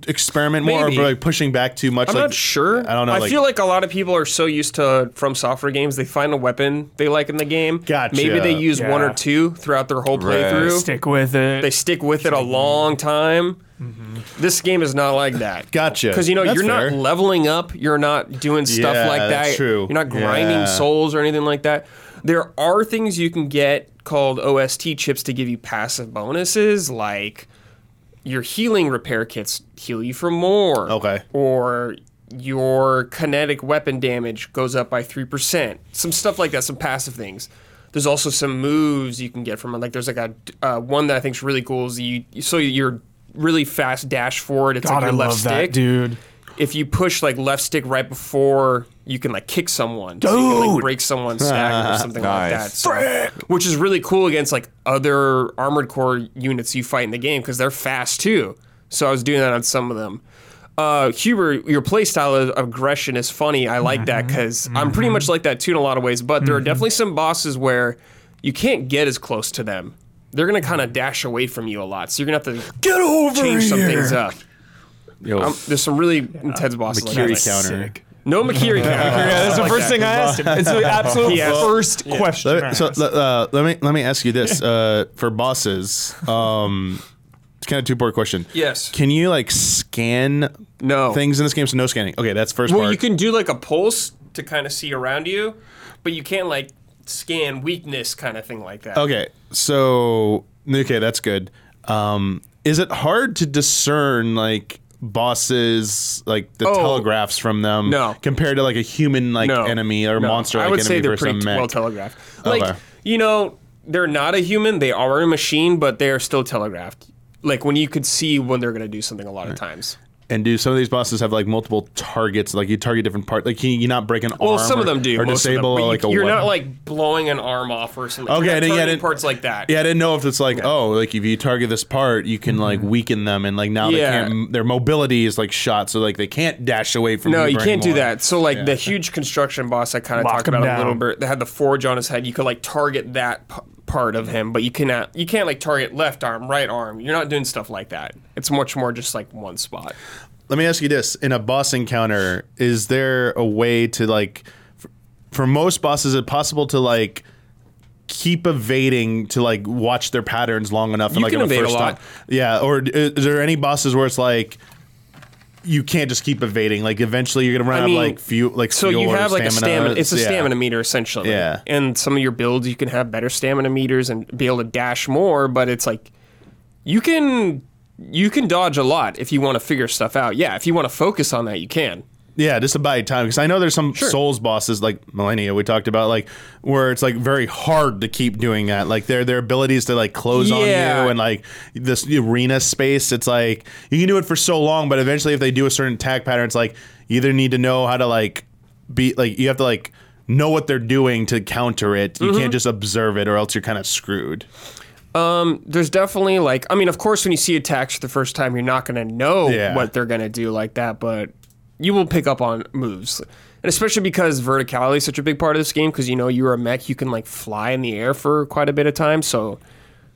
experiment more Maybe. or like pushing back too much? I'm like, not sure. I don't know. I like, feel like a lot of people are so used to from software games, they find a weapon they like in the game. Gotcha. Maybe they use one or two throughout their whole Right. playthrough. Stick with it. They stick with it a long time. This game is not like that. Gotcha. Because you know That's you're fair. not leveling up, you're not doing stuff Yeah, like that. that's true. You're not grinding Yeah. souls or anything like that. There are things you can get called OST chips to give you passive bonuses, like your healing repair kits heal you for more. Okay. Or your kinetic weapon damage goes up by 3%. Some stuff like that, some passive things. There's also some moves you can get from it. Like there's like a uh, one that I think is really cool is you so you're really fast dash forward. It's God, like I your left love stick. that, dude. If you push like left stick right before you can like kick someone, so you can like Dude! break someone's stagger or something like that. Nice. So- which is really cool against like other armored core units you fight in the game because they're fast too. So I was doing that on some of them. Uh, Huber, your playstyle of aggression is funny. I like that mm-hmm. because I'm pretty mm-hmm. much like that too in a lot of ways. But there are mm-hmm. definitely some bosses where you can't get as close to them. They're gonna kind of dash away from you a lot, so you're gonna have to Get over change some here. things up. Yo, Um, there's some really intense bosses like Mikiri that. counter. No Mikiri counter. Yeah, that's the Like first that. thing I asked him. It's the absolute He asked- first question. I Let, so uh, let me let me ask you this uh, for bosses. Um, it's kind of two part question. Yes. Can you like scan No. things in this game? So no scanning. Okay, that's first Well, part. you can do like a pulse to kind of see around you, but you can't like scan weakness kind of thing like that. Okay, so okay, that's good. Um, is it hard to discern like bosses, like the Oh. telegraphs from them, No. compared to like a human like No. enemy or No. monster I like would enemy say they're pretty mech? well telegraphed. Like Okay. you know, they're not a human; they are a machine, but they are still telegraphed. Like when you could see when they're going to do something a lot of times. And do some of these bosses have like multiple targets? Like you target different parts. Like can you not break an arm? Well, some or, of them do. Or most disable of them, but like you, a You're not weapon? like blowing an arm off or something. Okay, You're I not didn't- yeah, I targeting didn't- parts like that. Yeah, I didn't know if it's like, oh, like if you target this part, you can like mm-hmm. weaken them, and like now Yeah. they can't. Their mobility is like shot, so like they can't dash away from. No, you Huber can't do anymore. that. So like the huge construction boss I kind of Lock talked him about a down. little bit. That had the forge on his head. You could like target that p- part of him, but you cannot you can't like target left arm, right arm. You're not doing stuff like that. It's much more just like one spot. Let me ask you this: in a boss encounter, is there a way to like, for, for most bosses, is it possible to like keep evading to like watch their patterns long enough? and You like can on the evade a first lot. time- yeah. Or is there any bosses where it's like? You can't just keep evading. Like eventually, you're gonna run I out of like fuel, like So fuel you or have like a stamina. It's a Yeah. stamina meter essentially. Yeah. And some of your builds, you can have better stamina meters and be able to dash more. But it's like you can you can dodge a lot if you want to figure stuff out. Yeah, if you want to focus on that, you can. Yeah, just to buy time because I know there's some Sure. Souls bosses like Malenia we talked about like where it's like very hard to keep doing that. Like their their abilities to like close on you and like this arena space. It's like you can do it for so long, but eventually if they do a certain attack pattern, it's like you either need to know how to like be like you have to like know what they're doing to counter it. You Mm-hmm. can't just observe it or else you're kind of screwed. Um, there's definitely like I mean, of course, when you see attacks for the first time, you're not going to know Yeah. what they're going to do like that, but you will pick up on moves. And especially because verticality is such a big part of this game, because you know you're a mech, you can like fly in the air for quite a bit of time. So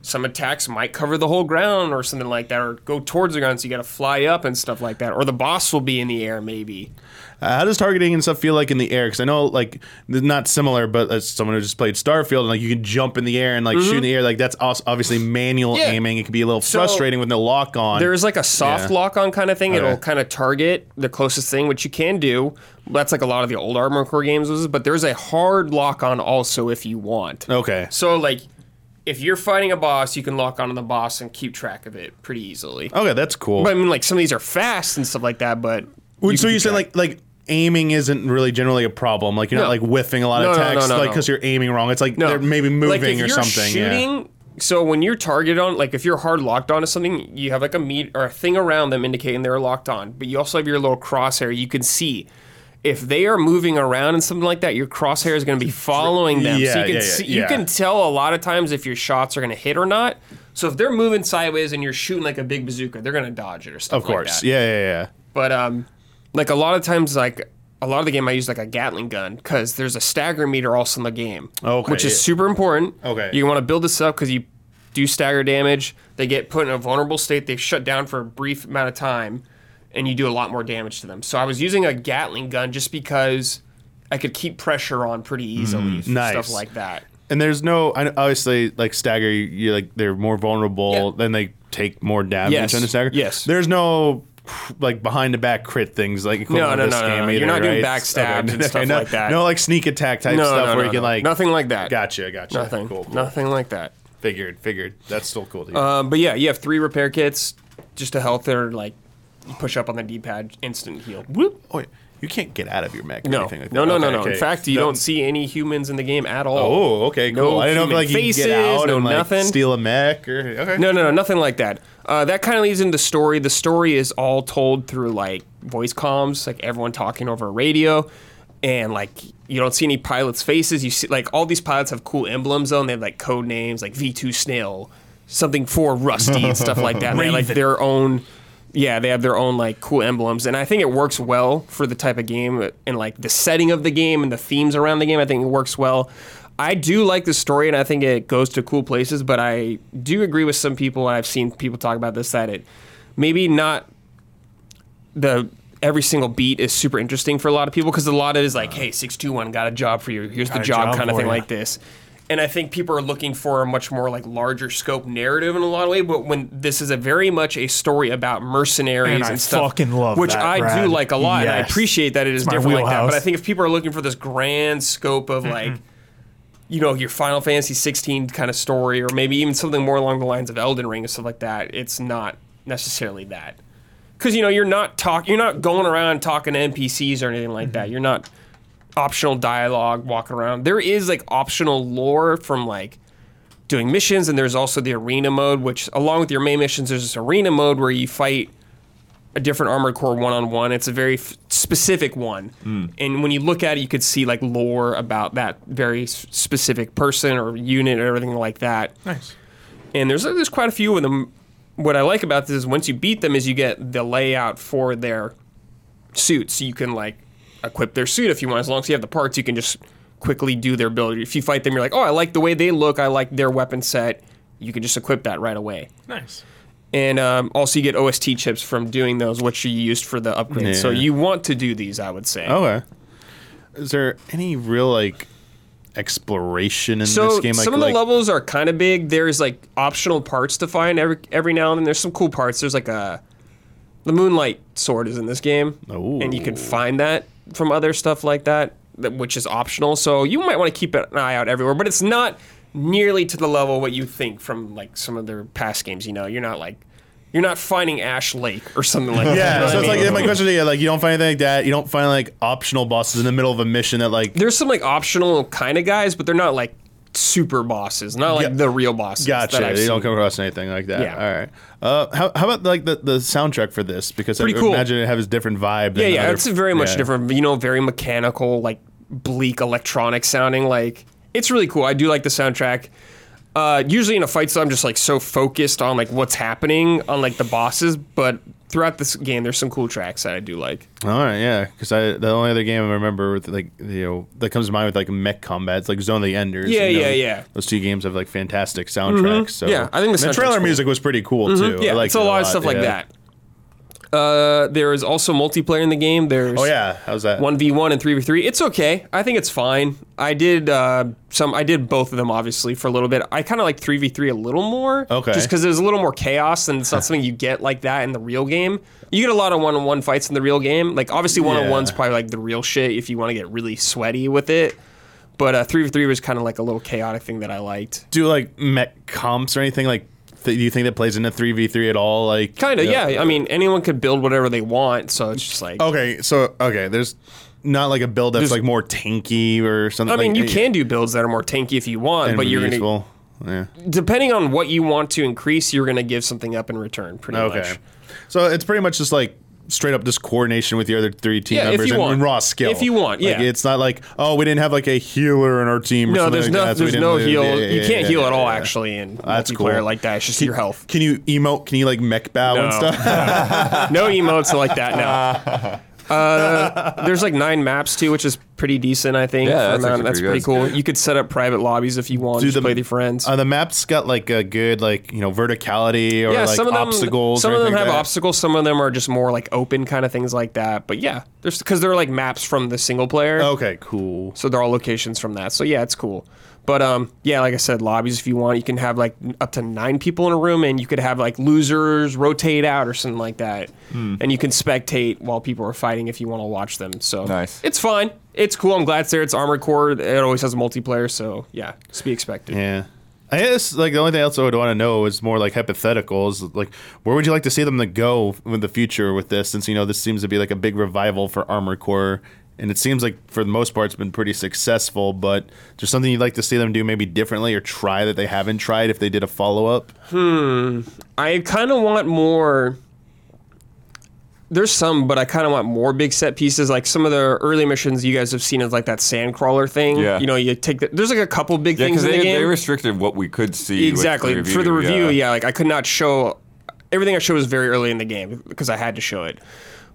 some attacks might cover the whole ground or something like that, or go towards the ground, so you got to fly up and stuff like that. Or the boss will be in the air, maybe. Uh, how does targeting and stuff feel like in the air? Because I know like not similar, but as someone who just played Starfield, and like you can jump in the air and like shoot in the air, like that's also obviously manual Mm-hmm. Yeah. aiming. It can be a little So, frustrating with no lock on. There's like a soft Yeah. lock on kind of thing. It'll kind of target the closest thing, which you can do. That's like a lot of the old Armor Core games was, but there's a hard lock on also if you want. okay. So like if you're fighting a boss, you can lock onto the boss and keep track of it pretty easily. Okay, that's cool. But I mean like some of these are fast and stuff like that, but you so you said like like aiming isn't really generally a problem. Like you're not No. like whiffing a lot of No, no, no, no, like no. because you're aiming wrong. It's like No. they're maybe moving like if or you're something. yeah. Shooting, so when you're targeted on, like if you're hard locked onto something, you have like a meat or a thing around them indicating they're locked on. But you also have your little crosshair. You can see if they are moving around and something like that. Your crosshair is going to be following them. so Yeah, you can yeah, yeah, see, you yeah. can tell a lot of times if your shots are going to hit or not. So if they're moving sideways and you're shooting like a big bazooka, they're going to dodge it or stuff Of course. like that. yeah, yeah, yeah. But um, like a lot of times, like a lot of the game, I use like a Gatling gun because there's a stagger meter also in the game, Okay, which is yeah. super important. Okay. you want to build this up because you do stagger damage. They get put in a vulnerable state. They shut down for a brief amount of time, and you do a lot more damage to them. So I was using a Gatling gun just because I could keep pressure on pretty easily, Mm-hmm. Nice. stuff like that. And there's no obviously like stagger. You, like they're more vulnerable. Yeah. Then they take more damage Yes, the stagger. yes. There's no like behind the back crit things like no, no, no, game no. either, You're not doing right? backstabs and stuff no, like that. No like sneak attack type No, stuff no, where no, you can like nothing like that. Gotcha, gotcha. Nothing. Cool, cool. Nothing like that. Figured, figured. That's still cool to hear. Um, but yeah, you have three repair kits just to health or like push up on the D-pad, instant heal. Whoop. oh, wait, you can't get out of your mech. or No, anything like no, that. no, no, Okay, no. In okay. fact, you No- don't see any humans in the game at all. Oh, okay, cool. No I didn't know if like you could faces, get out no and like nothing. steal a mech or okay. No, no, no, nothing like that. Uh, that kind of leads into the story. The story is all told through like voice comms, like everyone talking over a radio, and like you don't see any pilots' faces. You see like all these pilots have cool emblems on. they have like code names like V two Snail, something for Rusty and stuff like that. And they have, like their own. Yeah, they have their own like cool emblems, and I think it works well for the type of game and like the setting of the game and the themes around the game. I think it works well. I do like the story, and I think it goes to cool places. But I do agree with some people, and I've seen people talk about this that it maybe not the every single beat is super interesting for a lot of people because a lot of it is like, uh-huh. hey, six two one got a job for you. Here's the job, job kind of thing ya. like this. And I think people are looking for a much more like larger scope narrative in a lot of ways. But when this is a very much a story about mercenaries And and, I stuff, fucking love which that, I Brad. do like a lot, and I appreciate that it is my different like that. But I think if people are looking for this grand scope of like you know, your Final Fantasy 16 kind of story, or maybe even something more along the lines of Elden Ring and stuff like that. It's not necessarily that, because you know you're not talk, you're not going around talking to NPCs or anything like that. Mm-hmm. You're not optional dialogue walking around. There is like optional lore from like doing missions, and there's also the arena mode, which along with your main missions, there's this arena mode where you fight a different armored core one on one. It's a very f- specific one, hmm. and when you look at it, you could see like lore about that very s- specific person or unit or everything like that. Nice. And there's there's quite a few of them. What I like about this is once you beat them, is you get the layout for their suits. So you can like equip their suit if you want. As long as you have the parts, you can just quickly do their build. If you fight them, you're like, oh, I like the way they look. I like their weapon set. You can just equip that right away. Nice. And um, also, you get OST chips from doing those, which you used for the upgrades. So you want to do these, I would say. Okay. Is there any real like exploration in So this game? Like, some of the like- levels are kind of big. There's like optional parts to find every every now and then. There's some cool parts. There's like a the moonlight sword is in this game, and you can find that from other stuff like that which is optional. So you might want to keep an eye out everywhere, but it's not nearly to the level what you think from like some of their past games. You know, you're not like you're not finding Ash Lake or something like that. you know Yeah, so I it's like yeah, my question to you, like you don't find anything like that. You don't find like optional bosses in the middle of a mission that like there's some like optional kind of guys, but they're not like super bosses, not like Yeah. the real bosses. Gotcha. that You don't come across anything like that. Yeah. All right. Uh, how, how about like the, the soundtrack for this? Because I cool. imagine it has a different vibe. Yeah, yeah, other- it's very much yeah. different. You know, very mechanical, like bleak electronic sounding. Like it's really cool. I do like the soundtrack. Uh, usually in a fight, so I'm just like so focused on like what's happening on like the bosses, but throughout this game, there's some cool tracks that I do like. All right, yeah. Because I the only other game I remember with like you know that comes to mind with like mech combat, it's like Zone of the Enders. Yeah, you know, yeah, yeah. Those two games have like fantastic soundtracks. So Yeah, I think the the trailer cool. Mm-hmm. music was pretty cool too. I Yeah, liked it's a it lot of stuff like that. Uh, there is also multiplayer in the game. There's Oh yeah, how's that? one v one and three v three. It's okay. I think it's fine. I did uh, some. I did both of them obviously for a little bit. I kind of like three v three a little more. Okay. Just because there's a little more chaos and it's not something you get like that in the real game. You get a lot of one on one fights in the real game. Like obviously one on one's probably like the real shit if you want to get really sweaty with it. But uh, three v three was kind of like a little chaotic thing that I liked. Do like mech comps or anything like? Th- do you think that plays into three v three at all? Like Kind of, yeah. I mean, anyone could build whatever they want, so it's just like. Okay, so okay, there's not like a build that's like more tanky or something. I mean, like, you can do builds that are more tanky if you want, but you're gonna useful. Yeah. depending on what you want to increase, you're gonna give something up in return, pretty Okay. much. So it's pretty much just like straight up just coordination with your other three team Yeah, members and, and raw skill. If you want, Like, yeah. it's not like oh we didn't have like a healer in our team. Or No, something there's like no, that, there's no heal. Yeah, yeah, you can't heal at all actually in That's multiplayer cool. like that. It's just your health. Can you emote? Can you like mech bow and stuff? no emotes like that now. Uh, there's like nine maps too, which is pretty decent, I think. Yeah, for that's amount- that's pretty pretty cool. You could set up private lobbies if you want. Do just the- play with your friends. uh, the maps got like a good like you know verticality or yeah, like some of them obstacles. Some of them have like that? obstacles. Some of them are just more like open kind of things like that. But yeah, there's because they're like maps from the single player. Okay, cool. So they're all locations from that. So yeah, it's cool. But um, yeah, like I said, lobbies if you want, you can have like up to nine people in a room, and you could have like losers rotate out or something like that, Hmm. and you can spectate while people are fighting if you want to watch them. So Nice. it's fine. It's cool. I'm glad it's there. It's Armored Core. It always has multiplayer, so yeah, just be expected. Yeah. I guess like the only thing else I would want to know is more like hypotheticals. Like, where would you like to see them to go in the future with this? Since you know this seems to be like a big revival for Armored Core, and it seems like for the most part it's been pretty successful. But there's something you'd like to see them do maybe differently or try that they haven't tried if they did a follow up. Hmm. I kind of want more. There's some, but I kind of want more big set pieces. Like some of the early missions you guys have seen is like that sand crawler thing. Yeah. You know, you take the, there's like a couple big Yeah, things because in the they, game. they restricted what we could see. with exactly for the review. Yeah. like I could not show everything. I showed was very early in the game because I had to show it.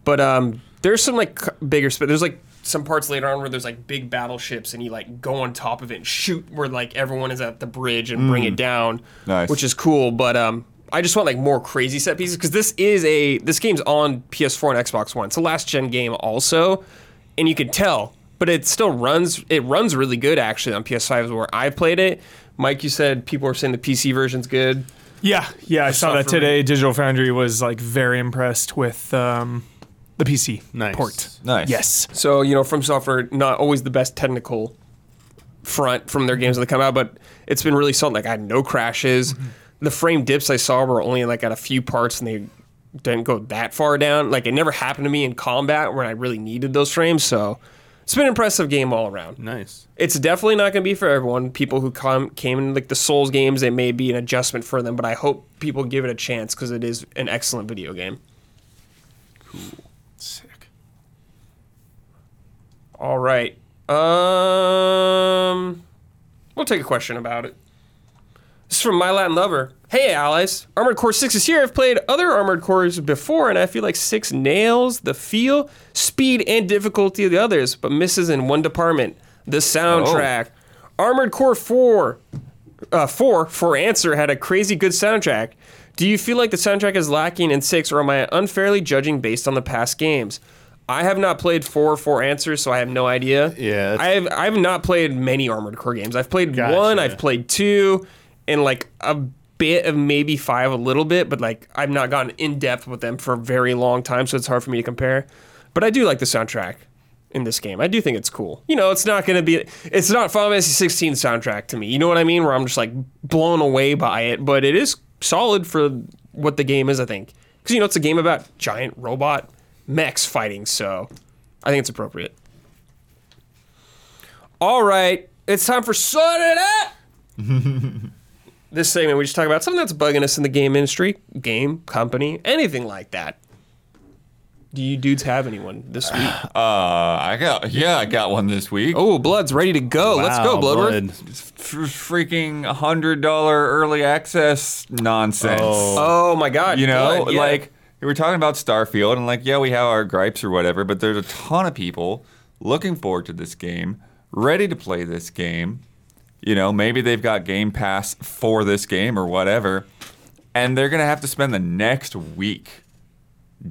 But um, there's some like bigger. Sp- there's like some parts later on where there's like big battleships and you like go on top of it and shoot where like everyone is at the bridge and bring it down. Nice. Which is cool, but um. I just want like more crazy set pieces because this is a this game's on PS4 and Xbox One. It's a last gen game also, and you can tell, but it still runs. It runs really good actually on PS5 is where I played it. Mike, you said people are saying the PC version's good. Yeah, yeah, I saw that today. Digital Foundry was like very impressed with um, the PC Nice. port. Nice. Yes. So you know, From Software not always the best technical front from their games that come out, but it's been really solid. Like I had no crashes. The frame dips I saw were only like at a few parts, and they didn't go that far down. Like it never happened to me in combat when I really needed those frames. So it's been an impressive game all around. Nice. It's definitely not going to be for everyone. People who come came in like the Souls games, it may be an adjustment for them, but I hope people give it a chance because it is an excellent video game. Sick. All right. Um, we'll take a question about it. This is from My Latin Lover. Hey, allies. Armored Core 6 is here. I've played other Armored Cores before, and I feel like 6 nails the feel, speed, and difficulty of the others, but misses in one department the soundtrack. Armored Core 4, uh, 4 for answer had a crazy good soundtrack. Do you feel like the soundtrack is lacking in 6 or am I unfairly judging based on the past games? I have not played four four answers, so I have no idea. Yeah, that's- I have I have not played many Armored Core games. I've played Gotcha. one, I've played two, and like a bit of maybe five a little bit, but like I've not gotten in depth with them for a very long time, so it's hard for me to compare. But I do like the soundtrack in this game. I do think it's cool. You know, it's not going to be it's not Final Fantasy 16 soundtrack to me. You know what I mean? Where I'm just like blown away by it, but it is solid for what the game is, I think. Cuz you know, it's a game about giant robot mechs fighting, so I think it's appropriate. All right, it's time for Sort It Out! this segment, we just talk about something that's bugging us in the game industry, game, company, anything like that. Do you dudes have anyone this week? Uh, I got yeah, I got one this week. oh, Blood's ready to go. Let's go, Wow, Bloodworth. Blood. F- freaking hundred dollar early access nonsense. Oh. Oh my god. you know, Blood, yeah. like we were talking about Starfield, and like, yeah, we have our gripes or whatever, but there's a ton of people looking forward to this game, ready to play this game. You know, maybe they've got Game Pass for this game or whatever, and they're gonna have to spend the next week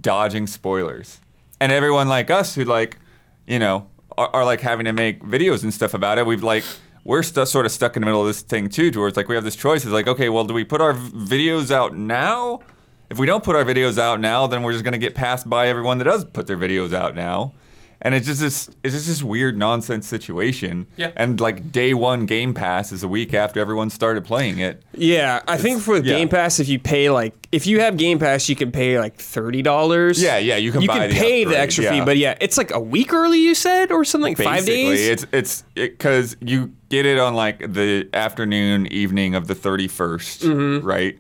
dodging spoilers. And everyone like us who like, you know, are, are like having to make videos and stuff about it. We've like we're stu- sort of stuck in the middle of this thing too, towards like we have this choice. It's like, okay, well, do we put our v- videos out now? If we don't put our videos out now, then we're just gonna get passed by everyone that does put their videos out now. And it's just this, it's just this weird nonsense situation. Yeah. And like day one Game Pass is a week after everyone started playing it. Yeah, I think for yeah. Game Pass, if you pay like, if you have Game Pass, you can pay like thirty dollars. Yeah, yeah, you can You buy can the pay the upgrade, extra fee, but yeah, it's like a week early. You said or something, like five days. It's it's because you get it on like the afternoon, evening of the 31st, mm-hmm. right?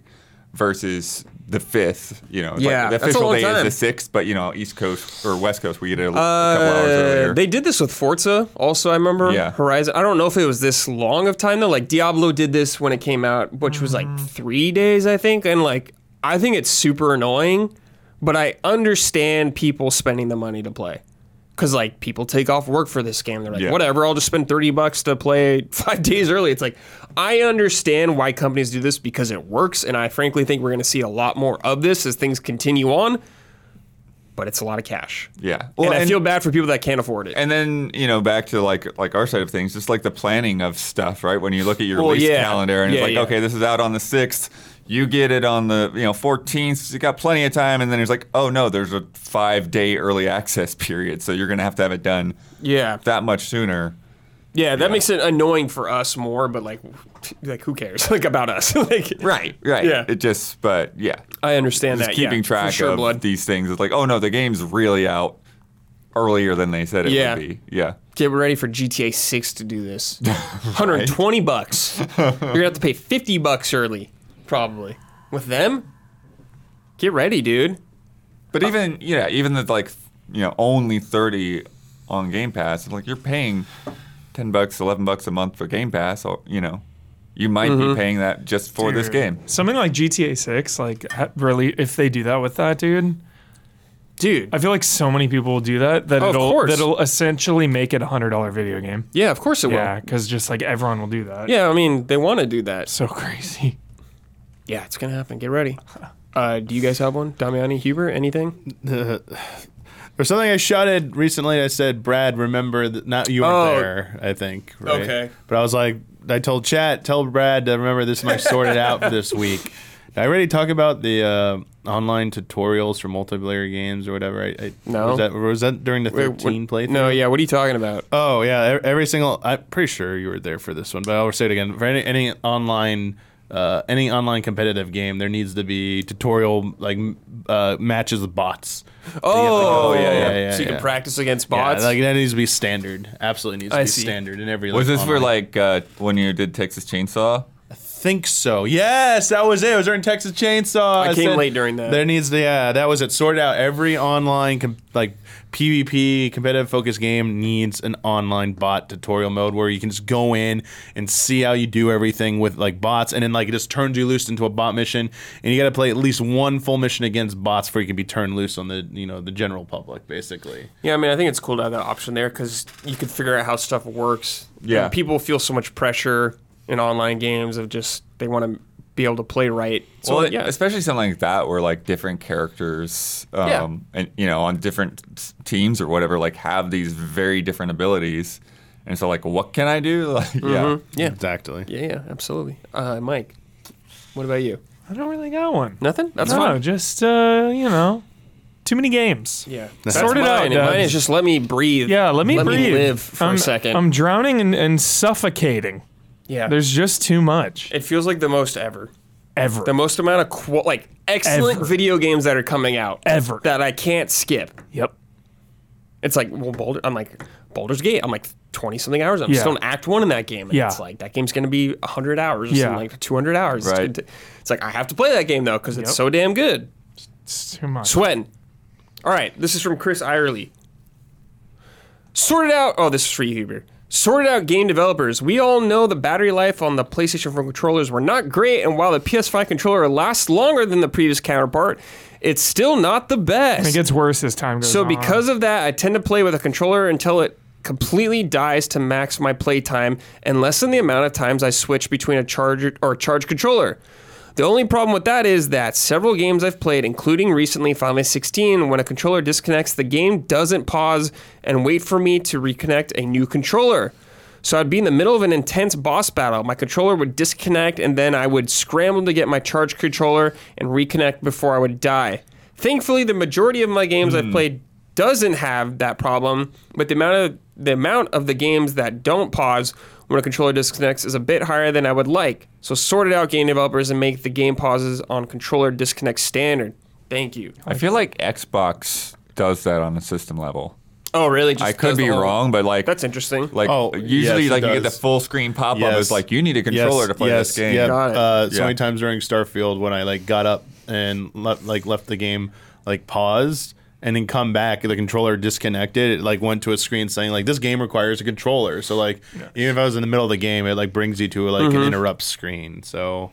Versus the fifth. You know. Yeah, like the official day time. is the sixth, but you know, East Coast or West Coast, we get it a, a couple hours Uh, earlier. they did this with Forza. Also, I remember Yeah. Horizon. I don't know if it was this long of time though. Like Diablo did this when it came out, which was like three days, I think. And like, I think it's super annoying, but I understand people spending the money to play. Cause like people take off work for this game. They're like, Yeah. whatever, I'll just spend thirty bucks to play five days early. It's like I understand why companies do this because it works, and I frankly think we're gonna see a lot more of this as things continue on. But it's a lot of cash. yeah. and I feel bad for people that can't afford it. And then you know back to like like our side of things, just like the planning of stuff, right? When you look at your Well, release yeah. calendar and Yeah, it's like, okay, this is out on the sixth. You get it on the you know 14th. You got plenty of time, and then it's like, oh no, there's a five day early access period, so you're gonna have to have it done yeah, that much sooner. yeah, that makes it annoying for us more. But like, like who cares? like about us? like, Right, right. Yeah. It just, but yeah, I understand just that. keeping yeah, track sure, of blood. these things. It's like, oh no, the game's really out earlier than they said it Yeah. would be. Yeah. Get ready for GTA 6 to do this. 120 bucks. You're gonna have to pay 50 bucks early, probably. With them, get ready, dude. But even yeah, even the like you know only thirty on Game Pass, like you're paying ten bucks, eleven bucks a month for Game Pass, or you know, you might Mm-hmm. be paying that just for this game. Something like GTA 6, like really, if they do that with that, dude, Dude. I feel like so many people will do that that Oh, it'll course. that'll essentially make it a hundred dollar video game. yeah, of course it will. Yeah, because just like everyone will do that. Yeah, I mean, they want to do that. so crazy. Yeah, it's gonna happen. Get ready. Uh, do you guys have one? Damiani, Huber, anything? There's something I shouted recently. I said, Brad, remember that not you weren't Oh. there, I think. Right? Okay. But I was like, I told chat, tell Brad to remember this might sort it out for this week. Did I already talk about the uh, online tutorials for multiplayer games or whatever? I, I, No. Was that, was that during the Wait, 13 what- playthrough? No, yeah. What are you talking about? Oh yeah, e- every single. I'm pretty sure you were there for this one, but I'll say it again. For any any online. Uh, any online competitive game, there needs to be tutorial like uh, matches with bots. Oh, yeah, yeah, yeah, So you can practice against bots. Yeah, bots. like that needs to be standard. Absolutely needs to I be see. standard in every. Was like, this for online- like uh, when you did Texas Chainsaw? Think so. Yes, that was it. It was during Texas Chainsaw. I came said late during that. There needs to, yeah, that was it. Sorted out. Every online com- like PvP competitive focus game needs an online bot tutorial mode where you can just go in and see how you do everything with like bots, and then like it just turns you loose into a bot mission, and you got to play at least one full mission against bots before you can be turned loose on the you know the general public, basically. Yeah, I mean, I think it's cool to have that option there because you can figure out how stuff works. Yeah. And people feel so much pressure in online games of just they want to be able to play right. So well, yeah, especially something like that where like different characters, um, Yeah. and you know, on different teams or whatever, like have these very different abilities, and so like, what can I do? Like, yeah, yeah, Exactly. yeah, yeah, absolutely. Uh, Mike, what about you? I don't really got one. Nothing. That's no, fine. just uh, you know, too many games. Yeah, Sort it mine, out, and Mine is just let me breathe. Yeah, let me breathe. live for I'm, a second. I'm drowning and, and suffocating. Yeah, There's just too much. it feels like the most ever. Ever. The most amount of qu- like excellent Ever. video games that are coming out Ever. that I can't skip. Yep. It's like well, Baldur. I'm like Baldur's Gate. I'm like twenty something hours. I'm Yeah. still in Act One in that game, and Yeah. it's like that game's gonna be hundred hours, or Yeah. something like two hundred hours. It's Right. gonna It's like I have to play that game though because it's Yep. so damn good. It's too much. Sweating. All right, this is from Chris Irely. Sorted out. Oh, this is for you, Huber. Sorted out game developers. We all know the battery life on the PlayStation 4 controllers were not great, and while the PS5 controller lasts longer than the previous counterpart, it's still not the best. It gets worse as time goes So on. because of that, I tend to play with a controller until it completely dies to max my playtime and lessen the amount of times I switch between a charger or a charge controller. The only problem with that is that several games I've played, including recently Final Fantasy 16, when a controller disconnects, the game doesn't pause and wait for me to reconnect a new controller. So I'd be in the middle of an intense boss battle. My controller would disconnect, and then I would scramble to get my charge controller and reconnect before I would die. Thankfully, the majority of my games I've hmm. played doesn't have that problem, but the amount of the amount of the games that don't pause when a controller disconnects is a bit higher than I would like. So sort it out, game developers, and make the game pauses on controller disconnect standard. Thank you. I feel like Xbox does that on a system level. Oh, really? Just I could be wrong, but like That's interesting. Like Oh, usually, yes, it like you get the full screen pop up. Yes. It's like you need a controller to play yes, this game. Yeah, Got it. Uh, so Yeah. many times during Starfield when I like got up and left, like left the game, like paused and then come back, the controller disconnected. It like went to a screen saying like this game requires a controller. So like even if I was in the middle of the game, it like brings you to like Mm-hmm. an interrupt screen. So.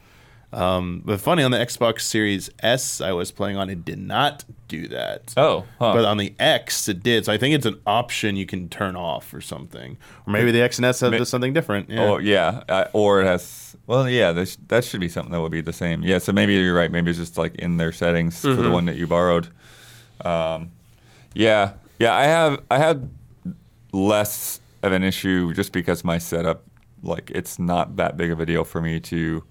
Um, but funny on the Xbox Series S I was playing on, it did not do that. Oh, huh. But on the X, it did. So I think it's an option you can turn off or something. Or maybe the X and S have just something different. Yeah. Oh yeah, uh, or it has. Well, yeah, this, that should be something that would be the same. Yeah, so maybe you're right. Maybe it's just like in their settings for Mm-hmm. the one that you borrowed. Um, yeah, yeah, I have. I had less of an issue just because my setup, like, it's not that big of a deal for me to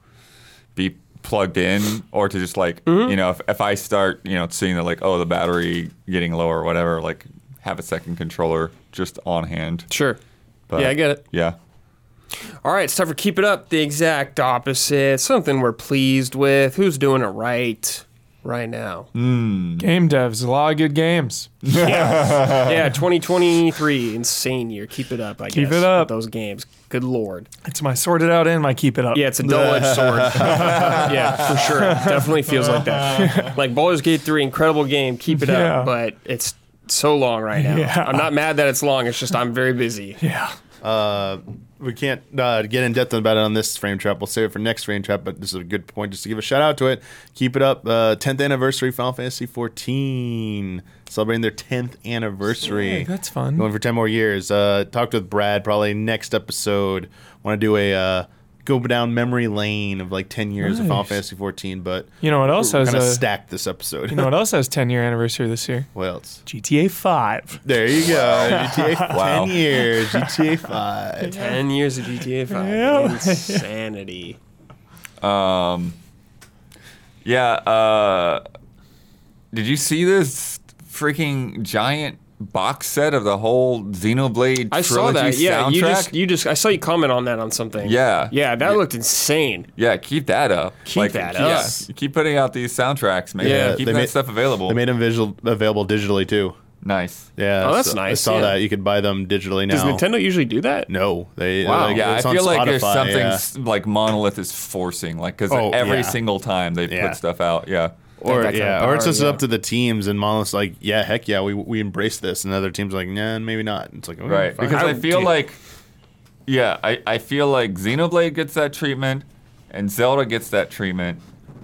be plugged in or to just like Mm-hmm. you know if, if I start you know seeing that like oh the battery getting low or whatever like have a second controller just on hand. Sure. But, yeah, I get it. Yeah. All right, it's time for Keep It Up, the exact opposite. Something we're pleased with. Who's doing it right right now? Mm. Game devs, a lot of good games. yeah, yeah, 2023, insane year. Keep it up, I Keep guess. it up. those games. Good lord. It's my sorted out and my keep it up. Yeah, it's a double-edged sword. yeah, for sure. Definitely feels like that. Like Baldur's Gate 3, incredible game. Keep it Yeah. up, but it's so long right now. Yeah. I'm not mad that it's long. It's just I'm very busy. Yeah. Uh, we can't uh, get in depth about it on this frame trap. We'll save it for next frame trap, but this is a good point just to give a shout out to it. Keep it up. Uh, 10th anniversary Final Fantasy 14. Celebrating their 10th anniversary. Yeah, that's fun. Going for 10 more years. Uh, talked with Brad probably next episode. Want to do a uh, go down memory lane of like 10 years of Final Fantasy 14, but You know what else has kind of a stacked this episode. You know what else has 10 year anniversary this year? what else? GTA 5. There you go. GTA Wow. 10 years. GTA 5. 10 years of GTA 5. Yeah. Insanity. Um, yeah. Uh, did you see this freaking giant box set of the whole Xenoblade I saw that. trilogy Yeah, you just you just I saw you comment on that on something. Yeah. Yeah, that Yeah. looked insane. yeah, keep that up. Keep that keep- up. Yeah, keep putting out these soundtracks, man. Yeah, keep they that made- stuff available. They made them visual available digitally too. Nice. Yeah, Oh, that's so- nice, I saw yeah. that you could buy them digitally now. Does Nintendo usually do that? No, they. Wow. like, Yeah, I it's on feel like there's Spotify, something yeah. like Monolith is forcing, like because Oh, every yeah. single time they Yeah. put stuff out, yeah. Or that kind yeah, of or it's just yeah. up to the teams, and Monolith's like, yeah, heck yeah, we we embrace this, and other teams are like, nah, maybe not. It's like, okay, Right, fine. because I, I- feel dude. like, yeah, I, I feel like Xenoblade gets that treatment, and Zelda gets that treatment,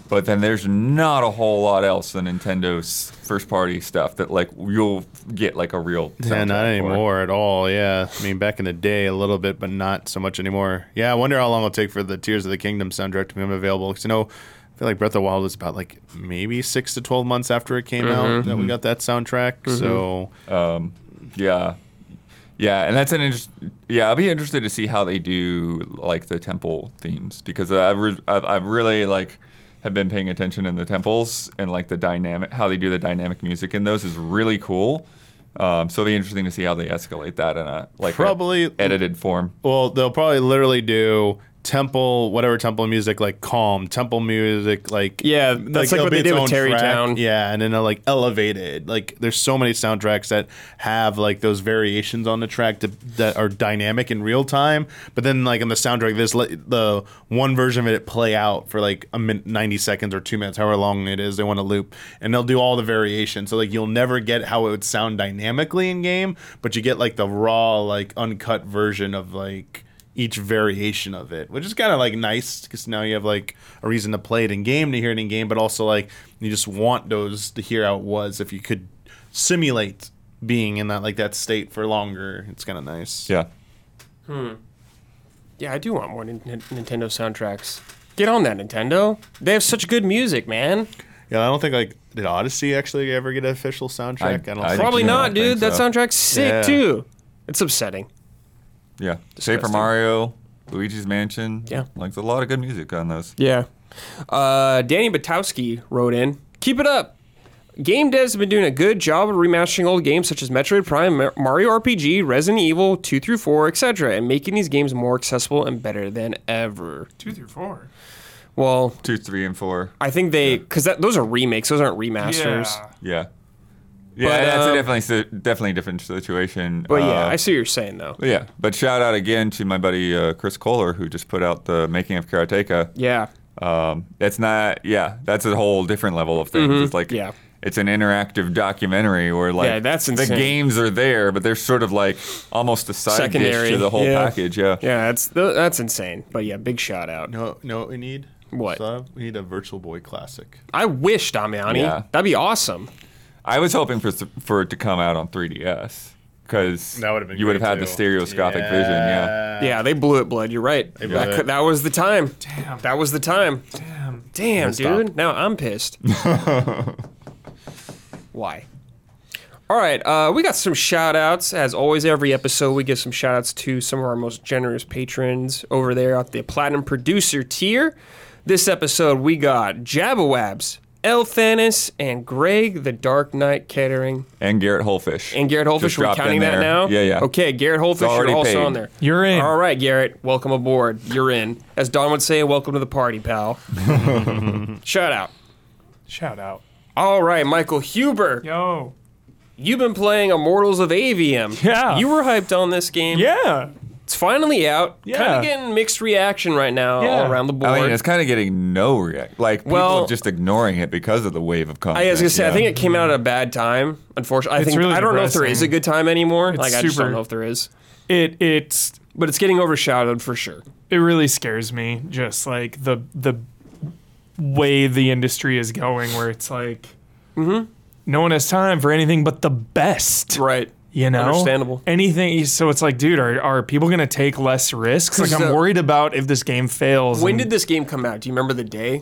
but then there's not a whole lot else than Nintendo's first party stuff that like you'll get like a real. Yeah, not soundtrack for. anymore at all. Yeah, I mean, back in the day, a little bit, but not so much anymore. Yeah, I wonder how long it'll take for the Tears of the Kingdom soundtrack to become available. Because you know, I feel like Breath of the Wild was about like maybe six to twelve months after it came out mm-hmm. that we mm-hmm. got that soundtrack. Mm-hmm. So um, Yeah, yeah, and that's an interest. Yeah, I'll be interested to see how they do like the temple themes because I've re- I've, I've really like have been paying attention in the temples and like the dynamic how they do the dynamic music in those is really cool. Um, so it'll be interesting to see how they escalate that in a like a Probably- edited form. Well, they'll probably literally do temple, whatever temple music, like calm, temple music, like Yeah, that's like it'll what they did with own Terry track. Town. Yeah, and then like elevated. Like there's so many soundtracks that have like those variations on the track to, that are dynamic in real time. But then like in the soundtrack, this the one version of it play out for like a min- 90 seconds or two minutes, however long it is they want to loop, and they'll do all the variations. So like you'll never get how it would sound dynamically in game, but you get like the raw, like uncut version of like each variation of it, which is kind of like nice because now you have like a reason to play it in game to hear it in game, but also like you just want those to hear how it was if you could simulate being in that like that state for longer. It's kind of nice. Yeah. Hmm. Yeah, I do want more Nin- Nintendo soundtracks. Get on that, Nintendo. They have such good music, man. Yeah, I don't think like did Odyssey actually ever get an official soundtrack? I, don't I Probably not, I think dude. That soundtrack's sick Yeah. too. It's upsetting. Yeah. Save for Disgusting. Mario, Luigi's Mansion. Yeah. Like a lot of good music on those. Yeah. Uh, Danny Batowski wrote in, "Keep it up. Game devs have been doing a good job of remastering old games such as Metroid Prime, Mario RPG, Resident Evil 2 through 4, etc., and making these games more accessible and better than ever." Two through four. Well, Two, three, and four. I think they because those are remakes; those aren't remasters. Yeah. Yeah. Yeah, But, that's um, a definitely definitely different situation. But yeah, Uh, I see what you're saying though. Yeah, but shout out again to my buddy uh, Chris Kohler who just put out the making of Karateka. Yeah. Um, it's not, yeah, that's a whole different level of things. It's like, Mm-hmm. Yeah. it's an interactive documentary where like Yeah, that's the games are there, but they're sort of like almost a side Secondary, dish to the whole yeah. package. Yeah. Yeah, that's that's insane. But yeah, big shout out. No, no, what we need What? So, we need a Virtual Boy Classic. I wish Damiani. Yeah. That'd be awesome. I was hoping for for it to come out on 3DS because That would've been you would have great, had the too. stereoscopic vision. Yeah. Yeah, they blew it, blood. You're right. blew That, it. could- that was the time. Damn. That was the time. Damn. Damn, Messed dude. up. Now I'm pissed. Why? All right, uh, we got some shout outs. As always, every episode, we give some shout outs to some of our most generous patrons over there at the Platinum Producer tier. This episode, we got Jabawabs, Elthanas, and Greg the Dark Knight Kettering. And Garrett Hulfish. And Garrett Hulfish, Just we're dropped counting that there. now? Yeah, yeah. Okay, Garrett Hulfish, you're also paid. on there. You're in. All right, Garrett, welcome aboard. You're in. As Don would say, welcome to the party, pal. Shout out. Shout out. All right, Michael Huber. Yo. You've been playing Immortals of Aveum. Yeah. You were hyped on this game. Yeah. It's finally out. Yeah. Kind of getting mixed reaction right now Yeah. all around the board. I mean, it's kind of getting no react. Like people Well- are just ignoring it because of the wave of content. I was gonna say, I yeah. think it came out at a bad time. Unfortunately, I think really I don't know if there is a depressing. good time anymore. like I just don't super- know if there is, It it's but it's getting overshadowed for sure. it really scares me just like the the way the industry is going where it's like mm-hmm. no one has time for anything but the best Right. You know Understandable. anything so it's like dude are, are people gonna take less risks Like, i'm the- worried about if this game fails When and- did this game come out? Do you remember the day?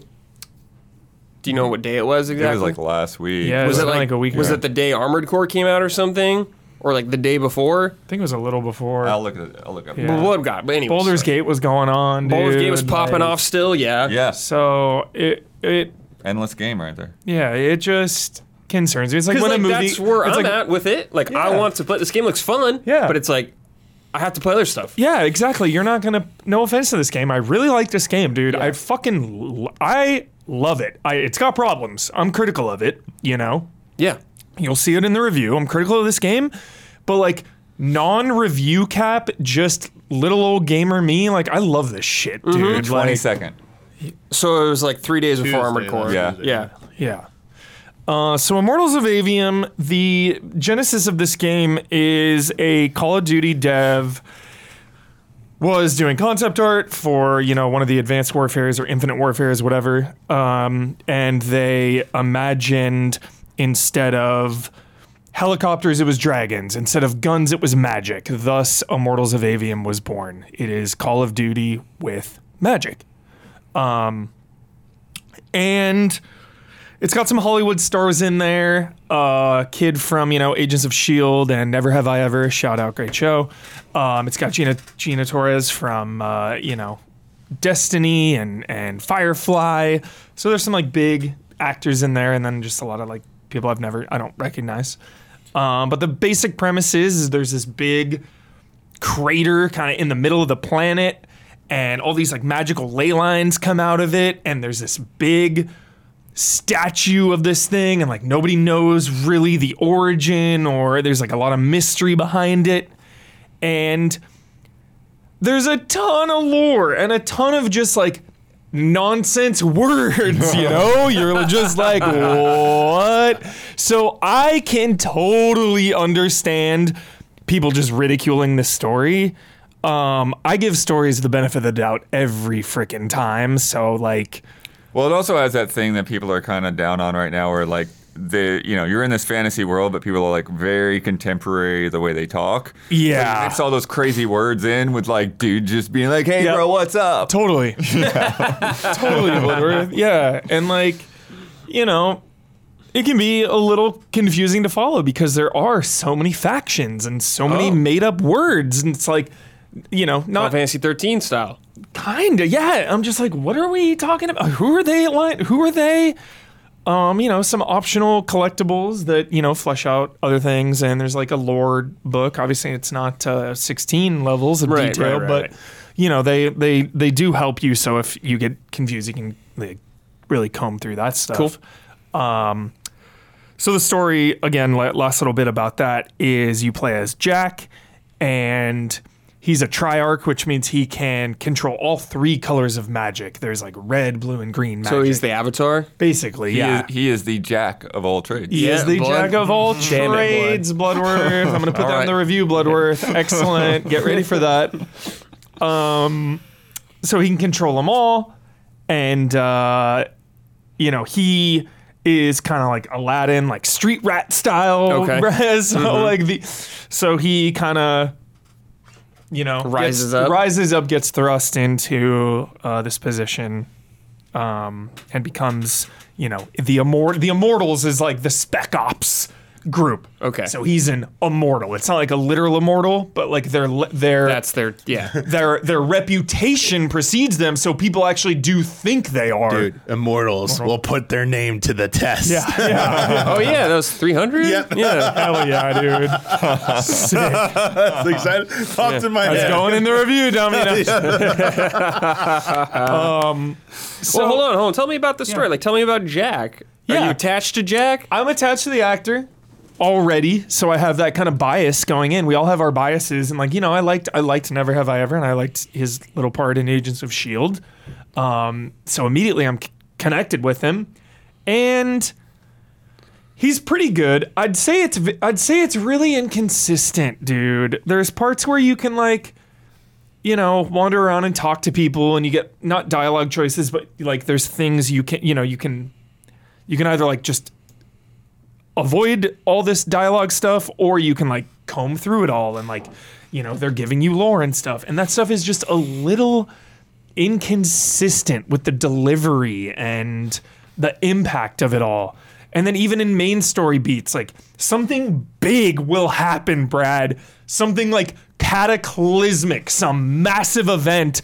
Do you know what day it was exactly? it was like last week. Yeah, was it it like, like a week Was ago. it the day Armored Core came out or something, or like the day before? i think it was a little before I'll look at it. I'll look up. Yeah. Well, what got? But anyway, Baldur's Gate was going on Baldur's Gate was popping like- off still. Yeah. Yeah, so it it endless game right there. yeah it just concerns me it's like when like, a movie that's where it's I'm like, at with it. Like I want to play. This game looks fun. Yeah. But it's like I have to play other stuff. Yeah, exactly. You're not gonna. No offense to this game, I really like this game, dude. I fucking, l- I love it. I, it's got problems. I'm critical of it. You know, Yeah. You'll see it in the review. I'm critical of this game, but like non-review cap, just little old gamer me, like I love this shit, mm-hmm. dude. Twenty Like, second. So it was like three days before Armored Core. Yeah. Yeah. Yeah. Uh, so Immortals of Aveum, the genesis of this game is a Call of Duty dev was doing concept art for you know one of the advanced warfares or infinite warfares whatever um, and they imagined instead of helicopters it was dragons. Instead of guns it was magic. Thus immortals of Aveum was born. It is call of duty with magic. Um, and it's got some Hollywood stars in there. Uh, kid from you know Agents of Shield and Never Have I Ever. Shout out, great show. Um, it's got Gina Gina Torres from uh, you know Destiny and and Firefly. So there's some like big actors in there, and then just a lot of like people I've never I don't recognize. Um, but the basic premise is, is there's this big crater kind of in the middle of the planet, and all these like magical ley lines come out of it, and there's this big statue of this thing and like nobody knows really the origin or there's like a lot of mystery behind it. And there's a ton of lore and a ton of just like nonsense words you know? You're just like what? So i can totally understand people just ridiculing this story. Um i give stories the benefit of the doubt every freaking time so like Well, it also has that thing that people are kind of down on right now, where like the you know you're in this fantasy world, but people are like very contemporary the way they talk. Yeah. like, mix all those crazy words in with like dude just being like, "Hey, Yep. bro, what's up?" Totally. totally, Bloodworth. Yeah. And like, you know, it can be a little confusing to follow because there are so many factions and so many Oh. made up words. And it's like, you know, Final not Fantasy 13 style. Kind of. Yeah. I'm just like, what are we talking about? Who are they? Like, who are they? Um, you know, some optional collectibles that, you know, flesh out other things. And there's like a lore book. Obviously, it's not uh, 16 levels of Right, detail, right, but right. you know they they they do help you so if you get confused you can like, really comb through that stuff um so the story again last little bit about that is you play as jack and he's a triarch which means he can control all three colors of magic there's like red blue and green magic So he's the Avatar. basically He, yeah is, he is the jack of all trades. he is the blood. jack of all Damn it, Blood. trades, Bloodworth. I'm going to put All that in the review, Bloodworth. Excellent. Get ready for that. Um, so he can control them all, and uh, you know he is kind of like Aladdin, like street rat style. Okay. so like the, so he kind of. You know, Rises gets- up. rises up, gets thrust into uh, this position, um, and becomes, you know, the immort. The Immortals is like the Spec Ops group. Okay. so he's an immortal. It's not like a literal immortal, but like their their That's their, yeah. their their reputation precedes them, so people actually do think they are. Dude, immortals will put their name to the test. Yeah, yeah. oh, yeah, those 300? Yep. Yeah. Hell yeah, dude. Sick. That's excited. Popped in my That's head. going in the review, dummy. um, so well, hold on, hold on. Tell me about the story. Like, tell me about Jack. Are Yeah. you attached to Jack? I'm attached to the actor already, so I have that kind of bias going in. We all have our biases, and like you know, I liked I liked Never Have I Ever, and I liked his little part in Agents of Shield. Um, so immediately I'm c- connected with him, and he's pretty good. I'd say it's I'd say it's really inconsistent, dude. There's parts where you can like you know, wander around and talk to people and you get not dialogue choices, but like there's things you can, you know, you can you can either like just avoid all this dialogue stuff or you can like comb through it all and like, you know, they're giving you lore and stuff. And that stuff is just a little inconsistent with the delivery and the impact of it all. And then even in main story beats, like something big will happen, Brad. Something like cataclysmic, some massive event.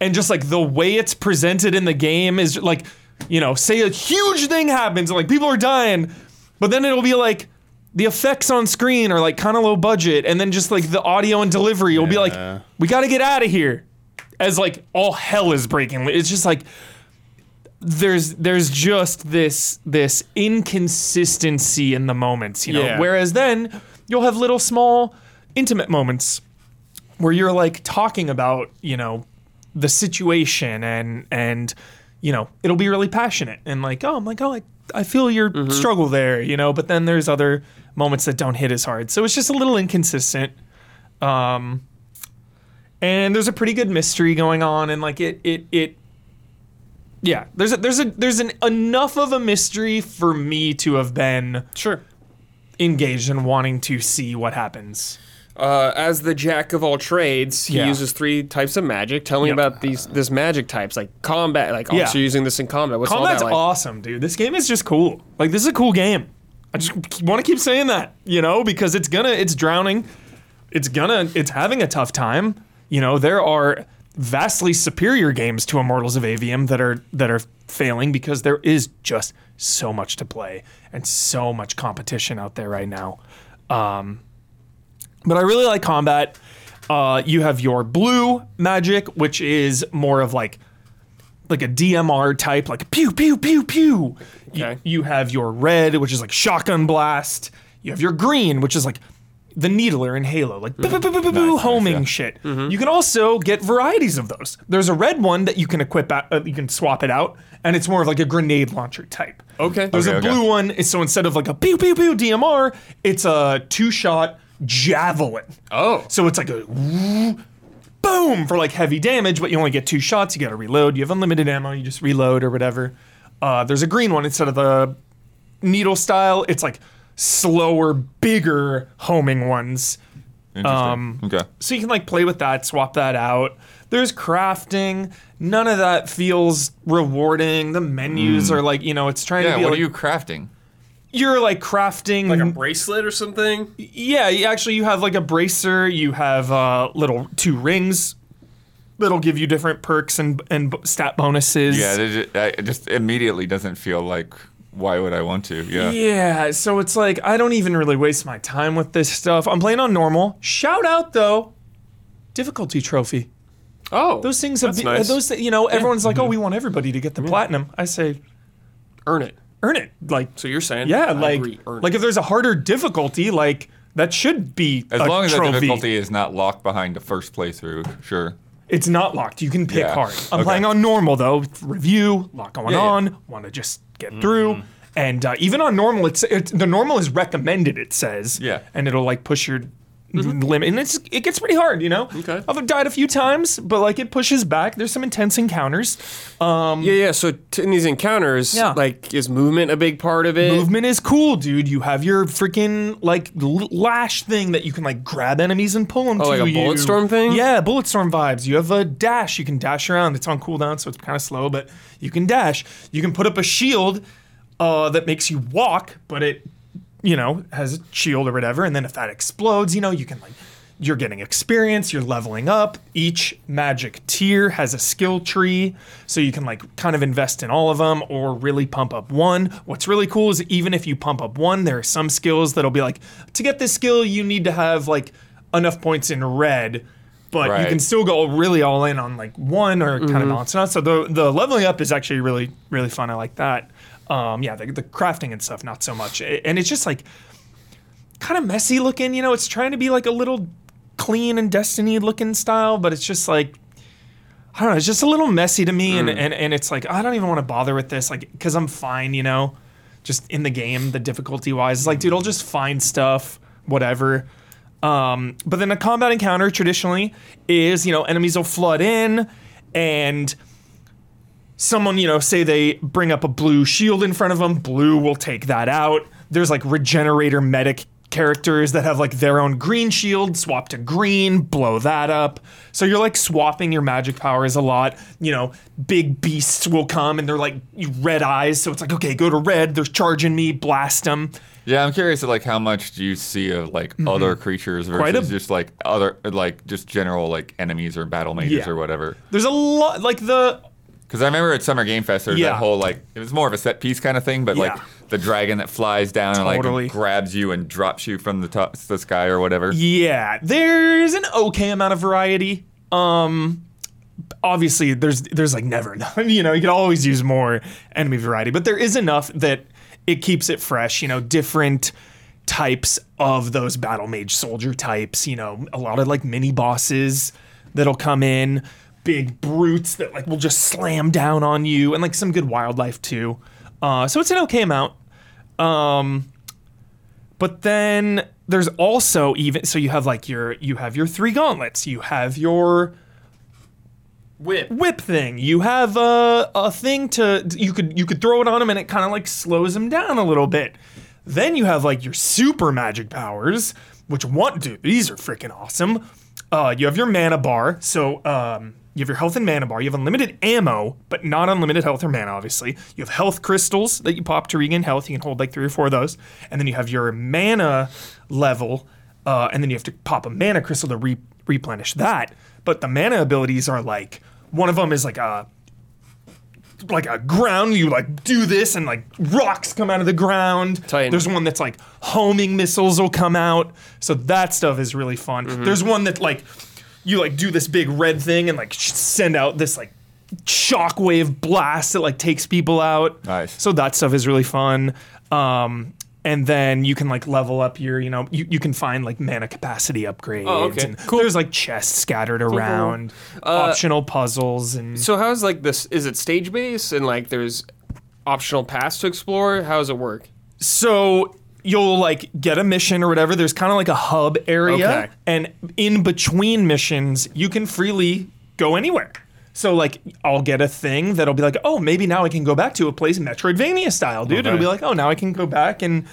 And just like the way it's presented in the game is like, you know, say a huge thing happens and like people are dying, but then it'll be like the effects on screen are like kind of low budget. And then just like the audio and delivery will be like, we got to get out of here as like all hell is breaking. It's just like there's there's just this this inconsistency in the moments, you know. Yeah. Whereas then you'll have little small intimate moments where you're like talking about, you know, the situation and and you know, it'll be really passionate and like, oh, I'm like, oh, I, I feel your Mm-hmm. struggle there, you know, but then there's other moments that don't hit as hard. So it's just a little inconsistent. Um and there's a pretty good mystery going on and like it it it yeah, there's a there's a there's an enough of a mystery for me to have been Sure. engaged in wanting to see what happens. Uh, as the jack of all trades, he Yeah. uses three types of magic. Tell me Yep. about these this magic types, like combat. Like, Yeah. also using this in combat. What's Combat's all that like? awesome, dude. This game is just cool. Like this is a cool game. I just want to keep saying that, you know, because it's gonna, it's drowning, it's gonna, it's having a tough time. You know, there are vastly superior games to Immortals of Aveum that are that are failing because there is just so much to play and so much competition out there right now. Um, but I really like combat. Uh, you have your blue magic, which is more of like like a DMR type, like pew pew pew pew. You, Okay. you have your red, which is like shotgun blast. You have your green, which is like the needler in Halo, like boo, boo, boo, boo, boo, boo, nice, homing yeah. shit. You can also get varieties of those. There's a red one that you can equip, out, uh, you can swap it out, and it's more of like a grenade launcher type. Okay. There's Okay, a okay. blue one, and so instead of like a pew pew pew DMR, it's a two shot javelin. Oh. So it's like a boom for like heavy damage, but you only get two shots. You got to reload. You have unlimited ammo. You just reload or whatever. Uh, there's a green one instead of the needle style. It's like slower, bigger homing ones. Interesting. Um, okay. So you can like play with that, swap that out. There's crafting. None of that feels rewarding. The menus are like, you know, it's trying Yeah. to be Yeah. What like, are you crafting? You're like crafting Like a bracelet or something? yeah, actually, you have like a bracer. You have uh, little two rings that'll give you different perks and and stat bonuses. Yeah. It just, it just immediately doesn't feel like. Why would I want to? Yeah. Yeah, so it's like I don't even really waste my time with this stuff. I'm playing on normal. Shout out though, difficulty trophy. Oh. Those things have That's been, nice. those that you know everyone's like, oh, we want everybody to get the platinum. I say, Earn it. Earn it. Like, So you're saying? yeah, I like, agree, earn like it. if there's a harder difficulty, like that should be As a long as trophy. the difficulty is not locked behind the first playthrough, sure. It's not locked. You can pick Yeah. hard. I'm Okay. playing on normal though. Review, lot going Yeah, yeah. on. Want to just get through. And uh, even on normal, it's, it's the normal is recommended. It says. Yeah. And it'll like push your limit, and it's it gets pretty hard. You know. Okay. I've died a few times, but like it pushes back. There's some intense encounters. Yeah, yeah. So t- in these encounters, Yeah. like, is movement a big part of it? Movement is cool, dude. You have your freaking like l- lash thing that you can like grab enemies and pull them Oh, to like a you. Bulletstorm thing? Yeah, bullet storm vibes. You have a dash. You can dash around. It's on cooldown, so it's kind of slow, but you can dash. You can put up a shield uh, that makes you walk, but it, you know, has a shield or whatever. And then if that explodes, you know, you can like. You're getting experience, you're leveling up. Each magic tier has a skill tree, so you can like kind of invest in all of them or really pump up one. What's really cool is even if you pump up one, there are some skills that'll be like, to get this skill, you need to have like enough points in red, but you can still go really all in on like one or kind of balance it out. So the the leveling up is actually really really fun. I like that. Um, yeah, the, the crafting and stuff not so much, and it's just like kind of messy looking. You know, it's trying to be like a little clean and Destiny looking style, but it's just like I don't know. It's just a little messy to me, and, and and it's like I don't even want to bother with this, like because I'm fine. You know, just in the game, the difficulty wise, it's like dude, I'll just find stuff, whatever. Um, but then a combat encounter traditionally is, you know, enemies will flood in and someone, you know, say they bring up a blue shield in front of them, blue will take that out. There's like regenerator medic characters that have like their own green shield, swap to green, blow that up. So you're like swapping your magic powers a lot. You know, big beasts will come and they're like red eyes. So it's like, okay, go to red, they're charging me, blast them. Yeah, I'm curious. Like, how much do you see of like other creatures versus Mm-hmm. A- just like other, like just general like enemies or battle mages Yeah. or whatever? There's a lot, like the Because I remember at Summer Game Fest, there was Yeah. that whole like it was more of a set piece kind of thing, but like the dragon that flies down Totally. and like grabs you and drops you from the top the sky or whatever. Yeah, there's an okay amount of variety. Um obviously there's there's like never enough. You know, you can always use more enemy variety, but there is enough that it keeps it fresh. You know, different types of those battle mage soldier types. You know, a lot of like mini bosses that'll come in, big brutes that like will just slam down on you, and like some good wildlife too. Uh, so it's an okay amount. Um, but then there's also even so you have like your you have your three gauntlets, you have your Whip. whip thing. You have a, a thing to you could you could throw it on him and it kind of like slows him down a little bit. Then you have like your super magic powers, which one dude these are freaking awesome. Uh, you have your mana bar, so um, you have your health and mana bar. You have unlimited ammo, but not unlimited health or mana. Obviously, you have health crystals that you pop to regain health. You can hold like three or four of those, and then you have your mana level, uh, and then you have to pop a mana crystal to re- replenish that. But the mana abilities are like one of them is like a like a ground. You like do this and like rocks come out of the ground. Titan. There's one that's like homing missiles will come out. So that stuff is really fun. There's one that like you like do this big red thing and like sh- send out this like shockwave blast that like takes people out. Nice. So that stuff is really fun. Um, and then you can like level up your, you know, you, you can find like mana capacity upgrades. Oh, okay. And There's like chests scattered around, optional puzzles, and So how's like this? Is it stage based and like there's optional paths to explore? How does it work? so you'll like get a mission or whatever. There's kind of like a hub area, Okay. and in between missions, you can freely go anywhere. So like I'll get a thing that'll be like, oh, maybe now I can go back to a place Metroidvania style, dude. It'll be like, oh, now I can go back and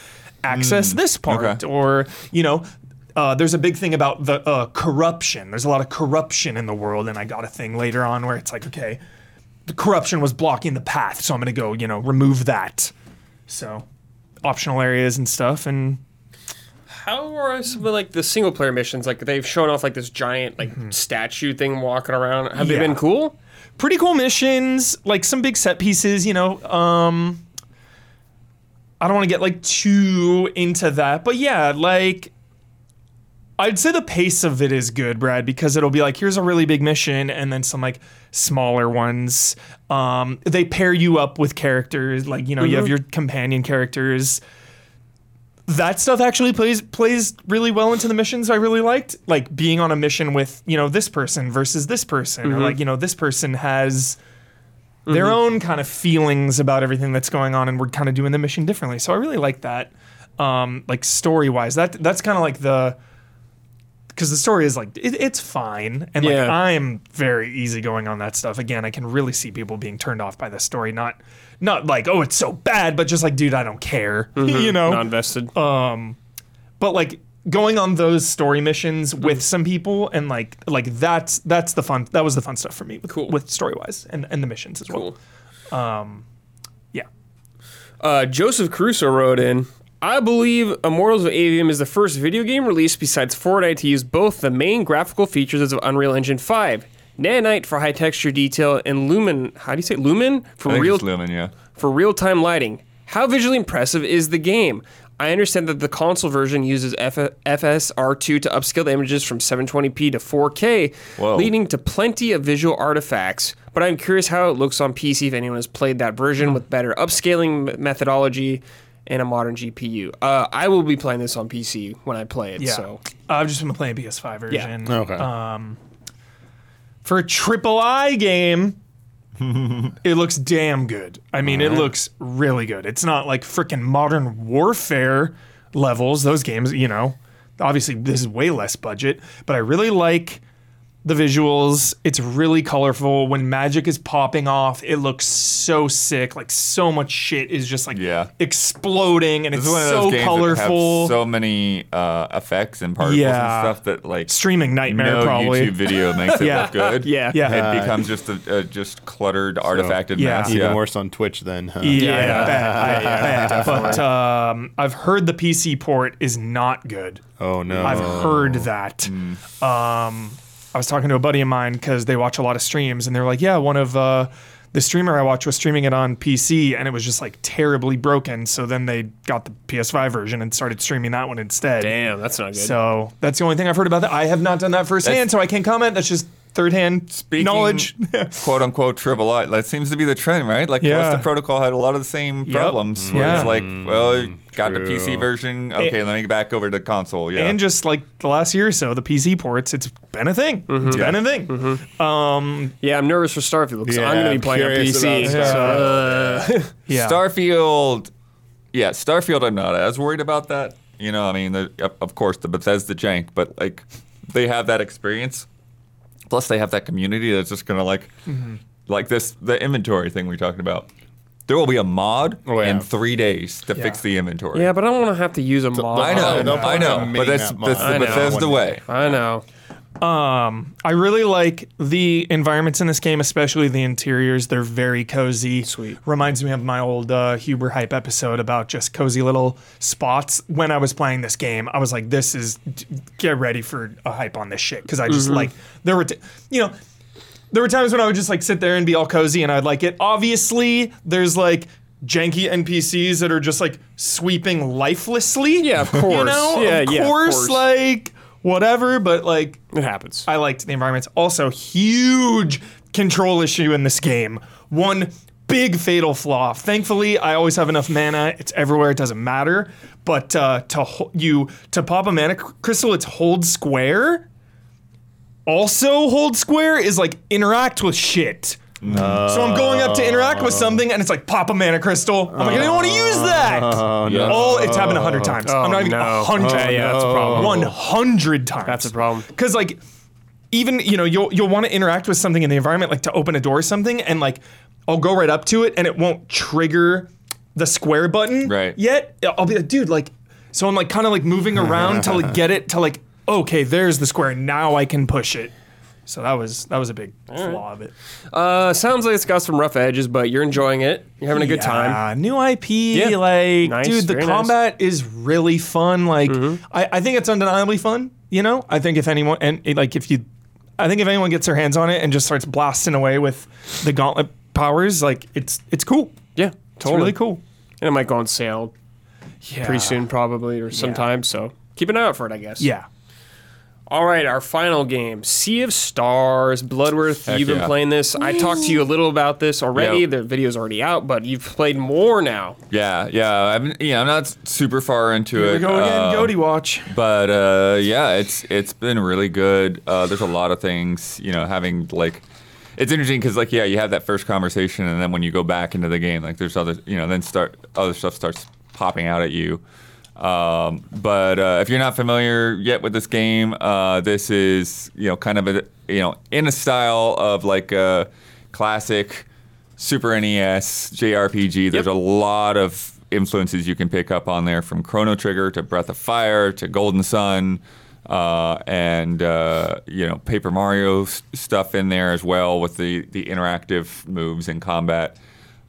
access this part, Okay. or you know. Uh, there's a big thing about the uh, corruption. There's a lot of corruption in the world, and I got a thing later on where it's like, okay, the corruption was blocking the path, so I'm gonna go, you know, remove that. So, optional areas and stuff, and How are some of like the single player missions? Like they've shown off like this giant like statue thing walking around. Have they Mm-hmm. Been cool? pretty cool missions, like some big set pieces, you know. Um I don't want to get like too into that, but yeah, like I'd say the pace of it is good, Brad, because it'll be like here's a really big mission and then some like smaller ones. Um they pair you up with characters, like you know, you have your companion characters. that stuff actually plays plays really well into the missions I really liked. Like being on a mission with, you know, this person versus this person. Or like, you know, this person has their own kind of feelings about everything that's going on and we're kind of doing the mission differently. So I really like that. Um, like story wise. That that's kind of like the because the story is like it, it's fine and like Yeah. I'm very easygoing on that stuff. Again, I can really see people being turned off by the story. Not not like oh it's so bad, but just like dude, I don't care. you know, Not invested. Um but like going on those story missions with some people and like like that's that's the fun that was the fun stuff for me with, Cool. with story wise and, and the missions as well cool. yeah Uh, Joseph Caruso wrote in. I believe Immortals of Aveum is the first video game released besides Fortnite to use both the main graphical features of Unreal Engine 5, Nanite for high texture detail, and Lumen. How do you say? Lumen for I think real it's Lumen, yeah. for real-time lighting. How visually impressive is the game? I understand that the console version uses F- FSR2 to upscale the images from 720p to 4K, Whoa. leading to plenty of visual artifacts. But I'm curious how it looks on PC if anyone has played that version hmm. with better upscaling methodology and a modern GPU. Uh, I will be playing this on PC when I play it. yeah So i've just been playing ps5 version Yeah. Okay. for a triple i game it looks damn good i mean it looks really good it's not like freaking modern warfare levels those games you know obviously this is way less budget but i really like the visuals it's really colorful when magic is popping off it looks so sick like so much shit is just like Yeah. exploding and it's This is one of so games colorful that have so many uh, effects and particles Yeah. and stuff that like streaming nightmare no probably YouTube video makes it Yeah. look good. Yeah. Yeah. it becomes just a, a just cluttered, artifacted yeah. mess. Even yeah. worse on Twitch then. Huh? Yeah, Yeah. I bet. I. But um, I've heard the PC port is not good. Oh no. I've heard that. Um, I was talking to a buddy of mine because they watch a lot of streams, and they're like, "Yeah, one of uh, the streamer I watched was streaming it on PC, and it was just like terribly broken. So then they got the PS5 version and started streaming that one instead. damn, that's not good. So that's the only thing I've heard about that. I have not done that firsthand, That's- so I can't comment. That's just third hand Speaking- knowledge. quote unquote triple I. That seems to be the trend, right? Like Yeah. Callisto Protocol had a lot of the same problems. Where Yeah. it's like, well, you got the. PC version. Okay, let me get back over to console. Yeah. and just like the last year or so, the PC ports, it's been a thing. Mm-hmm. It's been a thing. Um, Yeah, I'm nervous for Starfield because Yeah, I'm going to be playing on PC. about So, uh, yeah. Starfield, yeah, Starfield. I'm not as worried about that. You know, I mean, the, of- of course, the Bethesda jank, but like, they have that experience. Plus, they have that community that's just gonna like, Mm-hmm. like this the inventory thing we talked about. There will be a mod Oh, yeah. in three days to Yeah. fix the inventory. yeah, but I don't want to have to use a mod. I know, They'll I know, but that's mini-map that's the I know. Bethesda way. I know. I really like the environments in this game, especially the interiors. They're very cozy. Sweet. Reminds me of my old uh, Huber hype episode about just cozy little spots. When I was playing this game, I was like, "This is get ready for a hype on this shit." Because I just like there were, t- you know, there were times when I would just like sit there and be all cozy, and I'd like it. Obviously, there's like janky NPCs that are just like sweeping lifelessly. Yeah, of course. You know, Yeah, of yeah, of course. like whatever. But like, It happens. I liked the environments. Also, huge control issue in this game. One big fatal flaw. Thankfully, I always have enough mana. It's everywhere. It doesn't matter. But uh, to ho- you to pop a mana crystal, it's hold square. Also, hold square is like interact with shit. So I'm going up to interact with oh. something, and it's like pop a mana crystal. I'm like, I don't want to use that. Oh, yeah. All it's happened a hundred oh. times. I'm not even no. a hundred. Okay, yeah, that's a problem. One hundred times. That's a problem. Because like, even you know, you'll you'll want to interact with something in the environment, like to open a door or something, and like, I'll go right up to it, and it won't trigger the square button Right. yet. I'll be like, dude, like, so I'm like kind of like moving around to like get it to like, okay, there's the square. Now I can push it. So that was that was a big flaw of it. Uh, sounds like it's got some rough edges, but you're enjoying it. You're having a good time. Yeah, new IP, Yeah. like Nice, dude, the very nice. Mm-hmm. combat is really fun. Like I, I think it's undeniably fun. You know, I think if anyone and it, like if you, I think if anyone gets their hands on it and just starts blasting away with the gauntlet powers, like it's it's cool. Yeah, It's totally. really cool. And it might go on sale Yeah. pretty soon, probably, or sometime. So keep an eye out for it, I guess. Yeah. All right, our final game, Sea of Stars, Bloodworth. Heck you've been yeah. playing this. I talked to you a little about this already. Yep. The video's already out, but you've played more now. Yeah, yeah. I'm, yeah, I'm not super far into Here it. we go again, uh, Goaty Watch. but uh, yeah, it's it's been really good. Uh, there's a lot of things, you know, having like. It's interesting because, like, yeah, you have that first conversation, and then when you go back into the game, like, there's other, you know, then start other stuff starts popping out at you. Um, but uh, if you're not familiar yet with this game, uh, this is, you know, kind of a, you know, in a style of like a classic Super NES JRPG. There's Yep. a lot of influences you can pick up on there, from Chrono Trigger to Breath of Fire to Golden Sun, uh, and uh, you know Paper Mario s- stuff in there as well with the the interactive moves in combat.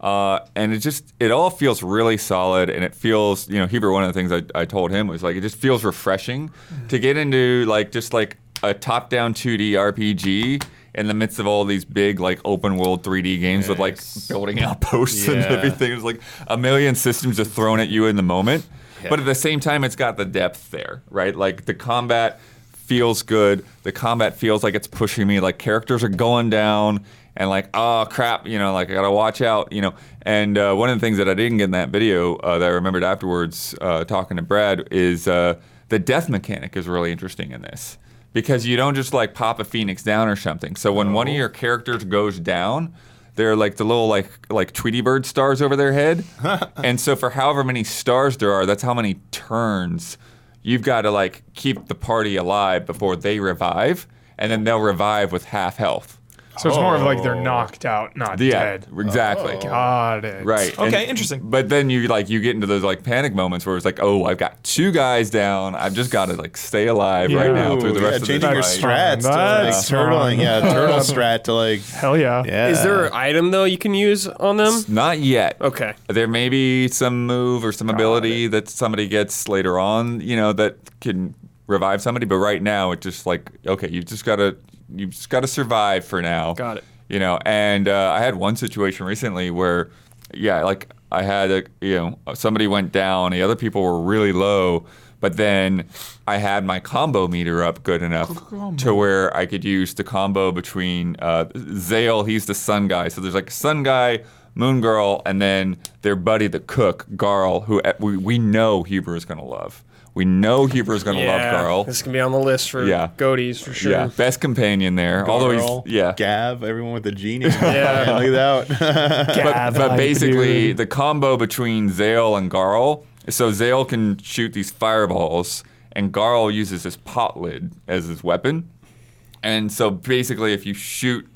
Uh, and it just it all feels really solid, and it feels you know Huber. One of the things I, I told him was like it just feels refreshing to get into like just like a top-down 2D RPG in the midst of all these big like open world 3D games with like building outposts and everything. It's like a million systems just thrown at you in the moment. But at the same time, it's got the depth there, right? Like the combat feels good. The combat feels like it's pushing me. Like characters are going down, and like, oh crap, you know, like I gotta watch out, you know. And uh, one of the things that I didn't get in that video uh, that I remembered afterwards, uh, talking to Brad, is uh, the death mechanic is really interesting in this because you don't just like pop a phoenix down or something. So when one of your characters goes down, they're like the little like like Tweety Bird stars over their head, and so for however many stars there are, that's how many turns you've got to like keep the party alive before they revive, and then they'll revive with half health. So it's more of like they're Oh. knocked out, not Yeah, dead. exactly. Oh, got it. Right. Okay, And- interesting. But then you like you get into those like panic moments where it's like, oh, I've got two guys down. I've just got to like stay alive right now through the Ooh, rest yeah, of the changing your fight. strats to like That's turtling, fun. yeah, turtle strat to like Hell yeah. yeah. Is there an item though you can use on them? Not yet. Okay. There may be some move or some ability that somebody gets later on, you know, that can revive somebody. But right now, it's just like, okay, you've just gotta, you just gotta survive for now. Got it. You know, and uh, I had one situation recently where, yeah, like I had a you know somebody went down, the other people were really low, but then I had my combo meter up good enough to where I could use the combo between uh, Zale, he's the sun guy, so there's like sun guy. Moon Girl, and then their buddy, the cook, Garl, who uh, we, we know Huber is going to love. We know Huber is going to love Garl. This can be on the list for Yeah. goaties for sure. Yeah, best companion there. Although Garl, he's yeah, Gav, everyone with the genie. Yeah. Look at that. but, Gav, but hype, basically dude. the combo between Zale and Garl. So Zale can shoot these fireballs, and Garl uses his pot lid as his weapon. And so basically, if you shoot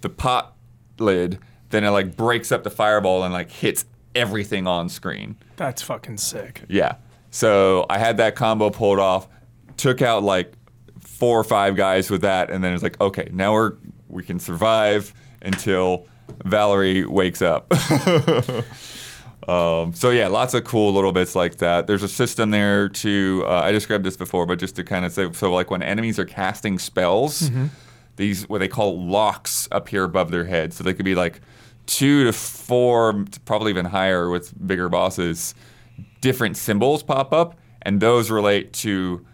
the pot lid, then it like breaks up the fireball and like hits everything on screen. That's fucking sick. Yeah. So I had that combo pulled off, took out like four or five guys with that, and then it's like, okay, now we're we can survive until Valere wakes up. um, so yeah, lots of cool little bits like that. There's a system there to uh, I described this before, but just to kind of say, so like when enemies are casting spells, these what they call locks appear above their head, so they could be like two to four, probably even higher with bigger bosses different symbols pop up, and those relate to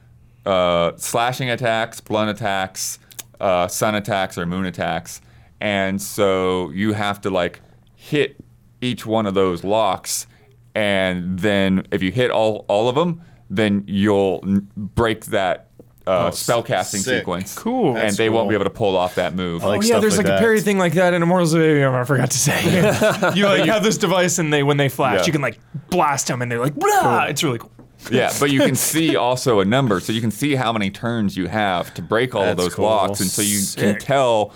uh, slashing attacks, blunt attacks, uh, sun attacks, or moon attacks. And so you have to like hit each one of those locks, and then if you hit all all of them, then you'll break that. Uh, Oh, spell casting sick. sequence. Cool. And That's they won't be able to pull off that move. Like oh yeah, there's like, like a parry thing like that in Immortals of Aveum. I forgot to say. you like have this device, and they when they flash, Yeah. you can like blast them, and they're like, Blah! it's really cool. Yeah, but you can see also a number, so you can see how many turns you have to break all of those cool. locks, and so you can tell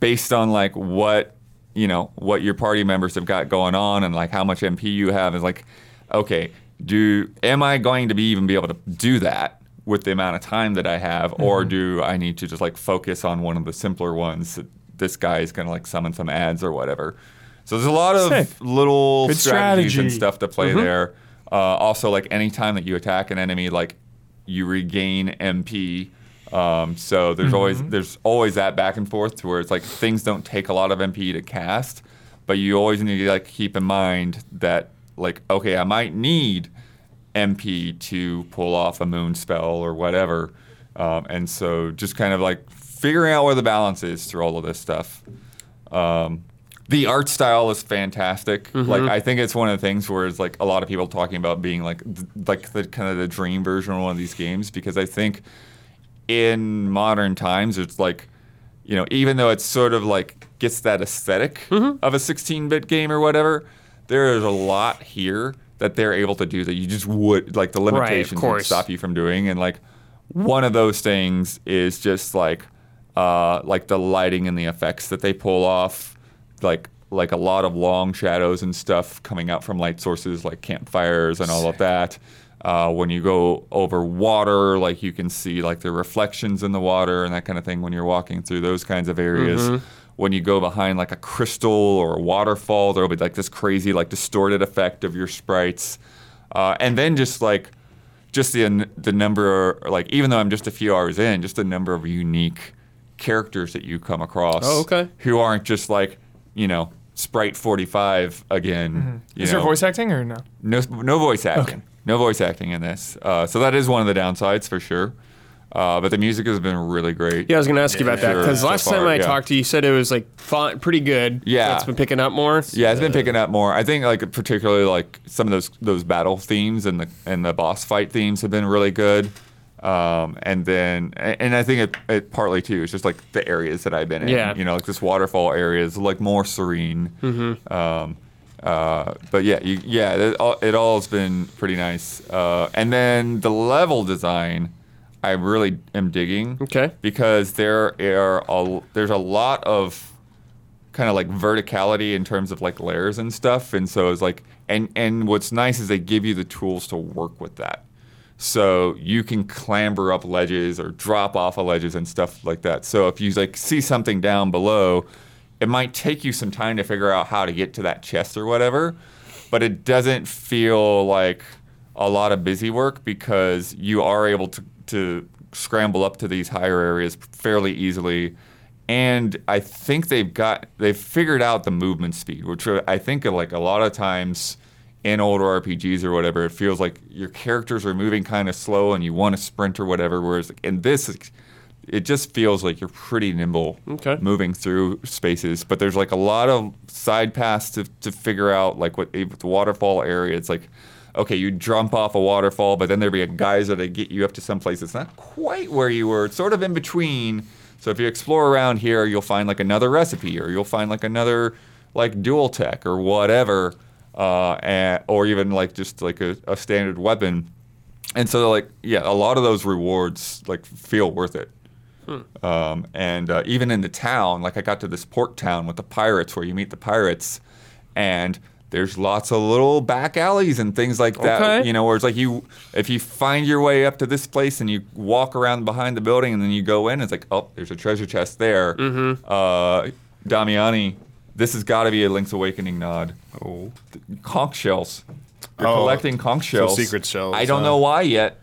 based on like what you know what your party members have got going on and like how much MP you have is like, okay, do am I going to be even be able to do that with the amount of time that I have, or Mm-hmm. do I need to just like focus on one of the simpler ones? This guy is gonna like summon some ads or whatever. So there's a lot of Sick. little Good strategies and stuff to play there. Uh, also, like anytime that you attack an enemy, like you regain MP. Um, so there's always there's always that back and forth to where it's like things don't take a lot of MP to cast, but you always need to like keep in mind that like okay, I might need MP to pull off a moon spell or whatever, um, and so just kind of like figuring out where the balance is through all of this stuff. Um, the art style is fantastic. Like I think it's one of the things where it's like a lot of people talking about being like th- like the kind of the dream version of one of these games because I think in modern times it's like you know even though it's sort of like gets that esthetic of a 16-bit game or whatever, there is a lot here that they're able to do that you just would like the limitations would course. stop you from doing. And like one of those things is just like uh, like the lighting and the effects that they pull off like like a lot of long shadows and stuff coming out from light sources like campfires and all of that. Uh, when you go over water like you can see like the reflections in the water and that kind of thing when you're walking through those kinds of areas when you go behind like a crystal or a waterfall there'll be like this crazy like distorted effect of your sprites uh, and then just like just the the number like even though I'm just a few hours in, just the number of unique characters that you come across. Oh, okay. Who aren't just like you know Sprite 45 again. Mm-hmm. Is there voice acting or no? No, no voice acting. Okay. No voice acting in this. Uh, so that is one of the downsides for sure. Uh, but the music has been really great. Yeah, I was gonna ask you about that Sure, because so last far, time I yeah. talked to you, you said it was like fun, pretty good. Yeah. so it's been picking up more. Yeah, it's been picking up more. I think like particularly like some of those those battle themes and the and the boss fight themes have been really good. Um, and then and I think it, it partly too is just like the areas that I've been in. Yeah. You know, like this waterfall area is like more serene. Hmm. Um, uh, but yeah, you, yeah, it all, it all has been pretty nice. Uh, and then the level design, I really am digging. Okay. Because there are a, there's a lot of kind of like verticality in terms of like layers and stuff and so it's like and and what's nice is they give you the tools to work with that so you can clamber up ledges or drop off of ledges and stuff like that so if you like see something down below it might take you some time to figure out how to get to that chest or whatever but it doesn't feel like a lot of busy work because you are able to, to scramble up to these higher areas fairly easily and I think they've got they've figured out the movement speed, which I think like a lot of times in older RPGs or whatever, it feels like your characters are moving kind of slow and you want to sprint or whatever. Whereas in this, it just feels like you're pretty nimble Okay. moving through spaces. But there's like a lot of side paths to, to figure out, like what if the waterfall area. It's like, okay, you jump off a waterfall, but then there'd be a geyser to get you up to some place that's not quite where you were. It's sort of in between. So if you explore around here, you'll find like another recipe, or you'll find like another like dual tech or whatever, uh, and, or even like just like a, a standard weapon. And so like yeah, a lot of those rewards like feel worth it. Um, and uh, even in the town, like I got to this port town with the pirates where you meet the pirates, and there's lots of little back alleys and things like that. Okay. You know, where it's like you, if you find your way up to this place and you walk around behind the building and then you go in, it's like, oh, there's a treasure chest there. Mm-hmm. Uh, Damiani, this has got to be a Link's Awakening nod. Oh. Conch shells. You're Oh, collecting conch so shells. secret shells, I don't huh? know why yet.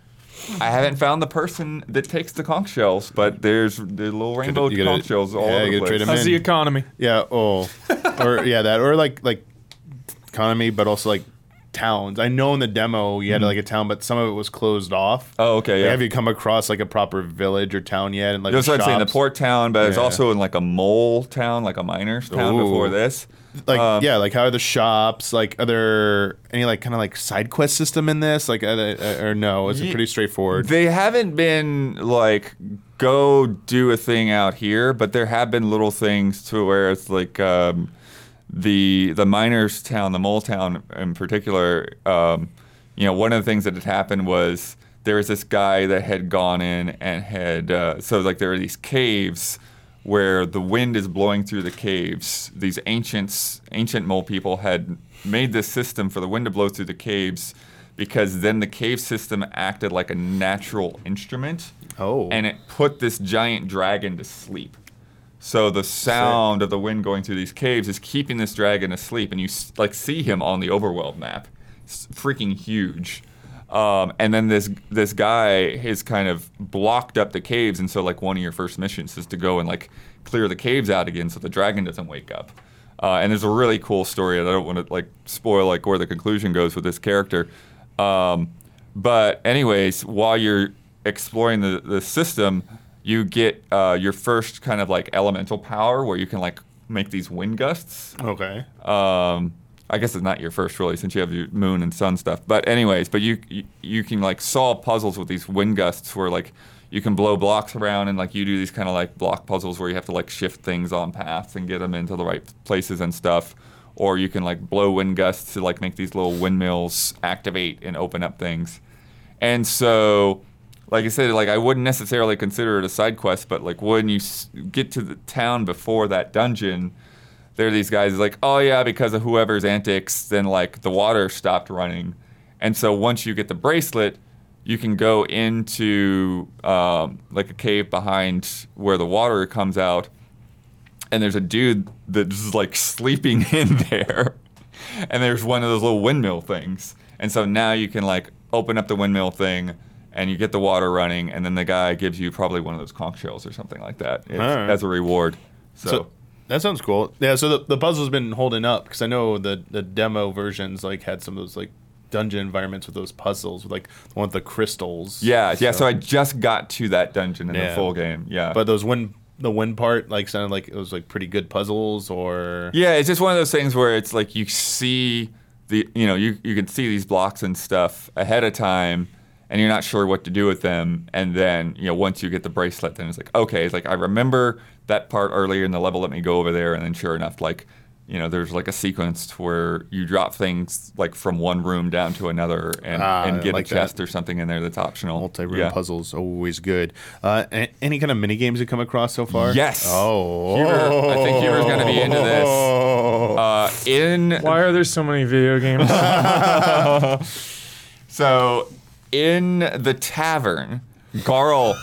I haven't found the person that takes the conch shells, but there's the little rainbow you gotta- conch shells all yeah, over the gotta trade place. them How's in. the economy? Yeah. Oh. or yeah, that or like like economy, but also like towns. I know in the demo you had like a town, but some of it was closed off. Mm-hmm. Oh, okay, Like, yeah. have you come across like a proper village or town yet? And like That's what I'm saying. The port town, but it's also in like a mole town, like a miner's town Ooh. before this. like um, yeah, like how are the shops? Like are there any like kind of like side quest system in this? Like uh, uh, or no? It's Ye- pretty straightforward. They haven't been like go do a thing out here, but there have been little things to where it's like um, the the miners town, the mole town in particular. Um, you know, one of the things that had happened was there was this guy that had gone in and had uh, so like there are these caves where the wind is blowing through the caves. These ancients, ancient mole people had made this system for the wind to blow through the caves because then the cave system acted like a natural instrument. Oh. And it put this giant dragon to sleep. So the sound of the wind going through these caves is keeping this dragon asleep, and you like see him on the overworld map. It's freaking huge. Um, and then this this guy has kind of blocked up the caves, and so like one of your first missions is to go and like clear the caves out again, so the dragon doesn't wake up. Uh, and there's a really cool story. and I don't want to like spoil like where the conclusion goes with this character. Um, but anyways, while you're exploring the, the system, you get uh, your first kind of like elemental power where you can like make these wind gusts. okay. Um, I guess it's not your first really, since you have your moon and sun stuff. But anyways, but you you, you can like solve puzzles with these wind gusts where like you can blow blocks around and like you do these kind of like block puzzles where you have to like shift things on paths and get them into the right places and stuff. Or you can like blow wind gusts to like make these little windmills activate and open up things. And so, like I said, like I wouldn't necessarily consider it a side quest, but like when you s- get to the town before that dungeon, there are these guys like, oh yeah, because of whoever's antics, then like the water stopped running, and so once you get the bracelet, you can go into um, like a cave behind where the water comes out, and there's a dude that's like sleeping in there, and there's one of those little windmill things, and so now you can like open up the windmill thing. And you get the water running, and then the guy gives you probably one of those conch shells or something like that Alright. as a reward. so So that sounds cool. Yeah, so the, the puzzle's been holding up because I know the the demo versions like had some of those like dungeon environments with those puzzles with like the one with the crystals. Yeah, yeah. So I just got to that dungeon in Yeah. the full game. Yeah, But those wind the wind part like sounded like it was like pretty good puzzles or yeah, it's just one of those things where it's like you see the, you know, you you can see these blocks and stuff ahead of time, and you're not sure what to do with them, and then you know once you get the bracelet, then it's like okay, it's like I remember that part earlier in the level. Let me go over there, and then sure enough, like. You know, there's like a sequence where you drop things like from one room down to another, and, Ah, and get like a that. chest or something in there that's optional. multi-room Yeah. puzzles always good. Uh, any kind of mini games you come across so far? Yes. Oh. Huber- I think Huber's gonna be into this. Uh, in Why are there so many video games? so in the tavern, Garl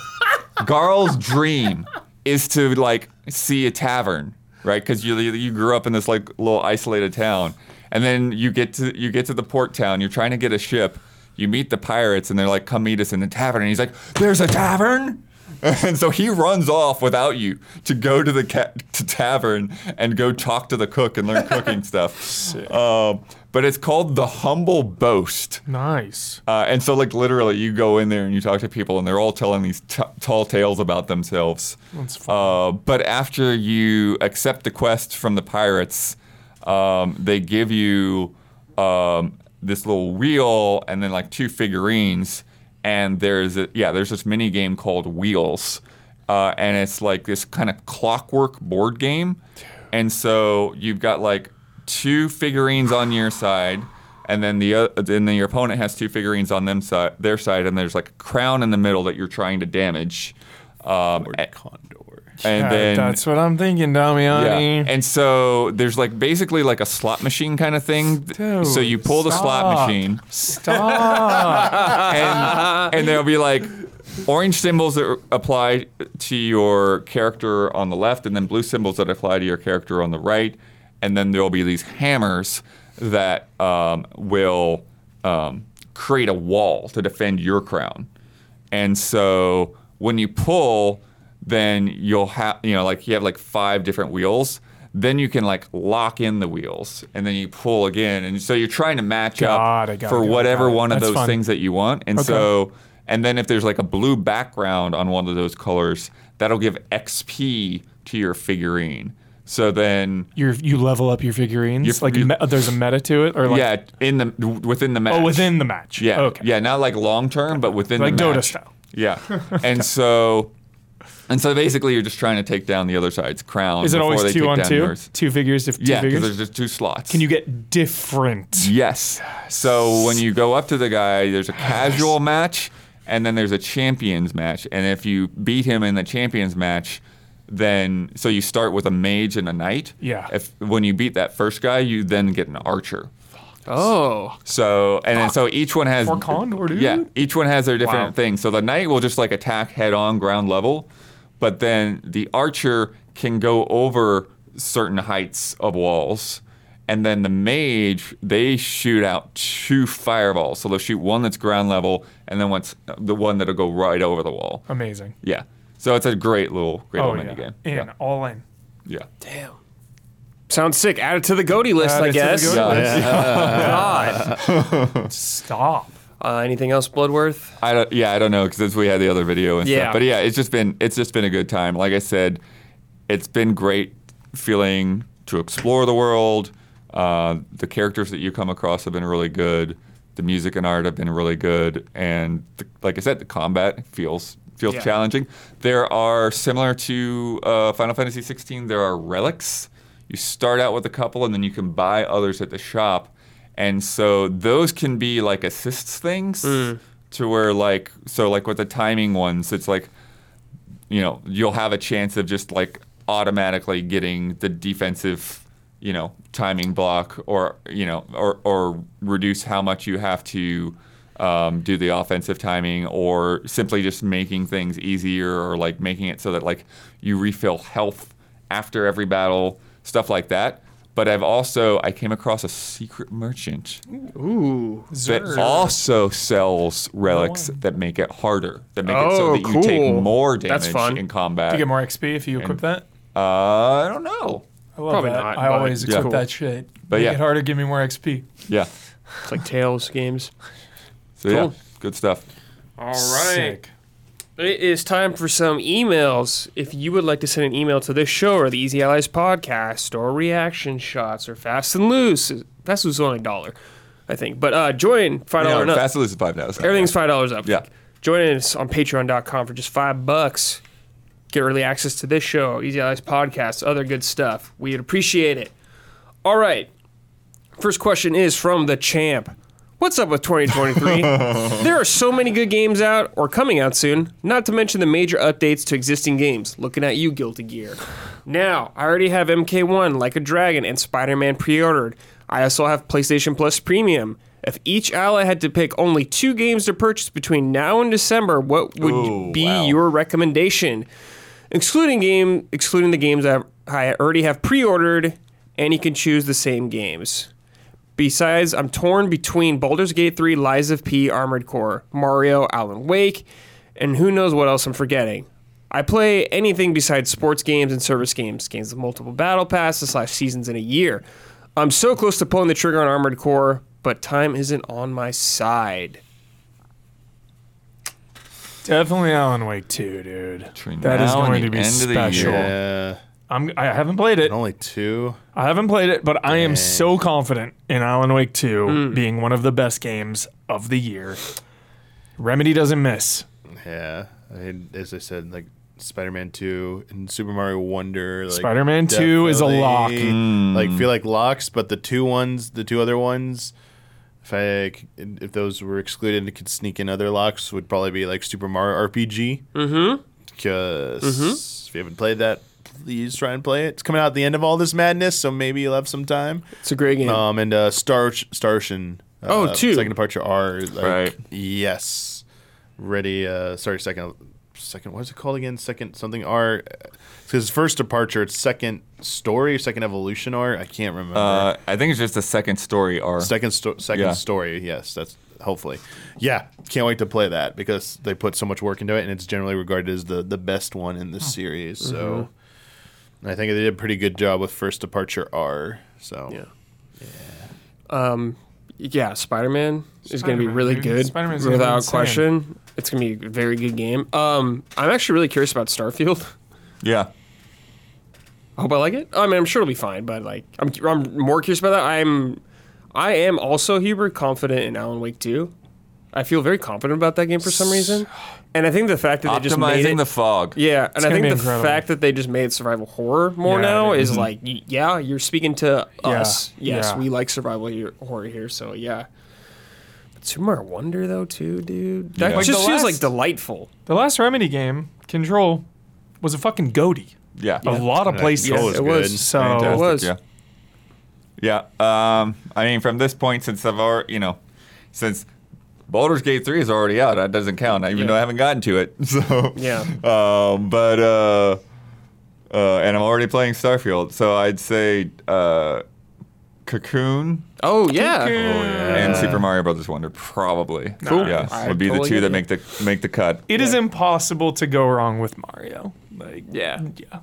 Garl's dream is to like see a tavern, right? Because you you grew up in this like little isolated town, and then you get to you get to the port town. You're trying to get a ship. You meet the pirates, and they're like, "Come meet us in the tavern." And he's like, "There's a tavern." and so he runs off without you to go to the ca- to tavern and go talk to the cook and learn cooking stuff. Um, but it's called the Humble Boast. Nice. Uh, and so, like, literally, you go in there and you talk to people, and they're all telling these t- tall tales about themselves. That's fun. Uh, but after you accept the quest from the pirates, um, they give you um, this little wheel and then like two figurines. And there's a, yeah, there's this mini game called Wheels, uh, and it's like this kind of clockwork board game. And so you've got like two figurines on your side, and then the uh, then your opponent has two figurines on them side, their side, and there's like a crown in the middle that you're trying to damage. Um, Lord a- Condor. And then that's what I'm thinking, Damiani. yeah. And so there's like basically like a slot machine kind of thing. Dude, so you pull the slot machine Stop. and and there'll be like orange symbols that apply to your character on the left and then blue symbols that apply to your character on the right. And then there'll be these hammers that um, will um, create a wall to defend your crown. And so when you pull, then you'll have, you know, like you have like five different wheels. Then you can like lock in the wheels and then you pull again. And so you're trying to match up for it, got it, whatever one of That's those fun. things that you want. And Okay. so, and then if there's like a blue background on one of those colors, that'll give XP to your figurine. So then, You're, you level up your figurines. Like you- me- there's a meta to it, or like yeah, in the within the oh, match. oh within the match. Yeah. Okay. Yeah, not like long term, but within Like the Dota match. style. Yeah. and so and so basically you're just trying to take down the other side's crown. Is it before always they two on two? yours. Two figures to two Yeah, because figures. there's just two slots. Can you get different? Yes. So when you go up to the guy, there's a casual match and then there's a champions match. And if you beat him in the champions match, then so you start with a mage and a knight. Yeah. If when you beat that first guy, you then get an archer. Oh, So and then so each one has For Condor, dude. Yeah, each one has their different Wow. things. So the knight will just like attack head on ground level, but then the archer can go over certain heights of walls. And then the mage, they shoot out two fireballs. So they'll shoot one that's ground level, and then one's the one that'll go right over the wall. Amazing. Yeah. So it's a great little, great Oh little yeah. mini game. In Yeah. all in. yeah. damn. Sounds sick. Add it to the Goaty list, Add I it to the guess. Goaty God. Stop. Uh, anything else, Bloodworth? I don't, yeah, I don't know because we had the other video and Yeah. stuff. But yeah, it's just been it's just been a good time. Like I said, it's been great feeling to explore the world. Uh, the characters that you come across have been really good. The music and art have been really good, and the, like I said, the combat feels feels Yeah. challenging. There are similar to uh, Final Fantasy 16. There are relics. You start out with a couple, and then you can buy others at the shop. And so those can be like assists things to where like so like with the timing ones, it's like you know, you'll have a chance of just like automatically getting the defensive, you know, timing block or, you know, or, or reduce how much you have to um, do the offensive timing or simply just making things easier or like making it so that like you refill health after every battle, stuff like that. But I've also, I came across a secret merchant Ooh. that also sells relics that make it harder, that make it so Oh, that you take cool. more That's damage fun. in combat. Do you get more XP if you equip that? uh, I don't know. I love Probably that. not, I but always it's equip cool. that shit. But Make yeah. it harder, give me more XP. Yeah. It's like Tales games. So yeah, Cool. good stuff. All right. Sick. It is time for some emails. If you would like to send an email to this show or the Easy Allies podcast or reaction shots or fast and loose, fast and loose is only a dollar, I think. But uh, join five dollar Yeah, and up. fast lose is five dollars. Everything's five dollars up. Yeah. Join us on Patreon.com for just five bucks. Get early access to this show, Easy Allies podcast, other good stuff. We would appreciate it. All right. First question is from the champ. What's up with 2023? there are so many good games out or coming out soon, not to mention the major updates to existing games. Looking at you, Guilty Gear. Now, I already have MK1, Like a Dragon, and Spider Man pre ordered. I also have PlayStation Plus Premium. If each ally had to pick only two games to purchase between now and December, what would Ooh, be wow. your recommendation? Excluding game, excluding the games I, I already have pre-ordered, and you can choose the same games. Besides, I'm torn between Baldur's Gate 3, Lies of P, Armored Core, Mario, Alan Wake, and who knows what else I'm forgetting. I play anything besides sports games and service games, games with multiple battle passes slash seasons in a year. I'm so close to pulling the trigger on Armored Core, but time isn't on my side. Definitely Alan Wake 2, dude. Between That is now and going the to be end of the special. year. Yeah, I'm, I haven't played it. only two. I haven't played it, but I am so confident in Alan Wake 2 hmm. being one of the best games of the year. Remedy doesn't miss. Yeah, I mean, as I said, like Spider-Man Two and Super Mario Wonder. Like, Spider-Man 2 is a lock. definitely, Like feel hmm. like locks, but the two ones, the two other ones, if I c- if those were excluded and could sneak in other locks, would probably be like Super Mario RPG. Mm-hmm. Because mm-hmm. if you haven't played that, please try and play it. It's coming out at the end of all this madness, so maybe you'll have some time. It's a great game. Um, and uh, Star Starshin. Uh, Oh, two. Second departure R. Like, Right. Yes. Ready. Uh, sorry. Second. Second. What is it called again? Second something R. Because first departure, it's second story, second evolution R. I can't remember. Uh, I think it's just the second story R. second sto- second yeah. story. Yes, that's hopefully. Yeah, can't wait to play that because they put so much work into it, and it's generally regarded as the the best one in this series. So. I think they did a pretty good job with first departure R. So Yeah. Um, yeah, Spider Man is going to be really dude. good Spider-Man's gonna be without insane. question. It's going to be a very good game. Um, I'm actually really curious about Starfield. Yeah. I hope I like it. I mean, I'm sure it'll be fine, but like, I'm, I'm more curious about that. I'm, I am also Hubert confident in Alan Wake 2. I feel very confident about that game for some reason, and I think the fact that they just made Optimizing it, the fog. yeah, and I gonna think be the incredible. fact that they just made survival horror more Yeah, now dude. is like, y- yeah, you're speaking to Yeah, us. Yes, yeah. we like survival here, horror here, so yeah. But Super Wonder though, too, dude, that Yeah. Like just the feels last- like delightful. The last Remedy game, Control, was a fucking goatee. Yeah. A lot of places. Control is it was. good. So Fantastic. was. Yeah. Yeah. Um, I mean, from this point, since I've already, you know, since Baldur's Gate 3 is already out, that doesn't count, even Yeah. though I haven't gotten to it. So, Yeah. Um, but, uh, uh, and I'm already playing Starfield. So I'd say, uh, Cocoon Oh yeah, and Super Mario Brothers Wonder, probably. Cool. Yeah. I would be totally the two that make the make the cut. It is impossible to go wrong with Mario. Like, Yeah. yeah,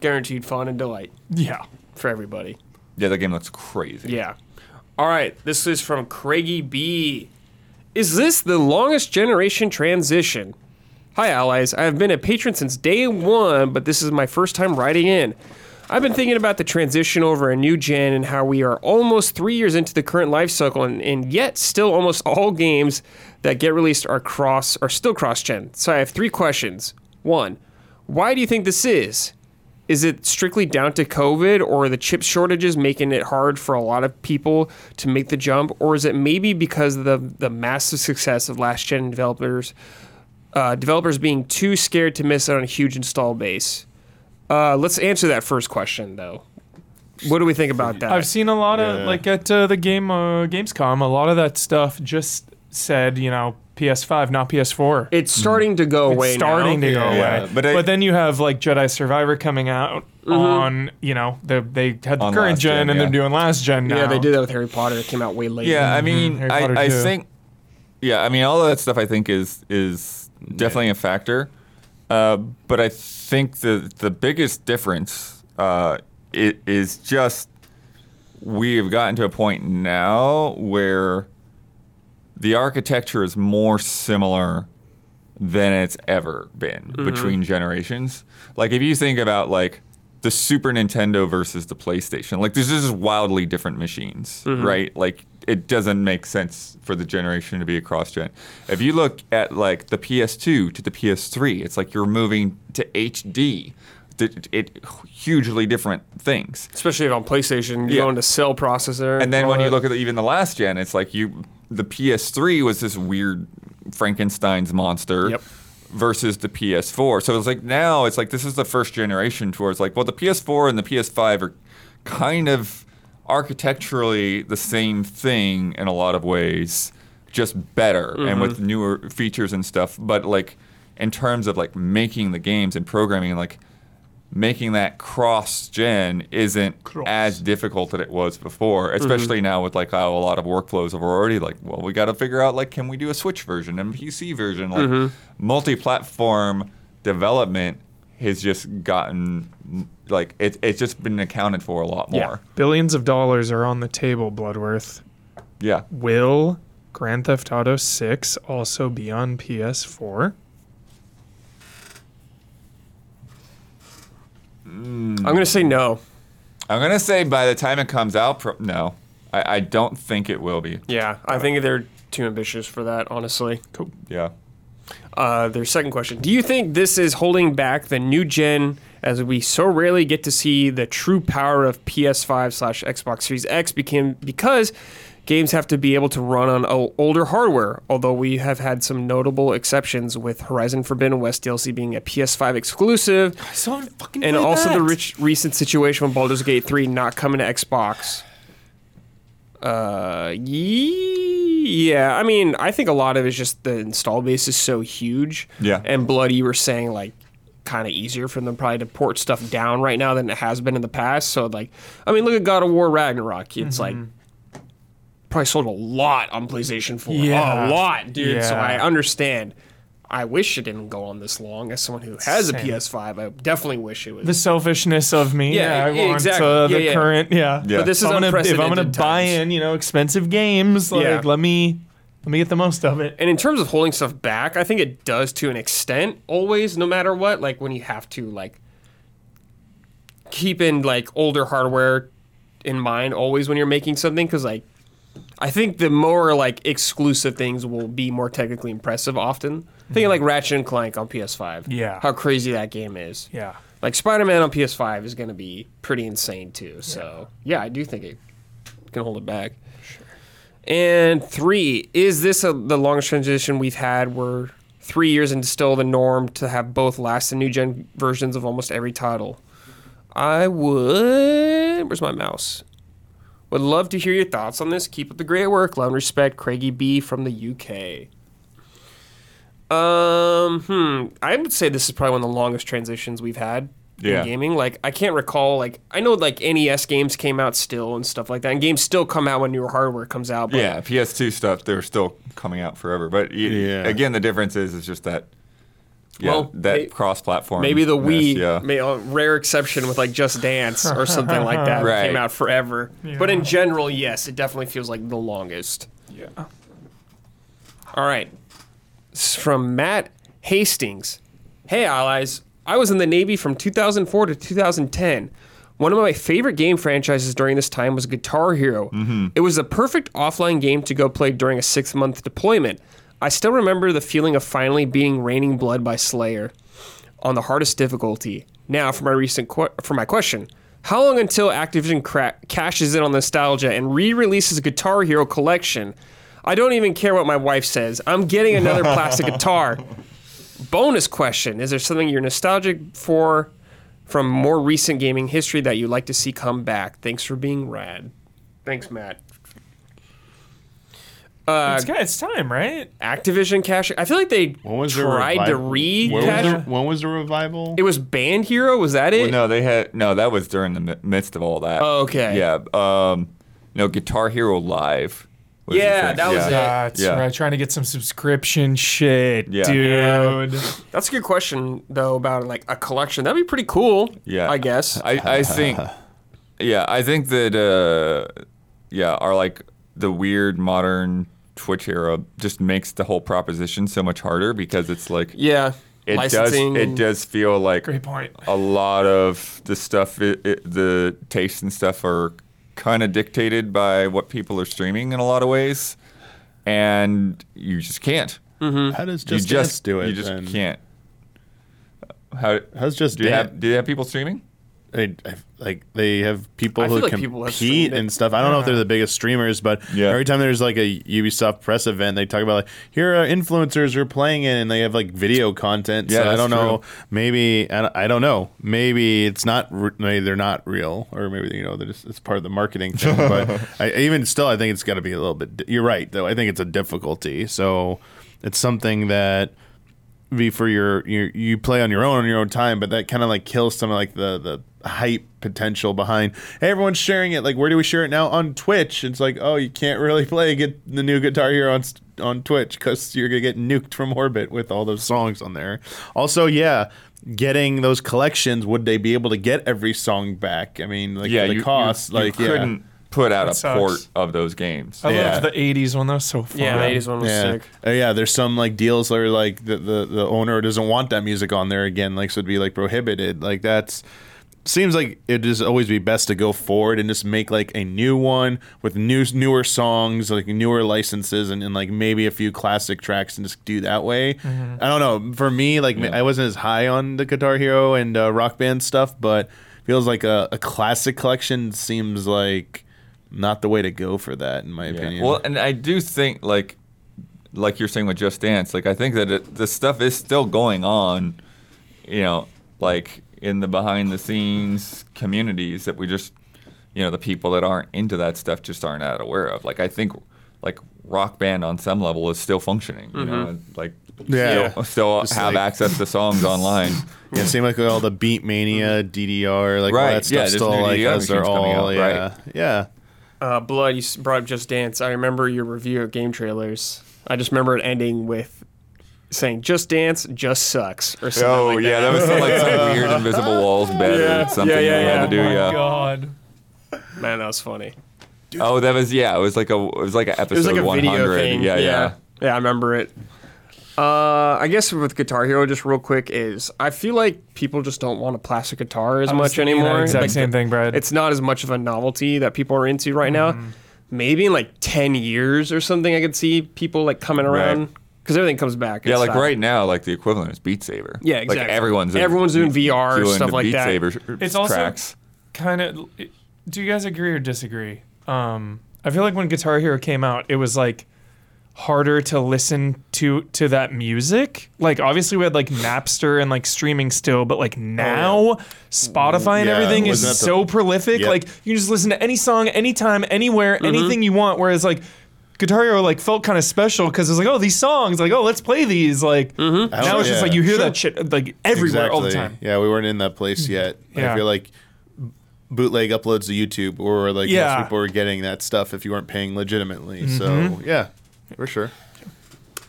guaranteed fun and delight yeah. for everybody. Yeah, the game looks crazy. Yeah. All right. This is from Craigie B. Is this the longest generation transition? Hi, allies. I have been a patron since day one, but this is my first time writing in. I've been thinking about the transition over a new gen and how we are almost three years into the current life cycle, and, and yet still almost all games that get released are cross are still cross gen. So I have three questions. One, why do you think this is? Is it strictly down to COVID or the chip shortages making it hard for a lot of people to make the jump? Or is it maybe because of the, the massive success of last gen developers, uh, developers being too scared to miss out on a huge install base? Uh, let's answer that first question though. What do we think about that? I've seen a lot of Yeah. like at uh, the game uh, Gamescom. A lot of that stuff just said, you know, PS5, not PS4. it's starting to go away it's starting now. to go Yeah, away. but But, I- then you have like Jedi Survivor coming out on, you know, the, they had the On current gen, gen, and yeah. they're doing last gen now. Yeah, they did that with Harry Potter. It came out way late. Yeah, I mean, Harry Potter I, I think, yeah, I mean, all of that stuff I think is is definitely a factor. Uh, but I think the the biggest difference uh, it is just we have gotten to a point now where the architecture is more similar than it's ever been mm-hmm. between generations. Like if you think about like the Super Nintendo versus the PlayStation, like this is just wildly different machines, mm-hmm. right? Like it doesn't make sense for the generation to be a cross gen. If you look at like the PS2 to the PS3, it's like you're moving to HD. It, it hugely different things. especially on PlayStation, you Yeah. go into cell processor. And then when you look at the, even the last gen, it's like you the PS3 was this weird Frankenstein's monster Yep. versus the PS4. So it's like now it's like this is the first generation towards like well the PS4 and the PS5 are kind of architecturally the same thing in a lot of ways, just better and with mm-hmm. newer features and stuff. But like in terms of like making the games and programming, like making that cross gen isn't Cross. as difficult that it was before, especially mm-hmm. now with like how a lot of workflows are already like, well, we got to figure out like, can we do a Switch version and PC version, like mm-hmm. multi-platform development has just gotten like it, it's just been accounted for a lot more. Billions of dollars are on the table, Bloodworth. Yeah. Will Grand Theft Auto 6 also be on PS4? I'm gonna say no. I'm gonna say by the time it comes out, pro- no, I, I don't think it will be. Yeah, I think they're too ambitious for that. Honestly. Cool. Yeah. Uh, their second question: Do you think this is holding back the new gen, as we so rarely get to see the true power of PS5 slash Xbox Series X became because games have to be able to run on older hardware? Although we have had some notable exceptions with Horizon Forbidden West DLC being a PS5 exclusive, I still haven't fucking and played also that. the rich, recent situation with Baldur's Gate 3 not coming to Xbox. Uh, ye- yeah. I mean, I think a lot of it is just the install base is so huge. Yeah. And Blood, you were saying like kind of easier for them probably to port stuff down right now than it has been in the past. So like, I mean, look at God of War Ragnarok. It's like probably sold a lot on PlayStation 4. Yeah. A lot, dude. So I understand. I wish it didn't go on this long. As someone who has Same. a PS5, I definitely wish it was. the selfishness of me. Yeah, I want exactly. uh, the Yeah, yeah. current. Yeah. Yeah. But this is if I'm gonna, if I'm gonna buy in, you know, expensive games, like Yeah. let me let me get the most of it. And in terms of holding stuff back, I think it does to an extent always, no matter what. Like when you have to like keep in like older hardware in mind always when you're making something because like I think the more like exclusive things will be more technically impressive often. Thinking like Ratchet and Clank on PS5. Yeah. How crazy that game is. Yeah. Like Spider Man on PS5 is going to be pretty insane too. So yeah, I do think it can hold it back. Sure. And three, is this a, the longest transition we've had? Where three years into still the norm to have both last and new gen versions of almost every title. I would. Where's my mouse? Would love to hear your thoughts on this. Keep up the great work. Love and respect, Craigie B from the UK. Um, hmm. I would say this is probably one of the longest transitions we've had Yeah. in gaming. Like, I can't recall. Like, I know like NES games came out still and stuff like that, and games still come out when newer hardware comes out. But Yeah, PS2 stuff they're still coming out forever, but y- Yeah. again, the difference is is just that. Yeah, Well, that may- cross-platform. Maybe the Wii, Yeah. may, a rare exception with like Just Dance or something like that that Right. came out forever. But in general, yes, it definitely feels like the longest. Yeah. All right. This is from Matt Hastings. Hey, allies. I was in the Navy from 2004 to 2010. One of my favorite game franchises during this time was Guitar Hero. Mm-hmm. It was the perfect offline game to go play during a six month deployment. I still remember the feeling of finally beating Raining Blood by Slayer on the hardest difficulty. Now, for my recent que- for my question, how long until Activision cra- cashes in on nostalgia and re-releases Guitar Hero Collection? I don't even care what my wife says. I'm getting another plastic guitar. Bonus question: Is there something you're nostalgic for from more recent gaming history that you'd like to see come back? Thanks for being rad. Thanks, Matt. Uh, It's, it's time, right? Activision cash. I feel like they When was the tried to revival? re When was, the, when was the revival? It was Band Hero. Was that it? Well, no, they had no. That was during the mi- midst of all that. Oh, okay. Yeah. Um. No, Guitar Hero Live. was the Yeah, thing. that was yeah. it. That's Yeah. right. Trying to get some subscription shit, Yeah. dude. That's a good question though about like a collection. That'd be pretty cool. Yeah. I guess. I, I think. Yeah, I think that. Uh, yeah, our like the weird modern Twitch era just makes the whole proposition so much harder because it's like yeah. it does it does feel like Great point. a lot of the stuff it, it, the tastes and stuff are kind of dictated by what people are streaming in a lot of ways and you just can't mm-hmm. How does just, you Just, just Dance do it? you just then? can't how How's Just do you Dance? have do you have people streaming they, I- like they have people I who like compete people have streamed and stuff. I don't know if they're the biggest streamers, but Yeah. every time there's like a Ubisoft press event, they talk about like here are influencers who are playing it, and they have like video content. Yeah, so I don't know. Maybe I don't- know. Maybe it's not. Maybe they're not real, or maybe you know they're just, it's part of the marketing thing. but I, even still, I think it's got to be a little bit. You're right, though. I think it's a difficulty. So it's something that be for your, your you play on your own on your own time, but that kind of like kills some of like the the hype potential behind. Hey, everyone's sharing it. Like, where do we share it now on Twitch? It's like, oh, you can't really play get the new Guitar Hero on on Twitch because you're gonna get nuked from orbit with all those songs on there. Also, yeah, getting those collections, would they be able to get every song back? I mean, like yeah, the you, cost, you, you like yeah. couldn't put out That a sucks. port of those games. I Yeah. loved the '80s one. That was so fun. Yeah, the 80s one was yeah. sick. Uh, yeah, there's some like deals where like the, the the owner doesn't want that music on there again, like so it'd be like prohibited. Like that's seems like it just always be best to go forward and just make like a new one with new newer songs, like newer licenses, and, and like maybe a few classic tracks, and just do that way. I don't know. For me, like I wasn't as high on the Guitar Hero and uh, Rock Band stuff, but feels like a, a classic collection seems like not the way to go for that, in my Yeah. opinion. Well, and I do think like like you're saying with Just Dance, like I think that it, the stuff is still going on, you know, like in the behind the scenes communities that we just you know, the people that aren't into that stuff just aren't that aware of. Like I think like rock band on some level is still functioning, you know, mm-hmm. like Yeah. still, still have like- access to songs online. Yeah, it seemed like all the Beat Mania, DDR, like all Right, that stuff there's still like DDR as they're all out, yeah. right. Yeah. Uh, Blood, you brought up Just Dance. I remember your review of game trailers. I just remember it ending with saying "Just Dance just sucks" or something Oh like yeah, that was some, like some weird invisible walls bed Yeah, or something yeah, yeah, we had to do. Oh Yeah. God. Man, that was funny. Oh, that was yeah. It was like a it was like an episode It was like a 100. video thing. Yeah, yeah. yeah, I remember it. Uh, I guess with Guitar Hero, just real quick, is I feel like people just don't want a plastic guitar as I was much thinking that anymore. exact Like, same thing, Brad. It's not as much of a novelty that people are into right Mm-hmm. now. Maybe in like ten years or something, I could see people like coming around Right. because everything comes back. Yeah, like style. right now, like the equivalent is Beat Saber. Yeah, exactly. Like everyone's Everyone's doing VR, doing stuff like Beat that. Saber It's also- tracks. kind of do you guys agree or disagree um i feel like when guitar hero came out it was like harder to listen to to that music like obviously we had like napster and like streaming still but like now spotify and Yeah, everything is the- so prolific Yep. like you can just listen to any song anytime anywhere Mm-hmm. anything you want whereas like Guitar Hero like felt kind of special because it's like oh these songs like oh let's play these like mm-hmm. now it's just like you hear that shit like everywhere all the time Yeah, we weren't in that place yet. Yeah. I feel like bootleg uploads to YouTube or like Yeah. most people were getting that stuff if you weren't paying legitimately. Mm-hmm. So yeah, for sure.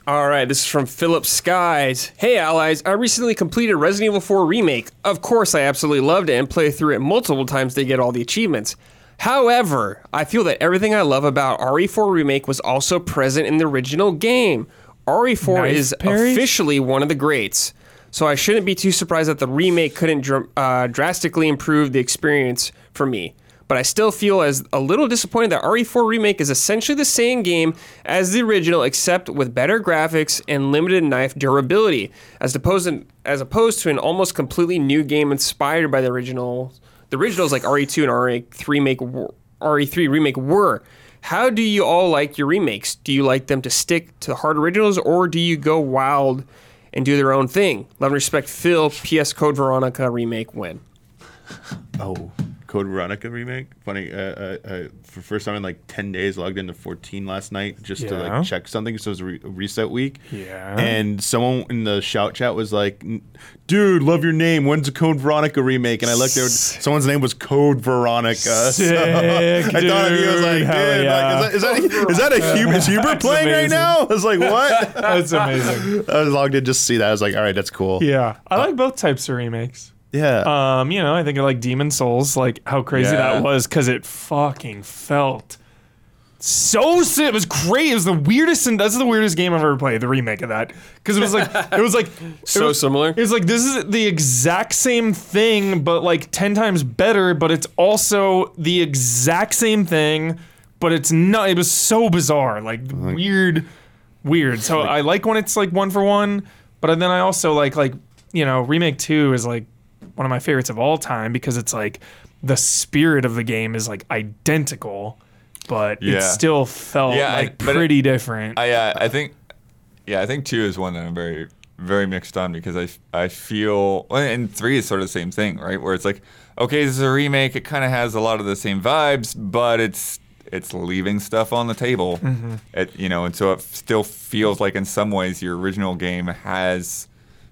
All right, this is from Philip Skies. Hey, allies! I recently completed Resident Evil 4 remake. Of course, I absolutely loved it and played through it multiple times to get all the achievements. However, I feel that everything I love about RE4 remake was also present in the original game. RE4 Knife is officially one of the greats, so I shouldn't be too surprised that the remake couldn't dr- uh, drastically improve the experience for me. But I still feel as a little disappointed that RE4 remake is essentially the same game as the original, except with better graphics and limited knife durability, as opposed to, as opposed to an almost completely new game inspired by the original. The originals like RE2 and RE3 remake, were- RE3 remake were. How do you all like your remakes? Do you like them to stick to the hard originals, or do you go wild and do their own thing? Love and respect, Phil. PS Code Veronica remake win. Oh, Code Veronica remake. Funny. Uh, uh, uh, for first time in like ten days, logged into 14 last night just to like check something. So it was a re- reset week. Yeah. And someone in the shout chat was like, "Dude, love your name. When's the Code Veronica remake?" And I looked there. Someone's name was Code Veronica. So Sick, I thought of you. I was like, dude. "Dude, yeah. like, is, that, is that is that a human? Is Huber playing right now?" I was like, "What?" That's amazing. I was logged in just to see that. I was like, "All right, that's cool." Yeah, I like both types of remakes. Yeah. Um, you know, I think I like Demon's Souls, like how crazy Yeah. that was because it fucking felt so sick. It was great. It was the weirdest, and that's the weirdest game I've ever played. The remake of that because it was like it was like So was, similar. It was like this is the exact same thing, but like ten times better. But it's also the exact same thing, but it's not. It was so bizarre, like weird, weird. So I like when it's like one for one, but then I also like like you know remake two is like one of my favorites of all time because it's like the spirit of the game is like identical, but Yeah. it still felt Yeah, I- like it- pretty different. I uh, I think yeah, I think two is one that I'm very very mixed on because I I feel and three is sort of the same thing, right? Where it's like okay, this is a remake. It kind of has a lot of the same vibes, but it's it's leaving stuff on the table. It, you know, and so it still feels like in some ways your original game has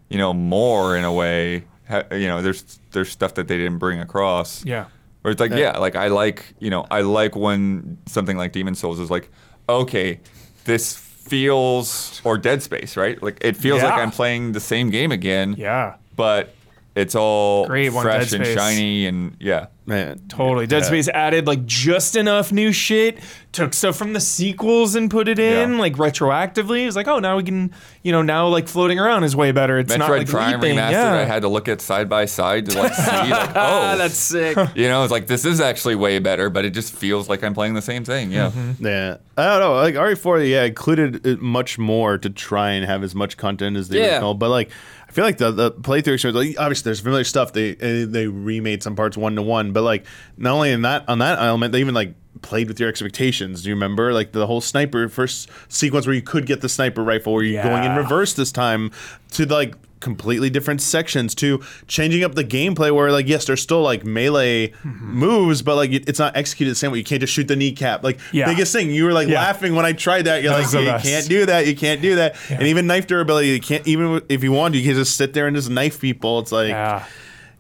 you know more in a way. You know, there's there's stuff that they didn't bring across. yeah. Where it's like, yeah, like I like, you know, I like when something like Demon's Souls is like, okay, this feels or Dead Space, right? Like it feels like I'm playing the same game again. Yeah. But it's all Great one, fresh Dead and Space. shiny and yeah. Man, Totally. Dead Yeah. Space added like just enough new shit, took stuff from the sequels and put it in Yeah. like retroactively. It's like, oh, now we can, you know, now like floating around is way better. It's Metroid not like Prime leaping. remastered. Yeah. I had to look at side by side to like see like oh that's sick. you know it's like this is actually way better, but it just feels like I'm playing the same thing. Yeah. Mm-hmm. Yeah, I don't know. Like RE4, yeah, included it much more to try and have as much content as the Yeah. original. But like, I feel like the the playthrough experience. Like, obviously, there's familiar stuff. They they remade some parts one to one, but like, not only in that on that element, they even like played with your expectations. Do you remember like the whole sniper first sequence where you could get the sniper rifle, where you're going in reverse this time to like completely different sections to changing up the gameplay where like yes there's still like melee Mm-hmm. moves but like it's not executed the same way you can't just shoot the kneecap like Yeah. biggest thing you were like Yeah. laughing when I tried that. You're That like, you can't do that. You can't do that. And even knife durability, you can't even if you want you can just sit there and just knife people. It's like Yeah.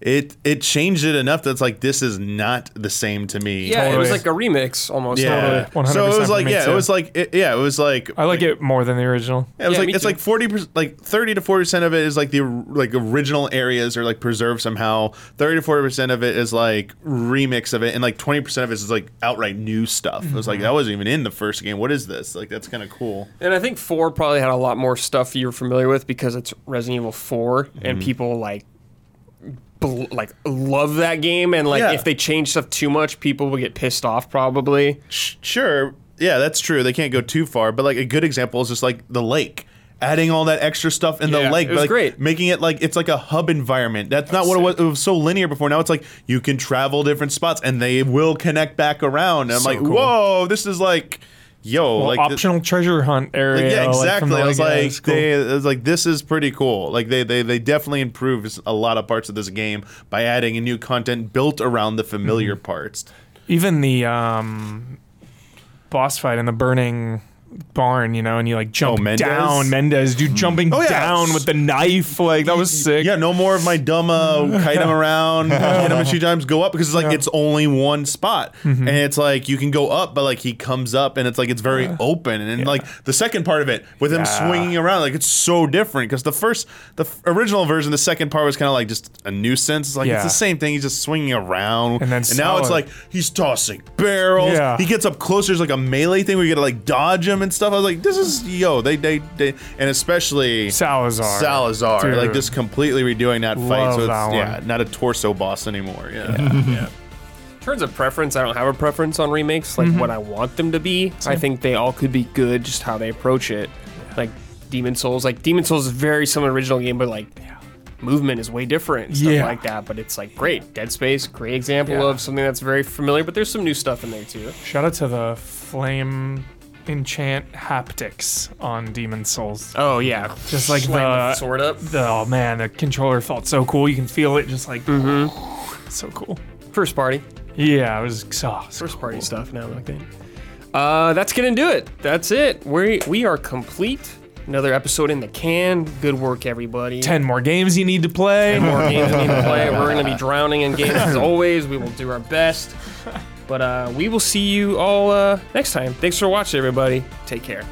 It it changed it enough that's like this is not the same to me. Yeah, it was like a remix almost. Yeah. Totally. So it was like yeah, too. it was like it, yeah, it was like I like it more than the original. it was Yeah, like me it's too. like forty percent, like thirty to forty percent of it is like the like original areas are like preserved somehow. Thirty to forty percent of it is like remix of it, and like twenty percent of it is like outright new stuff. It was like that wasn't even in the first game. What is this? Like that's kind of cool. And I think four probably had a lot more stuff you're familiar with because it's Resident Evil 4 and Mm-hmm. people like bel like love that game and like Yeah. if they change stuff too much people will get pissed off probably. Sh- sure yeah that's true they can't go too far but like a good example is just like the lake adding all that extra stuff in Yeah, the lake it was like, great. making it like it's like a hub environment that's not what it was it was so linear before now it's like you can travel different spots and they will connect back around and i'm So like cool. whoa this is like yo Well, like optional treasure hunt area. yeah, like, from exactly. the I was like, cool. they, it was like, this is pretty cool. Like they, they, they definitely improved a lot of parts of this game by adding a new content built around the familiar Mm-hmm. parts. even the um, boss fight and the burning barn, you know, and you like jump Oh, Mendez? down Mendez, dude jumping Oh, yeah. down with the knife, like that was sick. Yeah, no more of my dumb uh, kite him around, hit him a few times, go up because it's like it's only one spot, Mm-hmm. and it's like you can go up, but like he comes up and it's like it's very open, and then like the second part of it with him Yeah. swinging around, like it's so different because the first, the f- original version, the second part was kind of like just a nuisance. It's like it's the same thing. He's just swinging around, And then now it's like he's tossing barrels. Yeah. He gets up closer. There's like a melee thing where you gotta like dodge him and stuff. I was like, this is yo, they they, they and especially Salazar. Salazar, Dude. like just completely redoing that fight. So it's that one. yeah, not a torso boss anymore. Yeah, In terms of preference, I don't have a preference on remakes Mm-hmm. like what I want them to be. I think they all could be good just how they approach it. Like Demon's Souls, like Demon's Souls is very similar to the original game but like movement is way different stuff Yeah. like that, but it's like great. Dead Space, great example Yeah. of something that's very familiar, but there's some new stuff in there too. Shout out to the flame enchant haptics on Demon's Souls. Oh yeah. Just like Slam the, the sword up. the oh man, the controller felt so cool. You can feel it just like Mm-hmm. so cool. First party. Yeah, it was so, so First party stuff now like that. Uh, that's gonna do it. That's it. We we are complete. Another episode in the can. Good work, everybody. ten more games you need to play. more games we need to play. We're gonna be drowning in games as always. We will do our best. But uh, we will see you all uh, next time. Thanks for watching, everybody. Take care.